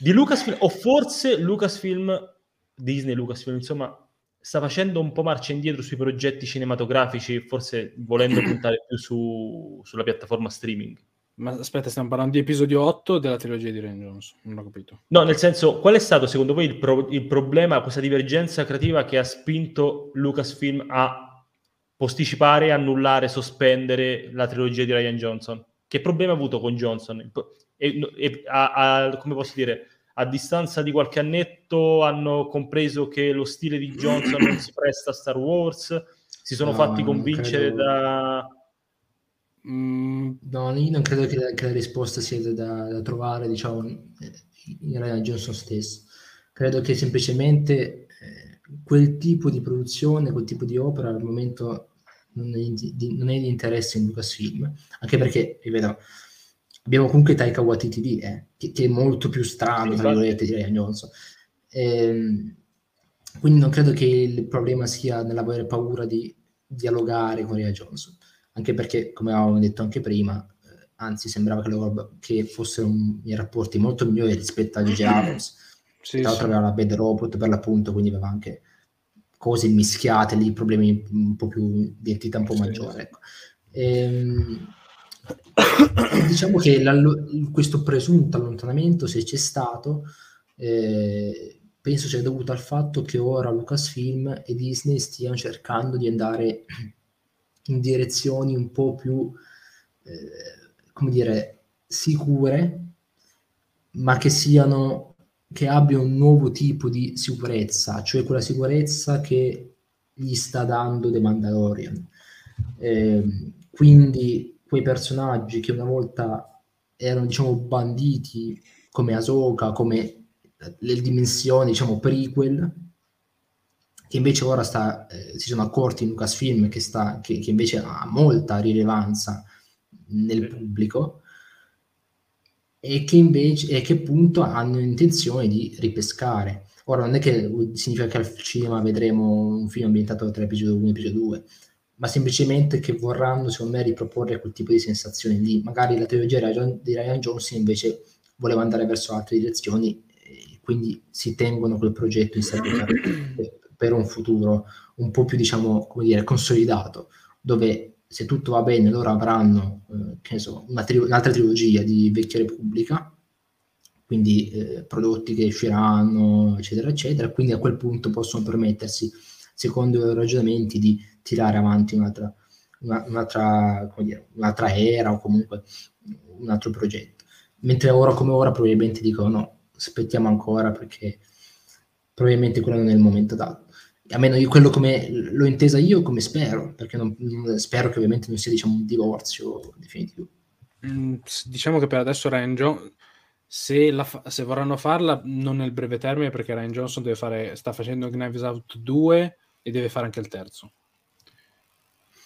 Speaker 1: di Lucasfilm, o forse Lucasfilm, Disney, Lucasfilm, insomma, sta facendo un po' marcia indietro sui progetti cinematografici, forse volendo puntare più su, sulla piattaforma streaming.
Speaker 3: Ma aspetta, stiamo parlando di episodio 8 della trilogia di Rain Jones, non ho capito.
Speaker 1: No, nel senso, qual è stato secondo voi il, pro- il problema, questa divergenza creativa che ha spinto Lucasfilm a posticipare, annullare, sospendere la trilogia di Ryan Johnson? Che problema ha avuto con Johnson? E, e a, a, come posso dire, a distanza di qualche annetto hanno compreso che lo stile di Johnson non si presta a Star Wars, si sono no, fatti convincere credo... da...
Speaker 2: Mm, no, io non credo che la, che la risposta sia da, da, trovare, diciamo, in Ryan Johnson stesso. Credo che semplicemente eh, quel tipo di produzione, quel tipo di opera al momento non è di, non è di interesse in Lucasfilm, anche perché, ripeto, abbiamo comunque Taika Waititi eh, che, che, è molto più strano, tra virgolette, di Ryan Johnson. Ehm, quindi non credo che il problema sia nell'avere paura di dialogare con Ryan Johnson, anche perché, come avevamo detto anche prima, eh, anzi sembrava che, loro, che fossero un, i rapporti molto migliori rispetto a J.J. Abrams, sì, tra l'altro sì. aveva la Bad Robot per l'appunto, quindi aveva anche cose mischiate lì, problemi un po' più di entità un po' maggiore. Ecco. Ehm, diciamo che questo presunto allontanamento, se c'è stato, eh, penso sia dovuto al fatto che ora Lucasfilm e Disney stiano cercando di andare in direzioni un po' più, eh, come dire, sicure, ma che siano che abbia un nuovo tipo di sicurezza, cioè quella sicurezza che gli sta dando The Mandalorian. Eh, quindi quei personaggi che una volta erano diciamo banditi come Ahsoka, come le dimensioni diciamo prequel che invece ora sta, eh, si sono accorti in Lucasfilm che, sta, che, che invece ha molta rilevanza nel pubblico e che invece e che appunto hanno intenzione di ripescare. Ora non è che significa che al cinema vedremo un film ambientato tra episodio 1 e episodio 2, ma semplicemente che vorranno, secondo me, riproporre quel tipo di sensazioni lì. Magari la trilogia di Ryan Johnson invece voleva andare verso altre direzioni, quindi si tengono quel progetto in serbo per, un futuro un po' più, diciamo, come dire, consolidato, dove se tutto va bene loro avranno, eh, che so, una tri- un'altra trilogia di Vecchia Repubblica, quindi eh, prodotti che usciranno, eccetera, eccetera, quindi a quel punto possono permettersi, secondo i ragionamenti, di tirare avanti un'altra, una, un'altra, dire, un'altra era o comunque un altro progetto. Mentre ora come ora probabilmente dicono no, aspettiamo ancora perché probabilmente quello non è il momento adatto. Almeno io quello come l'ho intesa io come spero, perché non, non, spero che ovviamente non sia diciamo, un divorzio definitivo.
Speaker 3: Mm, diciamo che per adesso Ranjo, se, la, se, vorranno farla non nel breve termine, perché Ryan Johnson fare, sta facendo Knives Out 2 e deve fare anche il terzo.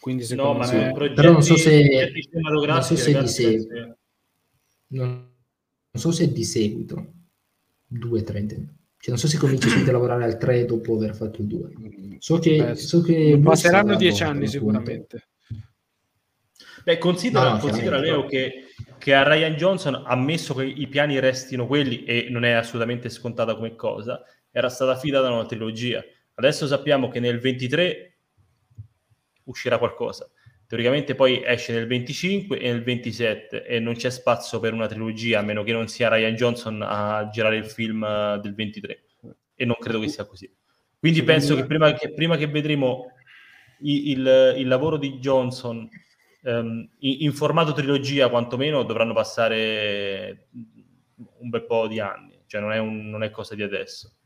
Speaker 3: Quindi secondo no, me...
Speaker 2: Progetti, Però non so se, non so se di seguito. Non, non, so se è di seguito. 2, 3. Cioè, non so se cominci a lavorare al 3 dopo aver fatto il 2. So che, Beh, so che
Speaker 3: passeranno 10 anni sicuramente.
Speaker 1: Beh, considera, no, considera Leo che, che, a Ryan Johnson, ammesso che i piani restino quelli, e non è assolutamente scontata come cosa, era stata affidata una trilogia. Adesso sappiamo che nel 23 uscirà qualcosa. Teoricamente poi esce nel 25 e nel 27 e non c'è spazio per una trilogia a meno che non sia Ryan Johnson a girare il film eh, del 23 e non credo che sia così. Quindi penso che prima che, prima che vedremo il, il, il lavoro di Johnson um, in, in, formato trilogia quantomeno dovranno passare un bel po' di anni, cioè non è, un, non è cosa di adesso.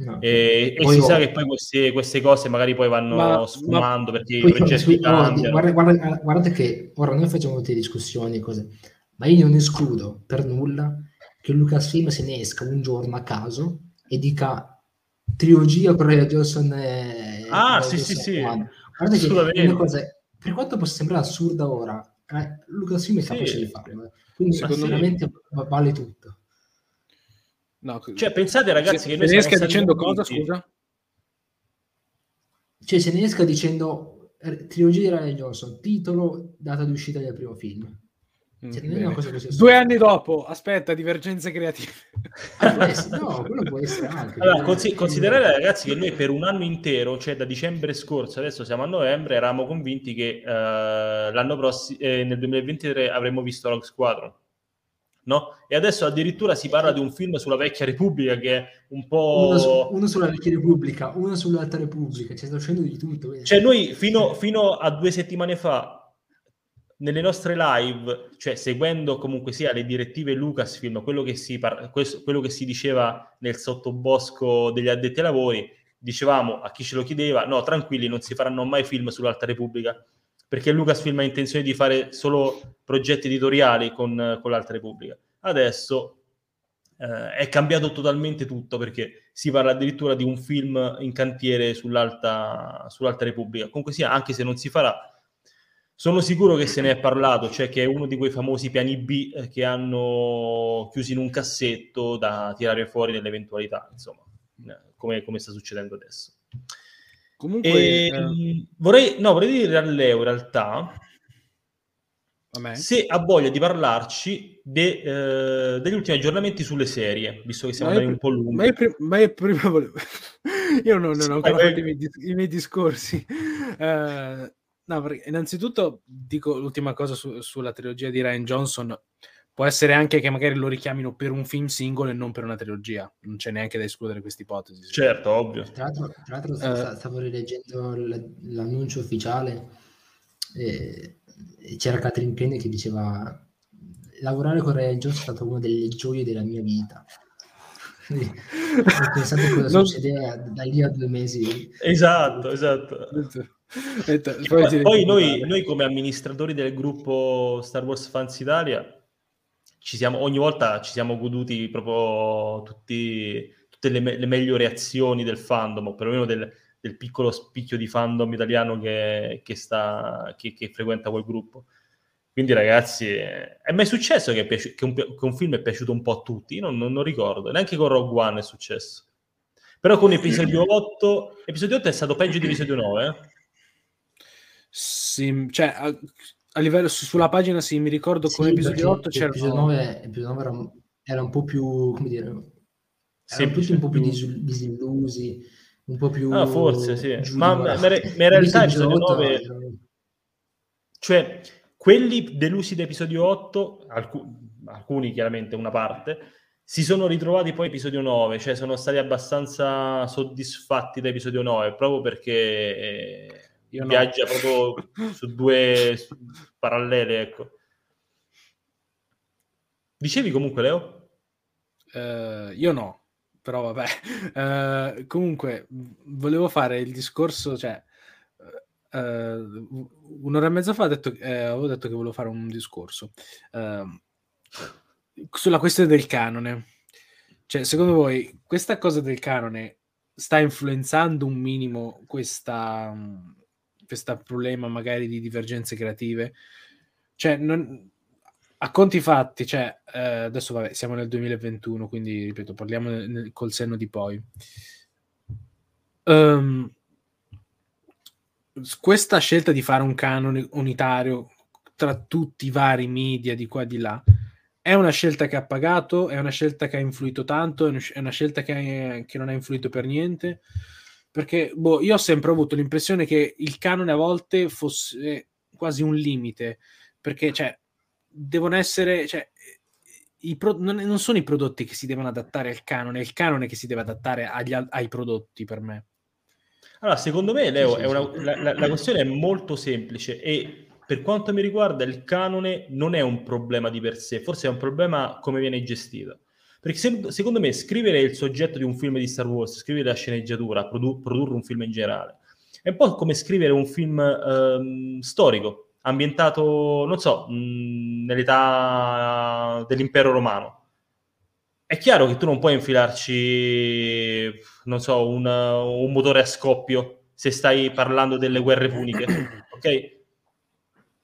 Speaker 1: No. E, e si io... sa che poi queste, queste, cose magari poi vanno ma, sfumando ma... perché i progetti
Speaker 2: cambiano. Guarda, guarda, guardate che ora noi facciamo tutte discussioni e cose, ma io non escludo per nulla che Lucasfilm se ne esca un giorno a caso e dica trilogia con Ray Johnson e...
Speaker 1: Ah, sì, sì, sì.
Speaker 2: Guarda che una cosa, per quanto possa sembrare assurda ora, eh, Lucasfilm è capace sì. di farlo. Eh. Quindi sicuramente vale tutto.
Speaker 1: No, cioè, pensate ragazzi
Speaker 3: se, che noi se ne esca dicendo cosa, scusa?
Speaker 2: Cioè, se ne esca dicendo eh, trilogia di Ryan Johnson, titolo, data di uscita del primo film.
Speaker 3: Mm, cioè, Due anni dopo, aspetta, divergenze creative.
Speaker 2: Ah, no, quello può essere anche.
Speaker 1: Allora, consi- considerate ragazzi che noi per un anno intero, cioè da dicembre scorso, adesso siamo a novembre, eravamo convinti che uh, l'anno prossimo, eh, nel 2023, avremmo visto Rogue Squadron no? E adesso addirittura si parla di un film sulla vecchia Repubblica che è un po'...
Speaker 2: Uno, su, uno sulla vecchia Repubblica, uno sull'alta Repubblica, ci sta uscendo di tutto.
Speaker 1: Cioè noi fino, fino a due settimane fa nelle nostre live, cioè seguendo comunque sia le direttive Lucasfilm, quello che si, par- quello che si diceva nel sottobosco degli addetti ai lavori, dicevamo a chi ce lo chiedeva, no, tranquilli, non si faranno mai film sull'Alta Repubblica, perché Lucasfilm ha intenzione di fare solo progetti editoriali con, con l'Alta Repubblica. Adesso eh, è cambiato totalmente tutto perché si parla addirittura di un film in cantiere sull'Alta, sull'Alta Repubblica. Comunque sia, anche se non si farà, sono sicuro che se ne è parlato, cioè che è uno di quei famosi piani B eh, che hanno chiuso in un cassetto da tirare fuori nell'eventualità, insomma, eh, come, come sta succedendo adesso. Comunque, e, eh... vorrei, no, vorrei dire a Leo in realtà se ha voglia di parlarci de, eh, degli ultimi aggiornamenti sulle serie, visto che siamo andati un po' lunghi.
Speaker 3: Ma io, pr- ma io prima volevo... io non, non ho ancora fatto i miei, i miei discorsi. Uh, no, innanzitutto dico l'ultima cosa su, sulla trilogia di Ryan Johnson può essere anche che magari lo richiamino per un film singolo e non per una trilogia. Non c'è neanche da escludere questa ipotesi.
Speaker 1: Certo, ovvio.
Speaker 2: Tra l'altro, tra l'altro uh, stavo rileggendo l'annuncio ufficiale e c'era Catherine Kane che diceva lavorare con Ryan Jones è stata una delle gioie della mia vita. Quindi, pensate cosa non... succede da lì a due mesi.
Speaker 1: Esatto, esatto. poi, poi noi, noi, come amministratori del gruppo Star Wars Fans Italia siamo, ogni volta ci siamo goduti proprio tutti, tutte le, me- le meglio reazioni del fandom, o perlomeno del, del piccolo spicchio di fandom italiano che, che, sta, che, che frequenta quel gruppo. Quindi, ragazzi, è mai successo che, piaci- un, che, un, film è piaciuto un po' a tutti? Io non, non, non, ricordo, neanche con Rogue One è successo. Però con episodio 8, episodio 8 è stato peggio di episodio 9. Eh?
Speaker 3: Sì, cioè, a livello sulla pagina sì, mi ricordo sì, con episodio 8 c'era
Speaker 2: episodio 9, episodio 9 era, era, un po' più come dire erano tutti un po' più disillusi un po' più
Speaker 1: ah, forse sì. ma, ma, ma in realtà episodio 9 era... cioè quelli delusi da episodio 8 alcuni, alcuni chiaramente una parte si sono ritrovati poi episodio 9 cioè sono stati abbastanza soddisfatti da episodio 9 proprio perché eh, io viaggia no. proprio su due su parallele, ecco. Dicevi comunque, Leo?
Speaker 3: Uh, io no, però vabbè. Uh, comunque, volevo fare il discorso, cioè, uh, un'ora e mezza fa detto, avevo detto che volevo fare un discorso sulla questione del canone. Cioè, secondo voi, questa cosa del canone sta influenzando un minimo questa questo problema magari di divergenze creative. Cioè, non, a conti fatti, cioè, eh, adesso vabbè, siamo nel 2021, quindi ripeto, parliamo nel, col senno di poi. Um, questa scelta di fare un canone unitario tra tutti i vari media di qua e di là è una scelta che ha pagato, è una scelta che ha influito tanto, è una scelta che, che non ha influito per niente perché boh, io ho sempre avuto l'impressione che il canone a volte fosse quasi un limite, perché cioè, devono essere, cioè, pro- non, non, sono i prodotti che si devono adattare al canone, è il canone che si deve adattare agli, ai prodotti per me.
Speaker 1: Allora, secondo me, Leo, sì, sì, una, sì. La, la, la, questione è molto semplice e per quanto mi riguarda il canone non è un problema di per sé, forse è un problema come viene gestito. Perché se, secondo me scrivere il soggetto di un film di Star Wars, scrivere la sceneggiatura, produ- produrre un film in generale, è un po' come scrivere un film ehm, storico, ambientato, non so, mh, nell'età dell'impero romano è chiaro che tu non puoi infilarci, non so, un, un motore a scoppio se stai parlando delle guerre puniche, ok?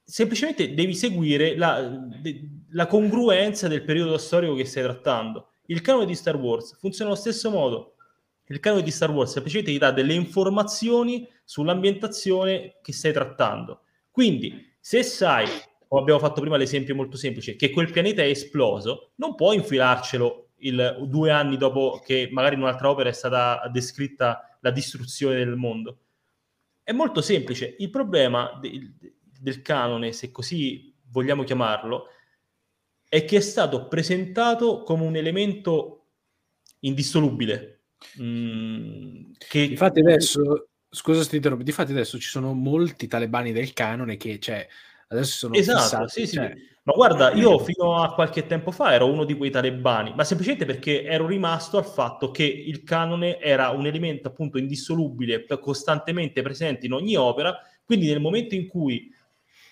Speaker 1: Semplicemente devi seguire la, la congruenza del periodo storico che stai trattando. Il canone di Star Wars funziona allo stesso modo. Il canone di Star Wars semplicemente ti dà delle informazioni sull'ambientazione che stai trattando. Quindi, se sai, come abbiamo fatto prima l'esempio molto semplice, che quel pianeta è esploso, non puoi infilarcelo il, due anni dopo che magari in un'altra opera è stata descritta la distruzione del mondo. È molto semplice. Il problema de, del canone, se così vogliamo chiamarlo, è che è stato presentato come un elemento indissolubile.
Speaker 3: Mm, che... Infatti adesso, scusa se ti interrompo, difatti adesso ci sono molti talebani del canone che, cioè, adesso sono
Speaker 1: esatto, fissati, sì, cioè... sì. Ma guarda, io fino a qualche tempo fa ero uno di quei talebani, ma semplicemente perché ero rimasto al fatto che il canone era un elemento appunto indissolubile, costantemente presente in ogni opera, quindi nel momento in cui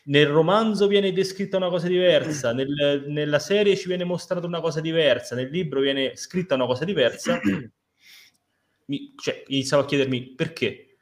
Speaker 1: nel romanzo viene descritta una cosa diversa, nel, nella serie ci viene mostrata una cosa diversa, nel libro viene scritta una cosa diversa, mi, cioè, iniziavo a chiedermi perché.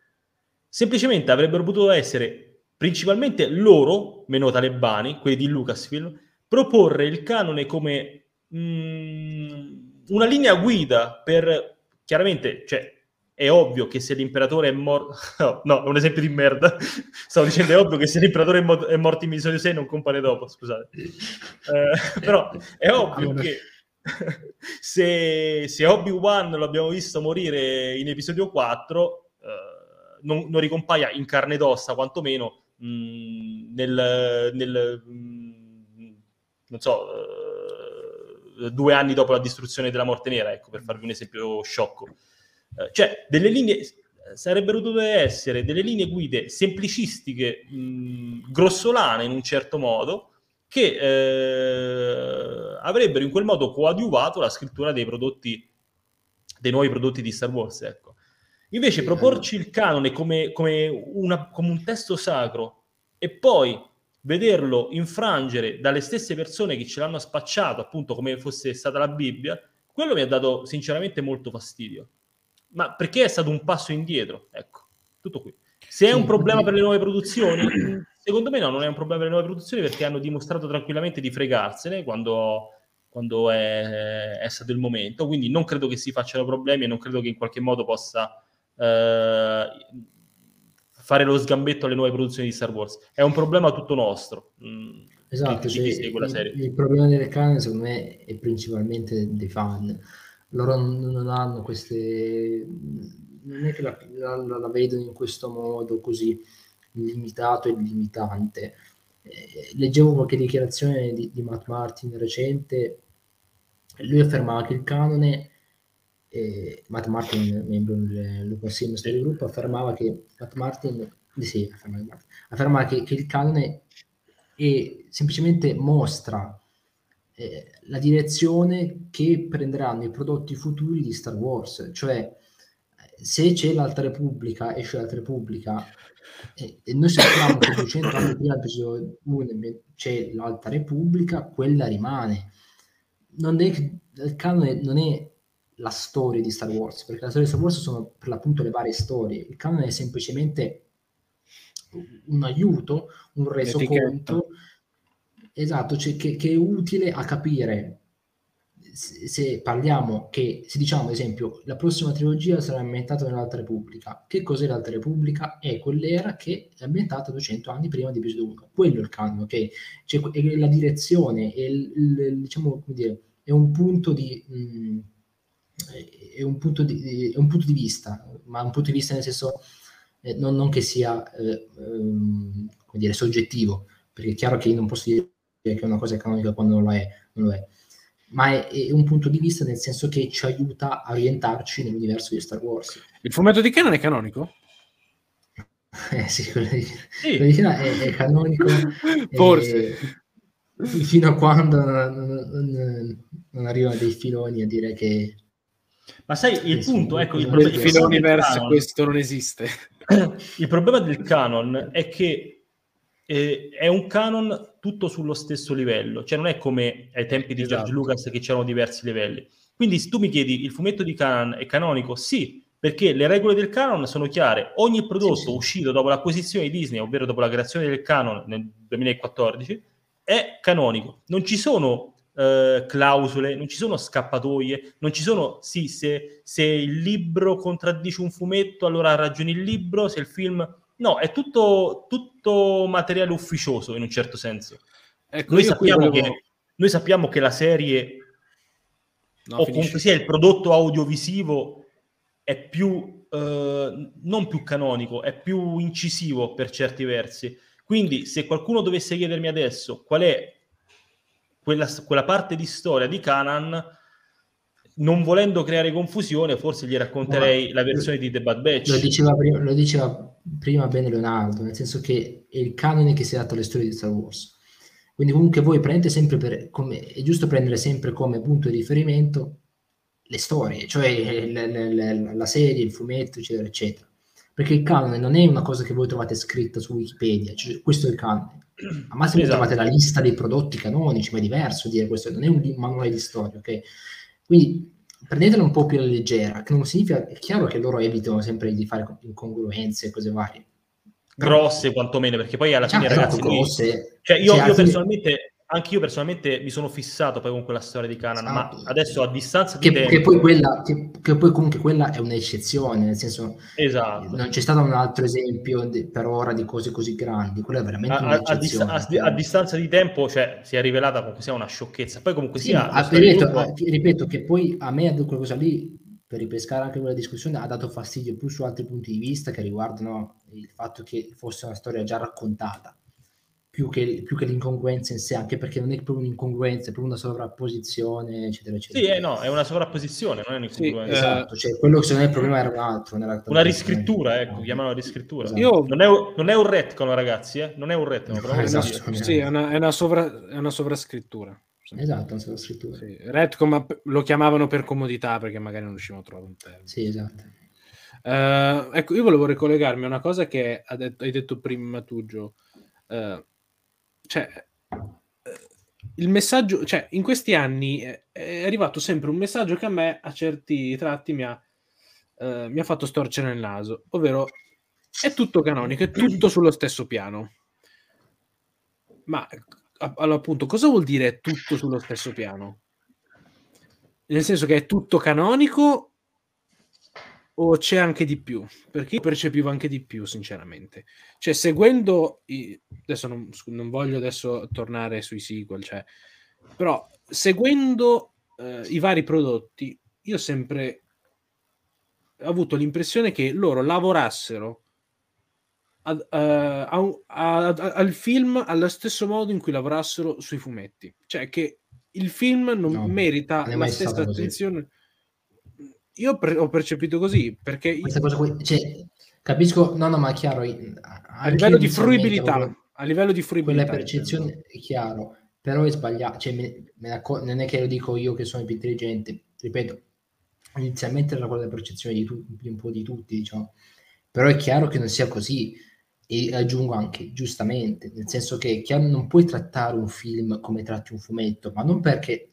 Speaker 1: Semplicemente avrebbero potuto essere principalmente loro, meno talebani, quelli di Lucasfilm, proporre il canone come mh, mm, una linea guida per, chiaramente, cioè, è ovvio che se l'imperatore è morto... No, no, è un esempio di merda. Stavo dicendo, è ovvio che se l'imperatore è, mo- è morto in episodio 6 non compare dopo, scusate. Eh, però è ovvio che se, se Obi-Wan lo abbiamo visto morire in episodio 4, eh, non, non ricompaia in carne ed ossa, quantomeno, Mm, nel, nel mm, non so, uh, due anni dopo la distruzione della morte nera, ecco, per farvi un esempio sciocco. Uh, cioè, delle linee sarebbero dovute essere delle linee guide semplicistiche, mh, mm, grossolane in un certo modo, che eh, avrebbero in quel modo coadiuvato la scrittura dei prodotti, dei nuovi prodotti di Star Wars, ecco. Invece proporci il canone come, come, una, come un testo sacro e poi vederlo infrangere dalle stesse persone che ce l'hanno spacciato, appunto come fosse stata la Bibbia, quello mi ha dato sinceramente molto fastidio. Ma perché è stato un passo indietro? Ecco, tutto qui. Se è un problema per le nuove produzioni, secondo me no, non è un problema per le nuove produzioni perché hanno dimostrato tranquillamente di fregarsene quando, quando è, è, stato il momento. Quindi non credo che si facciano problemi e non credo che in qualche modo possa eh, fare lo sgambetto alle nuove produzioni di Star Wars. È un problema tutto nostro.
Speaker 2: Mm, esatto, cioè, il, il, problema delle canne secondo me è principalmente dei fan. Loro non hanno queste... non è che la, la, la vedono in questo modo così limitato e limitante. Eh, leggevo qualche dichiarazione di, di Matt Martin recente, lui affermava che il canone eh, Matt Martin, membro del Lucasfilms del gruppo, affermava che Matt Martin, sì, affermava, affermava che, che, il canone è, semplicemente mostra eh, la direzione che prenderanno i prodotti futuri di Star Wars, cioè se c'è l'Alta Repubblica, esce l'Alta Repubblica, eh, e noi sappiamo che 200 anni prima dell'episodio 1 c'è l'Alta Repubblica, quella rimane. Non è, il canone non è la storia di Star Wars, perché la storia di Star Wars sono per l'appunto le varie storie. Il canone è semplicemente un aiuto, un resoconto, esatto, cioè che, che, è utile a capire se, se, parliamo che, se diciamo ad esempio, la prossima trilogia sarà ambientata nell'Alta Repubblica, che cos'è l'Alta Repubblica? È quell'era che è ambientata 200 anni prima di episodio 1. Quello è il canone, ok? Cioè, è la direzione, è, il, il, diciamo, come dire, è un punto di... Mh, è un, punto di, è un punto di vista, ma un punto di vista nel senso eh, non, non, che sia eh, um, dire, soggettivo, perché è chiaro che io non posso dire che una cosa è canonica quando non lo è, non lo è. ma è, è, un punto di vista nel senso che ci aiuta a orientarci nell'universo di Star Wars.
Speaker 3: Il fumetto di Canon è canonico?
Speaker 2: Eh sì, quello di, sì. Quello di è, è, canonico.
Speaker 3: Forse.
Speaker 2: E, fino a quando non, non, non, arrivano dei filoni a dire che...
Speaker 1: Ma sai, il punto, ecco, il,
Speaker 3: il filone verso questo non esiste.
Speaker 1: Il problema del canon è che eh, è un canon tutto sullo stesso livello, cioè non è come ai tempi di esatto. George Lucas che c'erano diversi livelli. Quindi se tu mi chiedi il fumetto di canon è canonico? Sì, perché le regole del canon sono chiare. Ogni prodotto sì, sì. uscito dopo l'acquisizione di Disney, ovvero dopo la creazione del canon nel 2014, è canonico. Non ci sono eh, clausole, non ci sono scappatoie, non ci sono, sì, se, se, il libro contraddice un fumetto, allora ha ragione il libro, se il film... No, è tutto, tutto materiale ufficioso in un certo senso. Ecco, noi, sappiamo volevo... che, noi sappiamo che la serie, no, o comunque sia il prodotto audiovisivo, è più eh, non più canonico, è più incisivo per certi versi. Quindi, se qualcuno dovesse chiedermi adesso qual è quella, quella parte di storia di Canan, non volendo creare confusione, forse gli racconterei Ma, la versione di The Bad Batch.
Speaker 2: Lo diceva, prima, lo diceva prima bene Leonardo, nel senso che è il canone che si adatta alle storie di Star Wars. Quindi comunque voi prendete sempre per, come, è giusto prendere sempre come punto di riferimento le storie, cioè le, le, la serie, il fumetto, eccetera, eccetera. Perché il canone non è una cosa che voi trovate scritta su Wikipedia, cioè, questo è il canone. Al massimo esatto. trovate la lista dei prodotti canonici, ma è diverso dire questo, non è un manuale di storia, ok? Quindi prendetela un po' più alla leggera, che non significa, è chiaro che loro evitano sempre di fare incongruenze e cose varie.
Speaker 1: Grosse quantomeno, perché poi alla fine, ragazzi, grosse, cioè io, cioè, io personalmente anche io personalmente mi sono fissato poi con quella storia di Canan, esatto. ma adesso a distanza
Speaker 2: di
Speaker 1: che, tempo...
Speaker 2: Che poi, quella, che, che poi comunque quella è un'eccezione, nel senso
Speaker 1: esatto.
Speaker 2: non c'è stato un altro esempio di, per ora di cose così grandi, quella è veramente a, un'eccezione.
Speaker 1: A, a, a, distanza di tempo cioè, si è rivelata comunque sia una sciocchezza, poi comunque sì, sia...
Speaker 2: Ripeto, gruppo... ripeto che poi a me quella cosa lì per ripescare anche quella discussione ha dato fastidio più su altri punti di vista che riguardano il fatto che fosse una storia già raccontata più che, più che l'incongruenza in sé, anche perché non è proprio un'incongruenza, è proprio una sovrapposizione, eccetera, eccetera.
Speaker 1: Sì, eh, no, è una sovrapposizione, non è un'incongruenza.
Speaker 2: Sì, esatto, cioè, quello che secondo me il problema era un altro.
Speaker 1: una riscrittura, ecco, chiamano riscrittura. Esatto. Io... Non, è, non, è, un retcon, ragazzi, eh? non è un retcon. No,
Speaker 3: esatto, sì, è una, è una, sovra, è una sovrascrittura.
Speaker 2: Esatto, una sovrascrittura.
Speaker 3: Sì. Retcon, ma lo chiamavano per comodità, perché magari non riuscivano a trovare un termine.
Speaker 2: Sì, esatto.
Speaker 3: Uh, ecco, io volevo ricollegarmi a una cosa che detto, hai detto prima tu, Gio. Uh, cioè, il messaggio, cioè, in questi anni è arrivato sempre un messaggio che a me a certi tratti mi ha, eh, mi ha fatto storcere il naso, ovvero è tutto canonico, è tutto sullo stesso piano. Ma allora, appunto, cosa vuol dire tutto sullo stesso piano? Nel senso che è tutto canonico o c'è anche di più? Perché io percepivo anche di più, sinceramente. Cioè, seguendo i... adesso non, non voglio adesso tornare sui sequel, cioè, però seguendo eh, i vari prodotti, io ho sempre avuto l'impressione che loro lavorassero ad, uh, a, a, a, al film allo stesso modo in cui lavorassero sui fumetti. Cioè, che il film non no, merita la stessa attenzione. Così io pre- ho percepito così perché
Speaker 2: questa cosa qui, cioè, capisco, no, no, ma è chiaro.
Speaker 3: A livello di fruibilità, avevo, a livello di fruibilità,
Speaker 2: quella percezione è chiaro, però è sbagliato. Cioè, me, me acc- non è che lo dico io che sono più intelligente, ripeto, inizialmente era quella percezione di, tu- di un po' di tutti, diciamo, però è chiaro che non sia così. E aggiungo anche giustamente, nel senso che chiaro, non puoi trattare un film come tratti un fumetto, ma non perché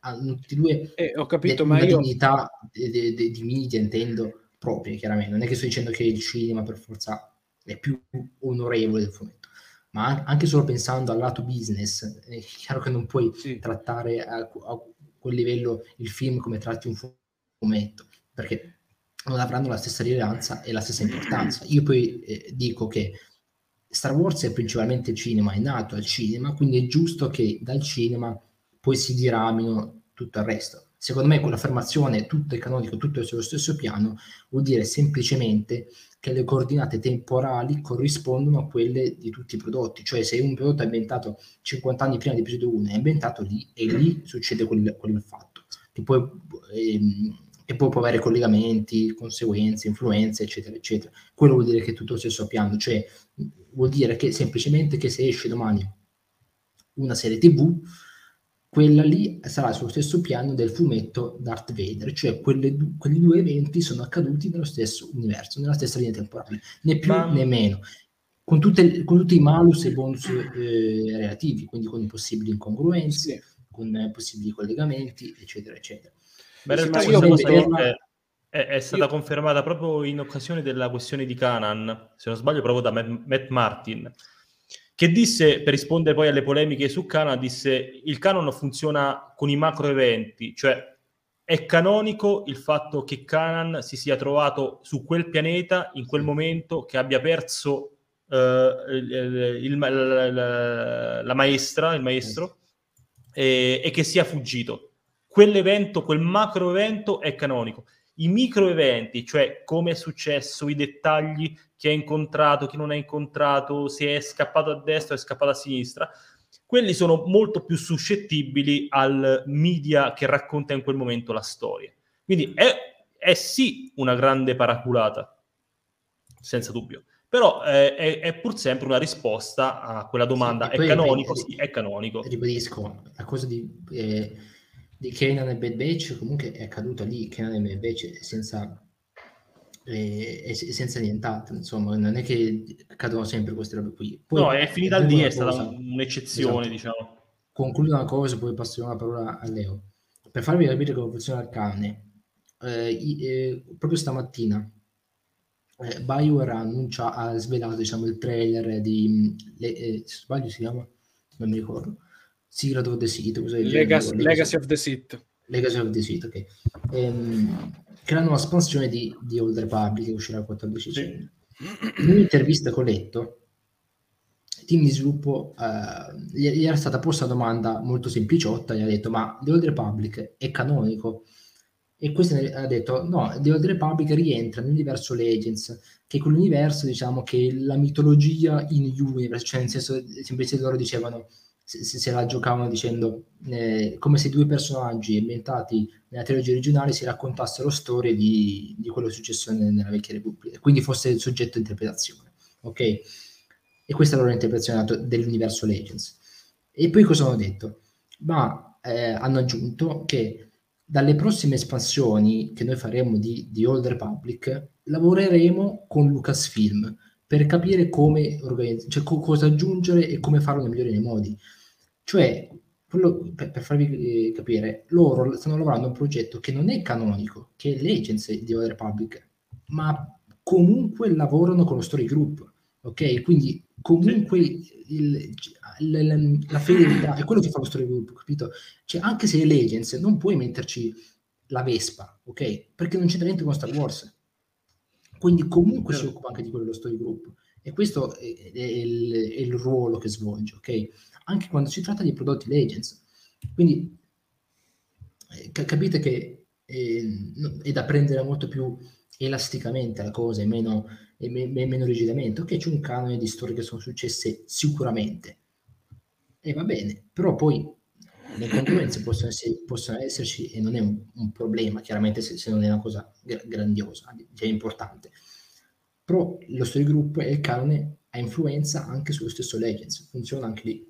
Speaker 2: hanno tutti e due
Speaker 3: eh, ho capito, de- ma io...
Speaker 2: dignità de- de- di media, intendo, proprie, chiaramente. Non è che sto dicendo che il cinema per forza è più onorevole del fumetto, ma anche solo pensando al lato business, è chiaro che non puoi sì. trattare a, a, quel livello il film come tratti un fumetto, perché non avranno la stessa rilevanza e la stessa importanza. Io poi eh, dico che Star Wars è principalmente cinema, è nato al cinema, quindi è giusto che dal cinema poi si diramino tutto il resto. Secondo me quell'affermazione tutto è canonico, tutto è sullo stesso piano, vuol dire semplicemente che le coordinate temporali corrispondono a quelle di tutti i prodotti, cioè se un prodotto è ambientato 50 anni prima di episodio 1 è ambientato lì e lì succede quel, quel fatto, che poi, ehm, e poi può avere collegamenti, conseguenze, influenze, eccetera, eccetera. Quello vuol dire che è tutto lo stesso piano, cioè vuol dire che semplicemente che se esce domani una serie TV, quella lì sarà sullo stesso piano del fumetto Darth Vader, cioè quelle, quegli due eventi sono accaduti nello stesso universo, nella stessa linea temporale, né più Ma... né meno, con, tutte, con, tutti i malus e bonus eh, relativi, quindi con i possibili incongruenze, sì. con eh, possibili collegamenti, eccetera, eccetera.
Speaker 1: Ma in realtà questa cosa è, è, è, stata io... confermata proprio in occasione della questione di Canan, se non sbaglio proprio da Matt Martin, che disse, per rispondere poi alle polemiche su Canan, disse il canon funziona con i macro eventi, cioè è canonico il fatto che Canan si sia trovato su quel pianeta in quel momento, che abbia perso uh, il, il, la, la, maestra, il maestro, e, e che sia fuggito. Quell'evento, quel macro evento è canonico. I micro eventi, cioè come è successo, i dettagli, chi ha incontrato, chi non ha incontrato, se è scappato a destra o è scappato a sinistra, quelli sono molto più suscettibili al media che racconta in quel momento la storia. Quindi è, è sì una grande paraculata, senza dubbio, però è, è, è, pur sempre una risposta a quella domanda. Sì, è canonico? Sì, è canonico.
Speaker 2: Ribadisco, la cosa di... Eh di Kenan e Bad Batch comunque è accaduto lì, Kenan e Bad Batch senza, eh, senza nient'altro, insomma, non è che accadono sempre queste robe qui.
Speaker 1: Poi, no, è finita lì, è stata un'eccezione, esatto. diciamo.
Speaker 2: Concludo una cosa, poi passo la parola a Leo. Per farvi capire come funziona il cane, eh, eh, proprio stamattina eh, Bioware annuncia, ha svelato diciamo, il trailer di, le, eh, se sbaglio si chiama, non mi ricordo, Secret of the Seat,
Speaker 3: Legacy, Legacy of the Seat.
Speaker 2: Legacy of the Seat, ok. Ehm, che è la nuova espansione di, di Old Republic che uscirà il 14 dicembre. Sì. In un'intervista che ho letto, il team di sviluppo uh, gli, era stata posta una domanda molto sempliciotta, gli ha detto ma The Old Republic è canonico? E questo ha detto no, The Old Republic rientra nell'universo Legends, che è quell'universo diciamo che la mitologia in universe, cioè nel senso semplicemente loro dicevano se, se la giocavano dicendo eh, come se due personaggi inventati nella trilogia originale si raccontassero storie di, di quello successo nella vecchia Repubblica, quindi fosse il soggetto di interpretazione, ok? E questa è la loro interpretazione dell'universo Legends. E poi cosa hanno detto? Ma eh, hanno aggiunto che dalle prossime espansioni che noi faremo di, di Old Republic lavoreremo con Lucasfilm per capire come organizzare, cioè co- cosa aggiungere e come farlo nel migliore dei modi. Cioè, quello, per, per, farvi eh, capire, loro stanno lavorando a un progetto che non è canonico, che è l'Agence di Old Republic, ma comunque lavorano con lo story group, ok? Quindi comunque il, il, il, la fedeltà è quello che fa lo story group, capito? Cioè, anche se è l'Agence, non puoi metterci la Vespa, ok? Perché non c'entra niente con Star Wars. Quindi comunque si occupa anche di quello lo story group. E questo è, è, il, è il ruolo che svolge, ok? Anche quando si tratta di prodotti Legends. Quindi eh, capite che eh, è da prendere molto più elasticamente la cosa e meno, e me, meno rigidamente. Ok, c'è un canone di storie che sono successe sicuramente, e va bene, però poi le congruenze possono, possono esserci e non è un, un problema, chiaramente se, se, non è una cosa gra- grandiosa, cioè importante. Però lo story group e il canone ha influenza anche sullo stesso Legends, funziona anche lì.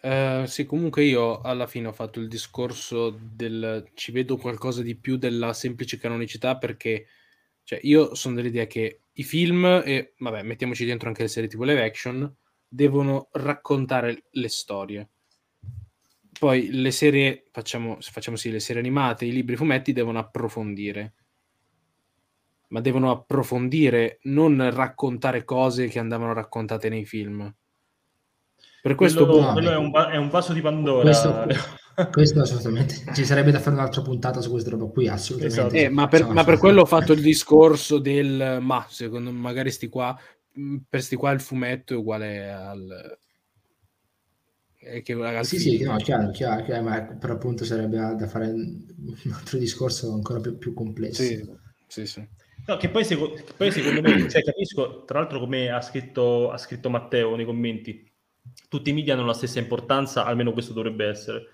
Speaker 3: Uh, sì, comunque io alla fine ho fatto il discorso del ci vedo qualcosa di più della semplice canonicità perché cioè, io sono dell'idea che i film e vabbè, mettiamoci dentro anche le serie tipo live action devono raccontare le storie. Poi le serie, facciamo, facciamo sì, le serie animate, i libri, i fumetti devono approfondire. Ma devono approfondire, non raccontare cose che andavano raccontate nei film.
Speaker 1: Per questo quello, boh, quello è, un, è, un, vaso di Pandora.
Speaker 2: Questo, questo assolutamente ci sarebbe da fare un'altra puntata su questa roba qui, assolutamente.
Speaker 3: Esatto. Eh, ma, per, ma per, quello ho fatto il discorso del ma secondo me magari sti qua per sti qua il fumetto è uguale al
Speaker 2: è che al sì, sì, no, chiaro, chiaro, chiaro, ma per appunto sarebbe da fare un altro discorso ancora più, più complesso.
Speaker 3: Sì, sì, sì.
Speaker 1: No, che poi, seco- che poi secondo me, cioè, capisco, tra l'altro come ha scritto, ha scritto Matteo nei commenti, tutti i media hanno la stessa importanza, almeno questo dovrebbe essere.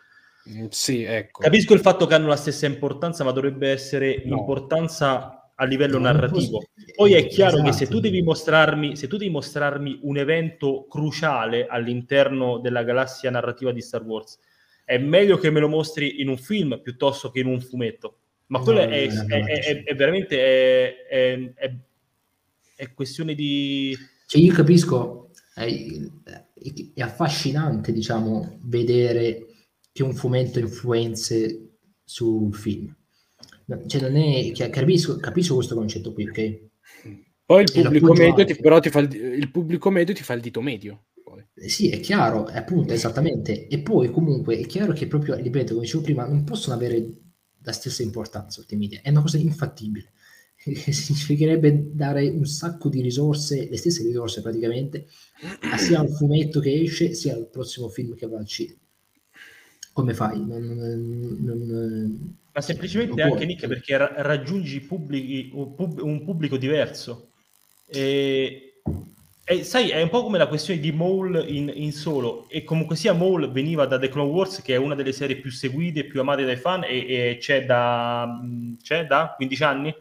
Speaker 3: Mm, sì, ecco.
Speaker 1: Capisco il fatto che hanno la stessa importanza, ma dovrebbe essere
Speaker 3: No.
Speaker 1: importanza a livello
Speaker 2: No, non
Speaker 1: narrativo.
Speaker 2: posso-
Speaker 1: Poi è chiaro che
Speaker 2: esatto.
Speaker 1: se tu devi mostrarmi, se tu devi mostrarmi un evento cruciale all'interno della galassia narrativa di Star Wars, è meglio che me lo mostri in un film piuttosto che in un fumetto. Ma
Speaker 2: No,
Speaker 1: quello
Speaker 2: no,
Speaker 1: è,
Speaker 2: no, no,
Speaker 1: è-
Speaker 2: no,
Speaker 1: è- è veramente è, è- è- è questione di
Speaker 2: Cioè, io capisco, è, è affascinante, diciamo, vedere che un fumetto influenze sul film. Cioè, non è, capisco, capisco questo concetto qui, ok?
Speaker 3: Poi il pubblico, medio ti, però ti fa il, il pubblico medio ti fa il dito medio.
Speaker 2: Eh Sì, è chiaro, è appunto, esattamente. E poi comunque è chiaro che proprio, ripeto, come dicevo prima, non possono avere la stessa importanza media. È una cosa infattibile. Significherebbe dare un sacco di risorse, le stesse risorse praticamente, sia al fumetto che esce, sia al prossimo film che va al cinema. Come fai? Non, non- non-
Speaker 1: Ma semplicemente anche. Nick perché ra- raggiungi pubblici- un, pub- un pubblico diverso. E, e sai, è un po' come la questione di Maul in, in solo. E comunque sia, Maul veniva da The Clone Wars, che è una delle serie più seguite e più amate dai fan, e, e c'è, da, c'è da 15 anni.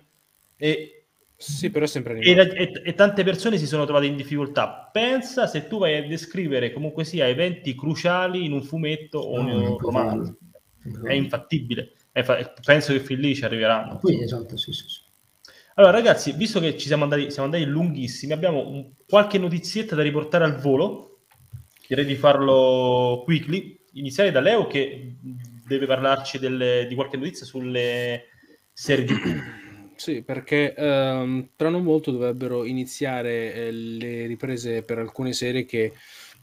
Speaker 1: E,
Speaker 3: Sì, però è sempre
Speaker 1: e, e- e tante persone si sono trovate in difficoltà. Pensa se tu vai a descrivere comunque sia eventi cruciali in un fumetto o in un romanzo. È infattibile. È fa- penso che fin lì ci arriveranno.
Speaker 2: Poi, esatto, sì, sì, sì.
Speaker 1: Allora, ragazzi, visto che ci siamo andati, siamo andati lunghissimi, abbiamo un- qualche notizietta da riportare al volo. Direi di farlo quickly. Iniziare da Leo che deve parlarci delle- di qualche notizia sulle serie TV.
Speaker 3: Sì, perché ehm, tra non molto dovrebbero iniziare eh, le riprese per alcune serie che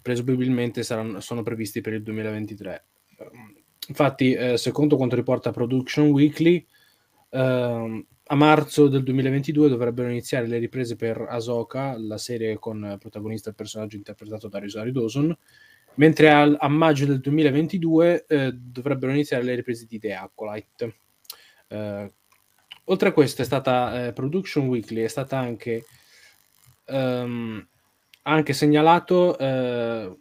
Speaker 3: presumibilmente saranno, sono previste per il 2023. Ehm, Infatti, eh, secondo quanto riporta Production Weekly, ehm, a marzo del 2022 dovrebbero iniziare le riprese per Ahsoka, la serie con protagonista il personaggio interpretato da Rosario Dawson, mentre al- a maggio del 2022 eh, dovrebbero iniziare le riprese di The Acolyte. Eh, oltre a questo è stata eh, Production Weekly, è stata anche, ehm, anche segnalato eh,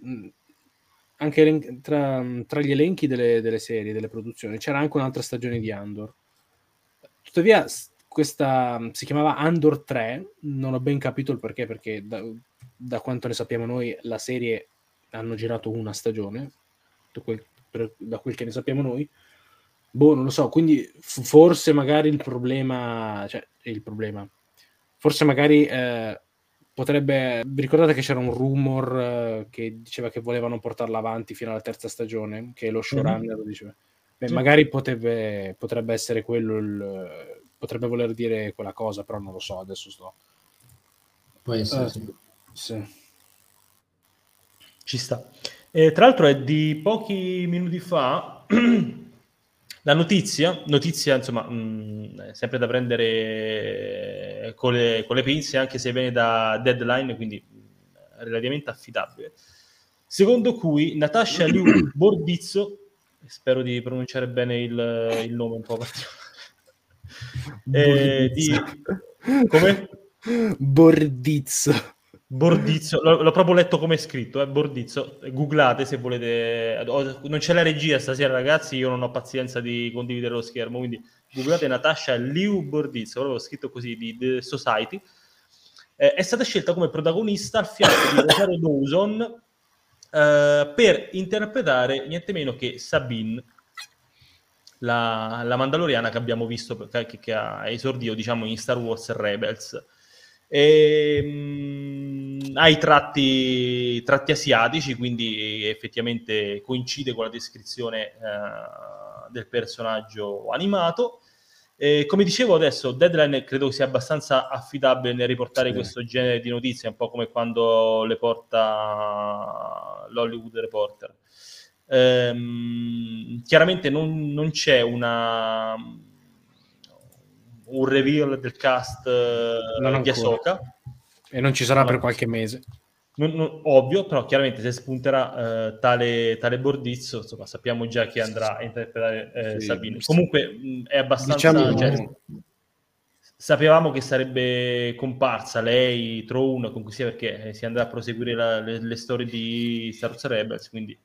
Speaker 3: anche elen- tra, tra gli elenchi delle, delle serie, delle produzioni, c'era anche un'altra stagione di Andor. Tuttavia, questa si chiamava Andor 3, non ho ben capito il perché, perché da, da quanto ne sappiamo noi, la serie hanno girato una stagione, da quel, per- da quel che ne sappiamo noi. Boh, non lo so, quindi f- forse magari il problema, cioè il problema, forse magari eh, potrebbe, vi ricordate che c'era un rumor eh, che diceva che volevano portarla avanti fino alla terza stagione, che lo showrunner lo diceva. Beh,
Speaker 1: Sì.
Speaker 3: magari potrebbe, potrebbe essere quello il, potrebbe voler dire quella cosa, però non lo so, adesso sto.
Speaker 2: Può essere,
Speaker 3: Eh,
Speaker 2: sì.
Speaker 3: sì.
Speaker 1: Ci sta. E, tra l'altro è di pochi minuti fa la notizia, notizia insomma, mh, sempre da prendere con le, con le pinze, anche se viene da deadline, quindi mh, relativamente affidabile. Secondo cui Natasha Liu Bordizzo, spero di pronunciare bene il, il nome un po' particolare, eh, di, come?
Speaker 3: Bordizzo.
Speaker 1: Bordizzo, l'ho, l'ho proprio letto come è scritto, eh, Bordizzo, googlate se volete, non c'è la regia stasera ragazzi, io non ho pazienza di condividere lo schermo, quindi googlate Natasha Liu Bordizzo, proprio scritto così, di The Society, Eh, è stata scelta come protagonista al fianco di Rosario Dawson eh, per interpretare niente meno che Sabine, la, la Mandaloriana che abbiamo visto, che, che ha esordito diciamo in Star Wars Rebels. E, mh, ha i tratti, tratti asiatici, quindi effettivamente coincide con la descrizione eh, del personaggio animato. E come dicevo adesso, Deadline credo sia abbastanza affidabile nel riportare
Speaker 3: Sì.
Speaker 1: questo genere di notizie, un po' come quando le porta l'Hollywood Reporter. Ehm, chiaramente non, non c'è una un reveal del cast eh,
Speaker 3: Non
Speaker 1: di. Ahsoka
Speaker 3: E non ci sarà
Speaker 1: No.
Speaker 3: per qualche mese.
Speaker 1: Non- non- ovvio, però chiaramente se spunterà eh, tale, tale Bordizzo, insomma, sappiamo già chi andrà a interpretare eh,
Speaker 3: Sì,
Speaker 1: Sabine.
Speaker 3: sì.
Speaker 1: Comunque mh, è abbastanza...
Speaker 3: Diciamo-
Speaker 1: cioè, sapevamo che sarebbe comparsa lei, Throne, comunque sia perché eh, si andrà a proseguire la- le, le storie di Star Wars Rebels, quindi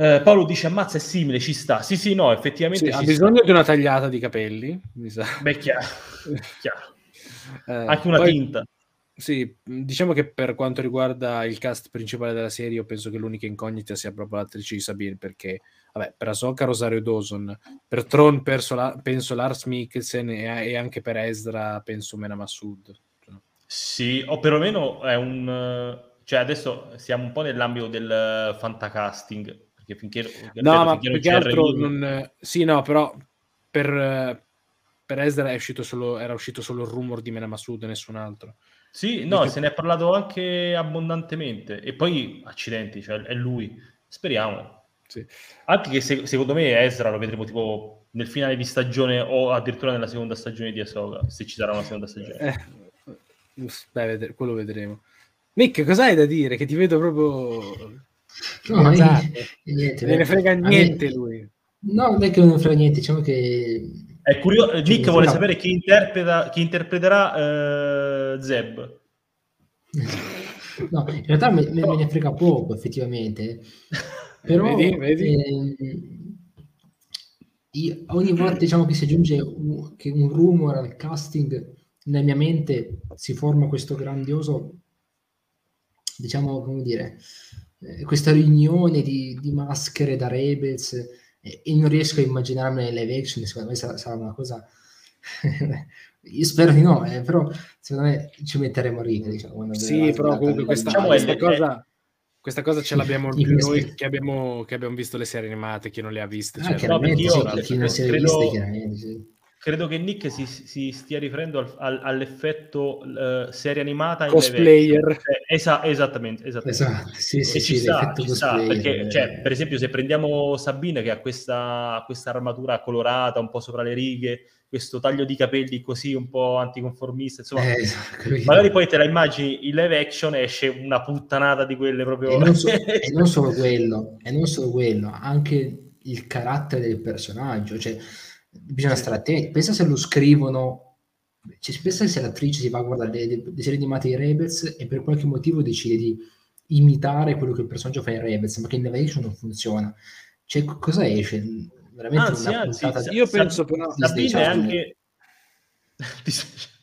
Speaker 1: Eh, Paolo dice ammazza è simile, ci sta. Sì, sì, no, effettivamente
Speaker 3: Sì, ha bisogno
Speaker 1: sta.
Speaker 3: di una tagliata di capelli, mi sa.
Speaker 1: Beh, chiaro. chiaro.
Speaker 3: Eh,
Speaker 1: Anche una
Speaker 3: poi-
Speaker 1: tinta.
Speaker 3: Sì, diciamo che per quanto riguarda il cast principale della serie, io penso che l'unica incognita sia proprio l'attrice di Sabine, perché, vabbè, per Ahsoka Rosario Dawson, per Tron penso, la- penso Lars Mikkelsen e, e anche per Ezra penso Mena Massoud.
Speaker 1: Sì, o perlomeno è un... Cioè adesso siamo un po' nell'ambito del eh, fantacasting, perché finché...
Speaker 3: No, ma più che altro non... Sì, no, però per, per Ezra è uscito solo, era uscito solo il rumor di Mena Massoud e nessun altro.
Speaker 1: Sì, no,
Speaker 3: Dice-
Speaker 1: se ne è parlato anche abbondantemente. E poi, accidenti, cioè è lui. Speriamo.
Speaker 3: Sì.
Speaker 1: Anche che se- secondo me Ezra lo vedremo tipo nel finale di stagione o addirittura nella seconda stagione di Ahsoka, se ci sarà una seconda stagione.
Speaker 3: Eh, beh, quello vedremo. Nick, cos'hai da dire? Che ti vedo proprio...
Speaker 2: No,
Speaker 3: Esatto.
Speaker 2: eh, niente,
Speaker 3: Non ne frega
Speaker 2: a me-
Speaker 3: niente lui.
Speaker 2: No, non è che non ne frega niente, diciamo che...
Speaker 1: È curioso, Nick
Speaker 2: Cioè,
Speaker 1: vuole
Speaker 2: no.
Speaker 1: sapere chi, interpreta, chi interpreterà eh, Zeb.
Speaker 2: No, in realtà me, me- me ne frega poco, effettivamente. Però
Speaker 3: Vedi, vedi?
Speaker 2: ehm, io- ogni volta diciamo che si aggiunge un, che un rumor al casting, nella mia mente si forma questo grandioso, diciamo, come dire, eh, questa riunione di, di maschere da Rebels e, e non riesco a immaginarmi le live action, secondo me sarà, sarà una cosa... Io spero di no, eh, però secondo me ci metteremo a ridere. Diciamo,
Speaker 3: Sì, però comunque questa,
Speaker 1: Diciamo
Speaker 3: questa cosa, questa cosa ce l'abbiamo più noi che abbiamo, che abbiamo visto le serie animate, chi non le ha viste.
Speaker 2: Ah,
Speaker 3: cioè,
Speaker 2: chiaramente,
Speaker 1: io-
Speaker 2: sì,
Speaker 1: io-
Speaker 2: chi- chi non si è
Speaker 1: credo-
Speaker 2: viste, chiaramente, sì.
Speaker 1: Credo che Nick si, si stia riferendo al- al- all'effetto eh, serie animata in
Speaker 3: Cosplayer.
Speaker 1: Eh, esa- esattamente, esattamente.
Speaker 2: Esatto, sì, sì,
Speaker 1: E
Speaker 2: sì,
Speaker 1: ci sta,
Speaker 2: l'effetto
Speaker 1: ci sta, perché, cioè, per esempio, se prendiamo Sabine che ha questa, questa armatura colorata un po' sopra le righe, questo taglio di capelli così un po' anticonformista, insomma,
Speaker 2: Eh, esatto,
Speaker 1: magari poi te la immagini in live action e esce una puttanata di quelle proprio.
Speaker 2: E non, so- e non solo quello, e non solo quello, anche il carattere del personaggio, cioè bisogna stare attenti. Pensa se lo scrivono, cioè, pensa se l'attrice si va a guardare le, le- le serie animate di Rebels e per qualche motivo decide di imitare quello che il personaggio fa in Rebels, ma che in live action non funziona. Cioè, co- cosa esce? Veramente
Speaker 1: Anzi,
Speaker 2: una
Speaker 1: anzi,
Speaker 2: puntata
Speaker 3: Io penso
Speaker 1: Sabine è
Speaker 2: Disney Channel.
Speaker 1: anche.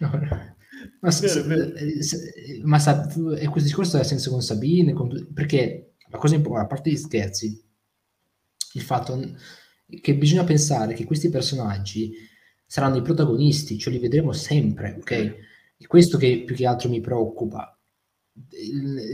Speaker 2: No, no. Ma,
Speaker 1: Vero, vero.
Speaker 2: eh, ma questo discorso ha senso con Sabine, con perché la cosa importante, a parte gli scherzi, il fatto che bisogna pensare che questi personaggi saranno i protagonisti, cioè li vedremo sempre, ok? E questo che più che altro mi preoccupa,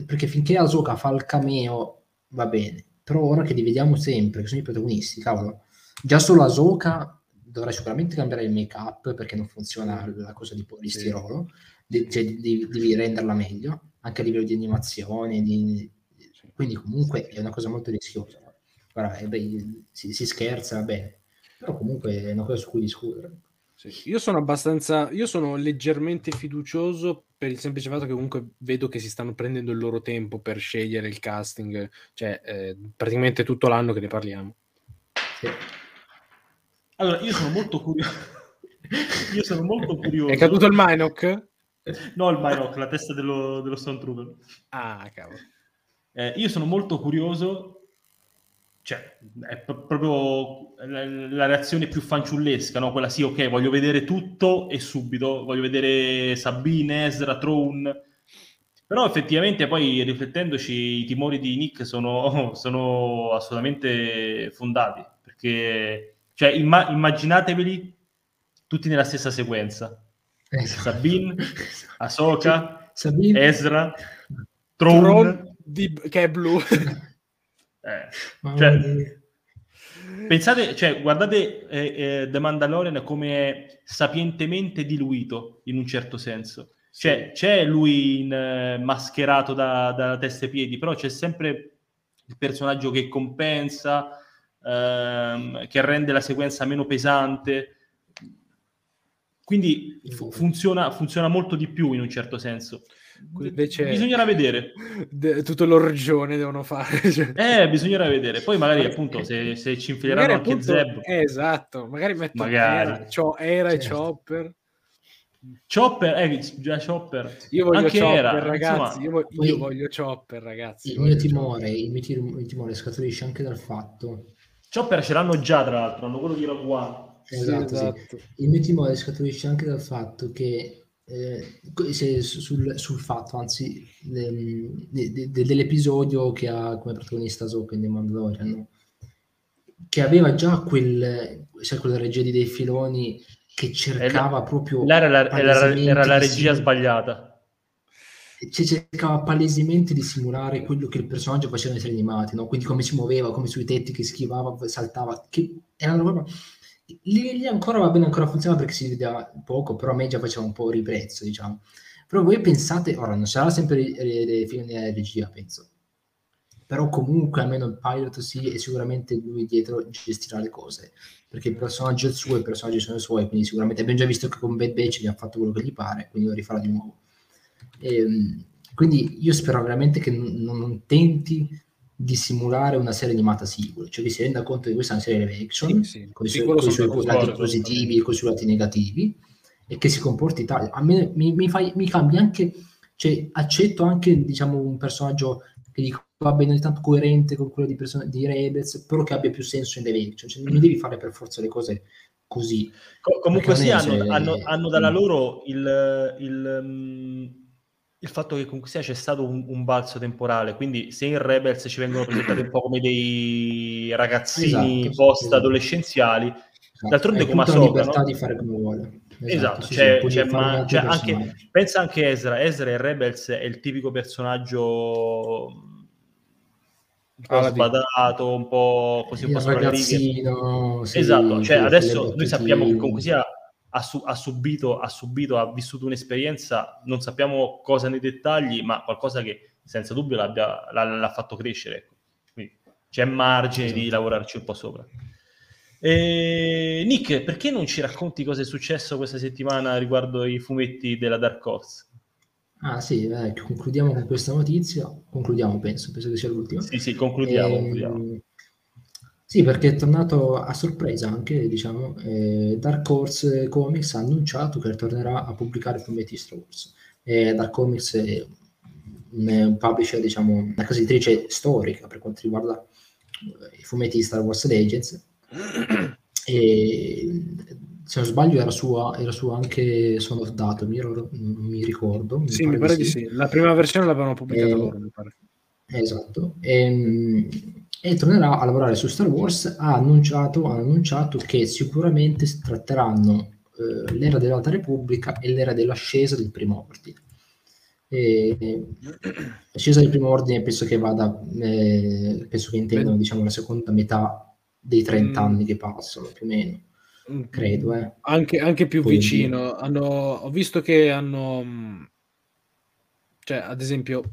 Speaker 2: perché finché Ahsoka fa il cameo va bene, però ora che li vediamo sempre, che sono i protagonisti, cavolo, già solo Ahsoka dovrà sicuramente cambiare il make up perché non funziona la cosa di polistirolo, de- cioè, devi, devi renderla meglio, anche a livello di animazione, di- quindi comunque è una cosa molto rischiosa. Guarda, eh, beh, si, si scherza, va bene, però comunque è una cosa su cui discutere.
Speaker 3: Sì. Io sono abbastanza, io sono leggermente fiducioso per il semplice fatto che comunque vedo che si stanno prendendo il loro tempo per scegliere il casting, cioè eh, praticamente tutto l'anno che ne parliamo.
Speaker 2: Sì.
Speaker 1: Allora, io sono molto curioso. io sono molto curioso.
Speaker 3: È caduto il Minoc?
Speaker 1: No, il Minoc, la testa dello, dello Stormtrooper.
Speaker 3: Ah, cavolo.
Speaker 1: Eh, io sono molto curioso, cioè, è pro- proprio la, reazione più fanciullesca, no? Quella sì, ok, voglio vedere tutto e subito, voglio vedere Sabine, Ezra, Throne. Però effettivamente poi riflettendoci i timori di Nick sono, sono assolutamente fondati, perché cioè, imma- immaginateveli tutti nella stessa sequenza.
Speaker 2: Esatto.
Speaker 1: Sabine, Ahsoka,
Speaker 2: Sabine,
Speaker 1: Ezra, Throne.
Speaker 3: Tron di- che è blu.
Speaker 1: Eh, cioè. Pensate, cioè, guardate eh, eh, The Mandalorian come sapientemente diluito in un certo senso. Cioè, c'è lui in, eh, mascherato da, da testa e piedi, però c'è sempre il personaggio che compensa, ehm, che rende la sequenza meno pesante. Quindi fu- funziona, funziona molto di più in un certo senso.
Speaker 3: Invece-
Speaker 1: Bisognerà vedere.
Speaker 3: De- tutto l'orgione devono fare. cioè.
Speaker 1: Eh, bisognerà vedere. Poi magari appunto se, se ci infileranno
Speaker 3: Magari
Speaker 1: anche
Speaker 3: appunto-
Speaker 1: Zeb.
Speaker 3: eh, esatto, magari metto
Speaker 1: Magari.
Speaker 3: Era, Cho- Era e
Speaker 2: Certo.
Speaker 3: Chopper.
Speaker 1: Chopper, eh, già Chopper.
Speaker 3: Io voglio Anche Chopper, era, ragazzi. Insomma, io, voglio, io voglio Chopper, ragazzi.
Speaker 2: Il mio timore, il mio, timore, il timore scaturisce anche dal fatto.
Speaker 1: Chopper ce l'hanno già, tra l'altro, hanno quello di Rogue One.
Speaker 2: Esatto, sì, esatto. Sì. Il mio timore scaturisce anche dal fatto che eh, sul, sul, fatto, anzi, de, de, de, dell'episodio che ha come protagonista in The Mandalorian, no? che aveva già quel, sai, quella regia di dei filoni che cercava
Speaker 1: la,
Speaker 2: proprio...
Speaker 1: Era la, era, era la regia sbagliata.
Speaker 2: Cioè, cercava palesemente di simulare quello che il personaggio faceva nei serie animati, no? quindi come si muoveva, come sui tetti che schivava, saltava, che era una roba... Lì, lì, ancora va bene, ancora funziona perché si vedeva poco, però a me già faceva un po' riprezzo, diciamo. Però voi pensate, ora non sarà sempre le film di regia, penso, però comunque almeno il pilot sì e sicuramente lui dietro gestirà le cose perché il personaggio è il suo e i personaggi sono i suoi quindi sicuramente abbiamo già visto che con Bad Batch gli ha fatto quello che gli pare quindi lo rifarà di nuovo e, ehm, quindi io spero veramente che non, non, tenti di simulare una serie animata singola cioè che si renda conto che questa è una serie live action sì, sì. con i suoi, suoi lati positivi e con i suoi lati negativi e che si comporti tale a me mi, mi, fai, mi cambia anche cioè accetto anche diciamo un personaggio che dico va bene ogni tanto coerente con quello di, person- di Rebels, però che abbia più senso in The Vecchio, cioè non devi fare per forza le cose così.
Speaker 1: Com- comunque sì, hanno, se... hanno, hanno, dalla mm. loro il, il, um, il, fatto che comunque sia c'è stato un, un, balzo temporale, quindi se in Rebels ci vengono presentati un po' come dei ragazzini esatto, post-adolescenziali, esatto. d'altronde come Ahsoka,
Speaker 2: libertà
Speaker 1: no?
Speaker 2: di fare come vuole.
Speaker 1: Esatto, esatto sì, c'è, c'è ma, c'è anche, pensa anche Ezra, Ezra in Rebels è il tipico personaggio un po' sbadato, un po' così, un po' sopra le Sì, esatto, cioè adesso noi sappiamo che comunque sia ha, su, ha, subito, ha subito, ha vissuto un'esperienza, non sappiamo cosa nei dettagli, ma qualcosa che senza dubbio l'ha, l'ha fatto crescere. Ecco. Quindi c'è margine esatto. di lavorarci un po' sopra. E... Nick, perché non ci racconti cosa è successo questa settimana riguardo i fumetti della Dark Horse?
Speaker 2: Ah sì, eh, concludiamo con questa notizia. Concludiamo, penso, penso che sia l'ultima.
Speaker 1: Sì, sì, concludiamo. E, concludiamo.
Speaker 2: Sì, perché è tornato a sorpresa anche, diciamo, eh, Dark Horse Comics ha annunciato che tornerà a pubblicare fumetti Star Wars. Eh, Dark Comics è un, un publisher, diciamo, una casa editrice storica per quanto riguarda eh, i fumetti di Star Wars Legends. e se non sbaglio era sua, era sua anche Son of Datum, io non mi ricordo.
Speaker 3: Mi sì, pare mi pare di sì. sì. La prima versione l'avevano pubblicata e... loro, mi pare.
Speaker 2: Esatto. E, ehm, e, tornerà a lavorare su Star Wars. Ha annunciato, ha annunciato che sicuramente tratteranno eh, l'era dell'Alta Repubblica e l'era dell'ascesa del primo ordine. E, l'ascesa del primo ordine penso che vada, eh, penso che intendano diciamo, la seconda metà dei 30 mm. anni che passano più o meno credo. Eh.
Speaker 3: Anche, anche, più Poi vicino. Hanno, ho visto che hanno, cioè, ad esempio,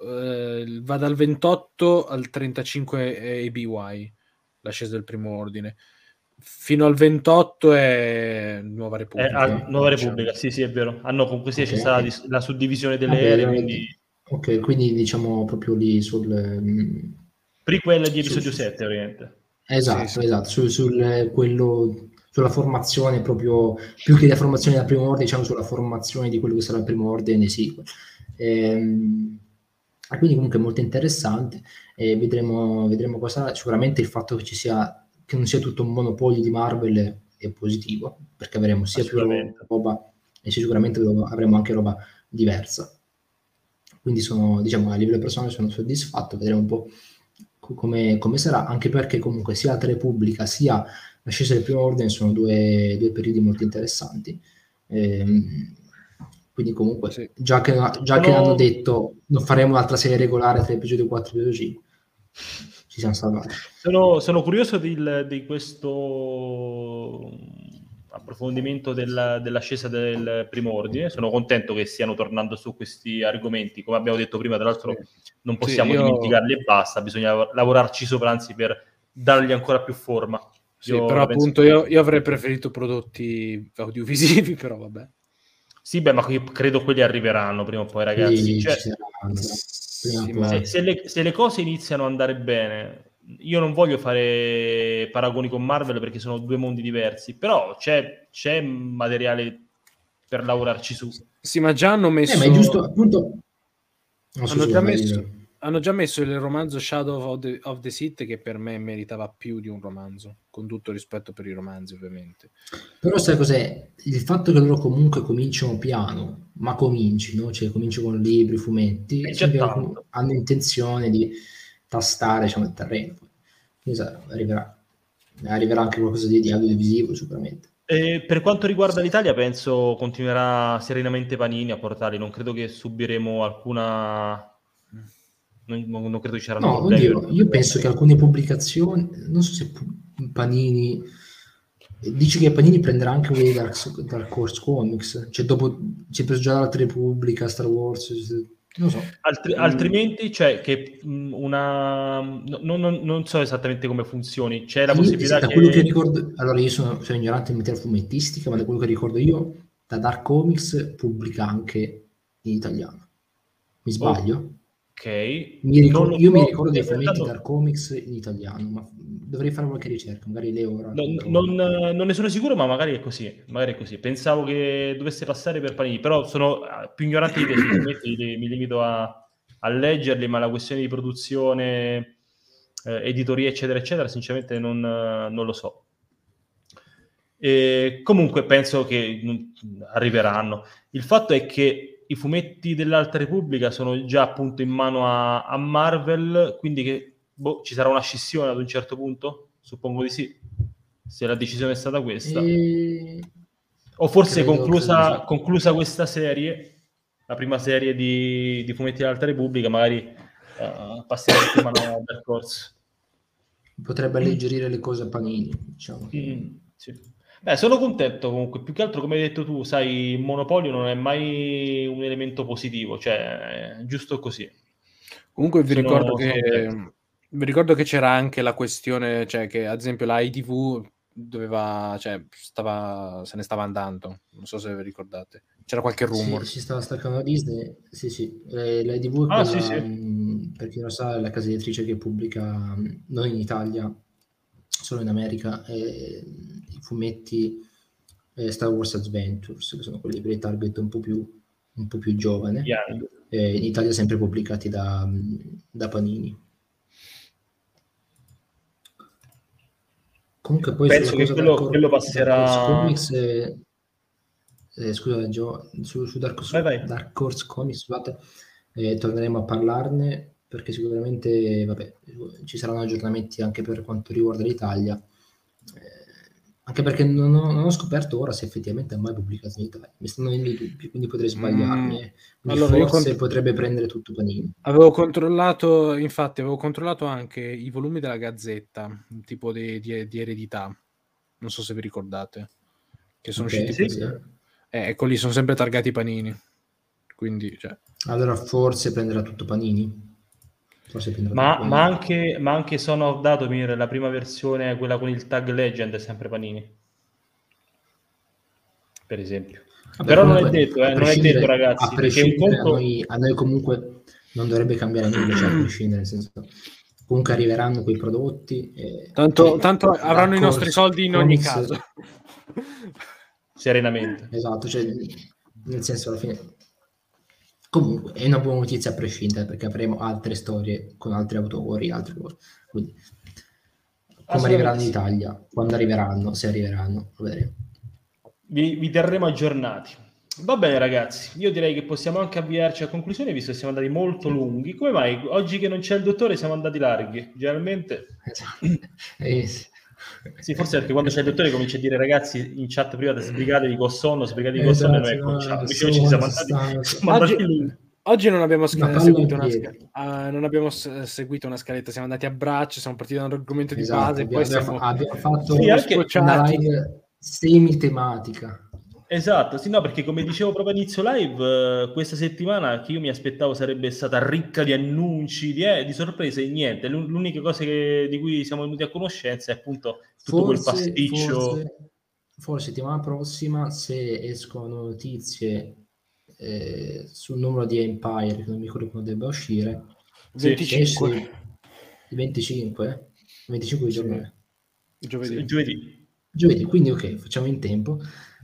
Speaker 3: eh, va dal 28 al 35 ABY, l'ascesa del primo ordine. Fino al 28 è Nuova Repubblica.
Speaker 1: È, Nuova diciamo. Repubblica, sì, sì, è vero. Hanno comunque sì, okay. c'è stata la, la suddivisione delle Vabbè, ere, quindi...
Speaker 2: Ok, quindi diciamo proprio lì sul... Um,
Speaker 1: Prequel di episodio sul, 7, ovviamente.
Speaker 2: Esatto, sì, sì. esatto, sul, sul quello sulla formazione proprio, più che la formazione del primo ordine, diciamo sulla formazione di quello che sarà il primo ordine nei sequel. Ehm, quindi comunque molto interessante e vedremo, vedremo cosa sicuramente il fatto che ci sia che non sia tutto un monopolio di Marvel è positivo perché avremo sia più roba e sicuramente avremo anche roba diversa quindi sono diciamo a livello personale sono soddisfatto vedremo un po' come, come sarà anche perché comunque sia Alta Repubblica sia l'ascesa del primo ordine sono due, due periodi molto interessanti. Ehm, quindi comunque, sì. già, che, già Sono... che, hanno detto non faremo un'altra serie regolare tra episodio 4 e episodio 5, ci siamo salvati.
Speaker 1: Sono, sono curioso di, di, questo approfondimento della, dell'ascesa del primo ordine. Sono contento che stiano tornando su questi argomenti. Come abbiamo detto prima, tra l'altro, non possiamo sì, io... dimenticarli e basta. Bisogna lavorarci sopra, anzi, per dargli ancora più forma.
Speaker 3: Sì, però appunto io, io, avrei preferito prodotti audiovisivi, però vabbè.
Speaker 1: Sì, beh, ma credo quelli arriveranno prima o poi, ragazzi. Sì, cioè, sì, se, se, le, se, le, cose iniziano ad andare bene, io non voglio fare paragoni con Marvel perché sono due mondi diversi, però c'è, c'è materiale per lavorarci su.
Speaker 3: Sì, ma già hanno messo...
Speaker 2: Eh, ma è giusto, appunto...
Speaker 3: No, hanno, già messo, hanno, già messo, il romanzo Shadow of the, of the Sith che per me meritava più di un romanzo, con tutto rispetto per i romanzi ovviamente.
Speaker 2: Però sai cos'è? Il fatto che loro comunque cominciano piano, ma comincino, cioè cominciano con libri, fumetti, hanno intenzione di tastare diciamo, il terreno. Quindi arriverà, arriverà anche qualcosa di, di audiovisivo sicuramente.
Speaker 1: E per quanto riguarda l'Italia, penso continuerà serenamente Panini a portarli. Non credo che subiremo alcuna. Non, non credo ci saranno
Speaker 2: no, problemi. Oddio, io penso che alcune pubblicazioni, non so se Panini. Dici che Panini prenderà anche quelli Dark, Dark Horse Comics, cioè dopo ci è preso già l'altra Repubblica, Star Wars,
Speaker 1: non so. Altri, altrimenti c'è che una... No, non, non, so esattamente come funzioni. C'è la possibilità
Speaker 2: da
Speaker 1: che...
Speaker 2: quello che ricordo... Allora io sono, sono ignorante in materia fumettistica, ma da quello che ricordo io, da Dark Comics pubblica anche in italiano. Mi sbaglio?
Speaker 1: Ok.
Speaker 2: Mi ricordo, io mi ricordo dei fumetti Dark Comics in italiano, ma dovrei fare qualche ricerca, magari Leo ora.
Speaker 1: Non, non, non, ne sono sicuro, ma magari è così. Magari è così. Pensavo che dovesse passare per Panini, però sono ah, più ignorante di te, mi limito a, a, leggerli, ma la questione di produzione, eh, editoria, eccetera, eccetera, sinceramente non, non lo so. E comunque penso che arriveranno. Il fatto è che i fumetti dell'Alta Repubblica sono già appunto in mano a, a Marvel, quindi che boh, ci sarà una scissione ad un certo punto? Suppongo di sì, se la decisione è stata questa. E... O forse conclusa, conclusa, questa serie, la prima serie di, di fumetti dell'Alta Repubblica, magari uh, passerà in mano Dark Horse.
Speaker 2: Potrebbe alleggerire le cose a panini, diciamo. Mm,
Speaker 1: sì. Beh, sono contento comunque, più che altro come hai detto tu, sai, il monopolio non è mai un elemento positivo, cioè è giusto così.
Speaker 3: Comunque vi sono, ricordo che vi ricordo che c'era anche la questione, cioè che ad esempio la ITV doveva, cioè stava, se ne stava andando, non so se vi ricordate. C'era qualche rumor.
Speaker 2: Sì, si stava staccando la Disney, sì sì, eh, la ITV
Speaker 1: ah, sì, sì.
Speaker 2: Mm, per chi non sa è la casa editrice che pubblica mm, non in Italia, solo in America, eh, i fumetti eh, Star Wars Adventures, che sono quelli per il target un po' più, un po più giovane, eh, in Italia sempre pubblicati da, da Panini. Comunque poi
Speaker 1: penso che quello, quello passerà...
Speaker 2: Comics, eh, eh, scusa Gio, su, su Dark, vai, vai. Dark Horse Comics, scusate, eh, torneremo a parlarne perché sicuramente vabbè, ci saranno aggiornamenti anche per quanto riguarda l'Italia anche perché non ho, non ho, scoperto ora se effettivamente ha mai pubblicato in Italia. Mi stanno venendo i dubbi, quindi potrei sbagliarmi. Mm. Allora, forse cont- potrebbe prendere tutto Panini.
Speaker 3: Avevo controllato, infatti, avevo controllato anche i volumi della Gazzetta, tipo di, di, di eredità. Non so se vi ricordate. Che sono okay, usciti sì, sì. Eh, ecco lì, sono sempre targati Panini. Quindi, cioè...
Speaker 2: Allora forse prenderà tutto Panini.
Speaker 1: Ma, ma, anche, ma anche Son of Datomir, la prima versione, quella con il tag Legend, è sempre Panini. Per esempio. Vabbè, Però non è detto, eh, non è detto ragazzi.
Speaker 2: A, conto... a, noi, a, noi, comunque non dovrebbe cambiare nulla, cioè, a prescindere, nel senso comunque arriveranno quei prodotti.
Speaker 3: E, tanto, e, tanto avranno i nostri soldi in ogni caso.
Speaker 1: Serenamente.
Speaker 2: Esatto, cioè, nel senso alla fine Comunque è una buona notizia a prescindere perché avremo altre storie con altri autori, altre cose. Quindi, come arriveranno in Italia, quando arriveranno, se arriveranno, lo vedremo.
Speaker 1: Vi, vi, terremo aggiornati. Va bene ragazzi, io direi che possiamo anche avviarci a conclusione visto che siamo andati molto lunghi. Come mai oggi che non c'è il dottore siamo andati larghi? Generalmente... Esatto. sì. Forse perché quando c'è il dottore comincia a dire ragazzi in chat privata sbrigatevi con sonno, sbrigatevi con sonno e noi ecco, chat. Invece ci siamo andati, siamo andati oggi,
Speaker 3: oggi non abbiamo, sc- seguito una, uh, non abbiamo s- seguito una scaletta, siamo andati a braccio, siamo partiti da un argomento di esatto, base,
Speaker 2: abbiamo,
Speaker 3: poi siamo...
Speaker 2: abbiamo fatto sì, una live semi-tematica.
Speaker 1: Esatto, sì, no, perché come dicevo proprio all'inizio live, eh, questa settimana che io mi aspettavo sarebbe stata ricca di annunci, di, eh, di sorprese, e niente. L'unica cosa che, di cui siamo venuti a conoscenza è appunto tutto forse, quel pasticcio.
Speaker 2: Forse, forse settimana prossima, se escono notizie eh, sul numero di Empire, che non mi ricordo quando debba uscire,
Speaker 3: 25.
Speaker 2: 25? 25 di giorno.
Speaker 1: Giovedì. Giovedì.
Speaker 2: Giovedì, quindi ok, facciamo in tempo.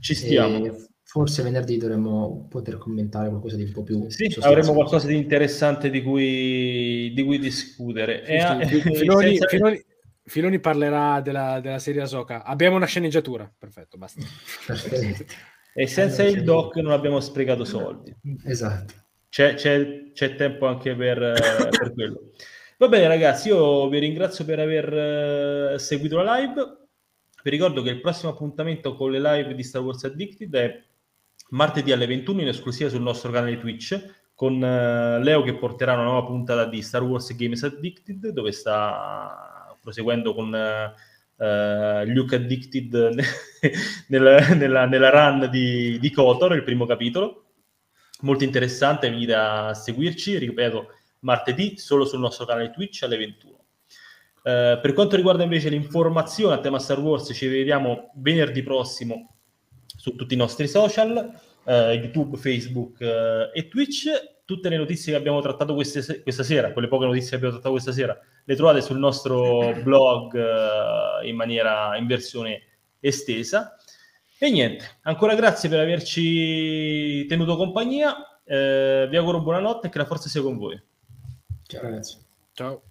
Speaker 1: Ci stiamo.
Speaker 2: E Forse venerdì dovremmo poter commentare qualcosa di un po' più...
Speaker 1: Sì, avremo qualcosa di interessante di cui, di cui discutere.
Speaker 3: Sì, e, sì. Filoni, senza... Filoni, Filoni, parlerà della, della serie Asoka. Abbiamo una sceneggiatura. Perfetto, basta.
Speaker 2: Perfetto.
Speaker 1: E senza allora, il doc non abbiamo sprecato soldi.
Speaker 2: Esatto.
Speaker 1: C'è, c'è, c'è tempo anche per, per quello. Va bene ragazzi, io vi ringrazio per aver seguito la live. Vi ricordo che il prossimo appuntamento con le live di Star Wars Addicted è martedì alle 21 in esclusiva sul nostro canale Twitch con uh, Leo che porterà una nuova puntata di Star Wars Games Addicted dove sta proseguendo con uh, Luke Addicted nel, nella, nella, run di, di Kotor, il primo capitolo. Molto interessante, venite a seguirci, ripeto, martedì solo sul nostro canale Twitch alle 21. Uh, per quanto riguarda invece l'informazione a tema Star Wars, ci vediamo venerdì prossimo su tutti i nostri social, eh, YouTube, Facebook eh, e Twitch. Tutte le notizie che abbiamo trattato queste, questa sera, quelle poche notizie che abbiamo trattato questa sera, le trovate sul nostro blog eh, in maniera in versione estesa. E niente, ancora grazie per averci tenuto compagnia. Eh, vi auguro buonanotte e che la forza sia con voi.
Speaker 2: Ciao ragazzi.
Speaker 3: Ciao.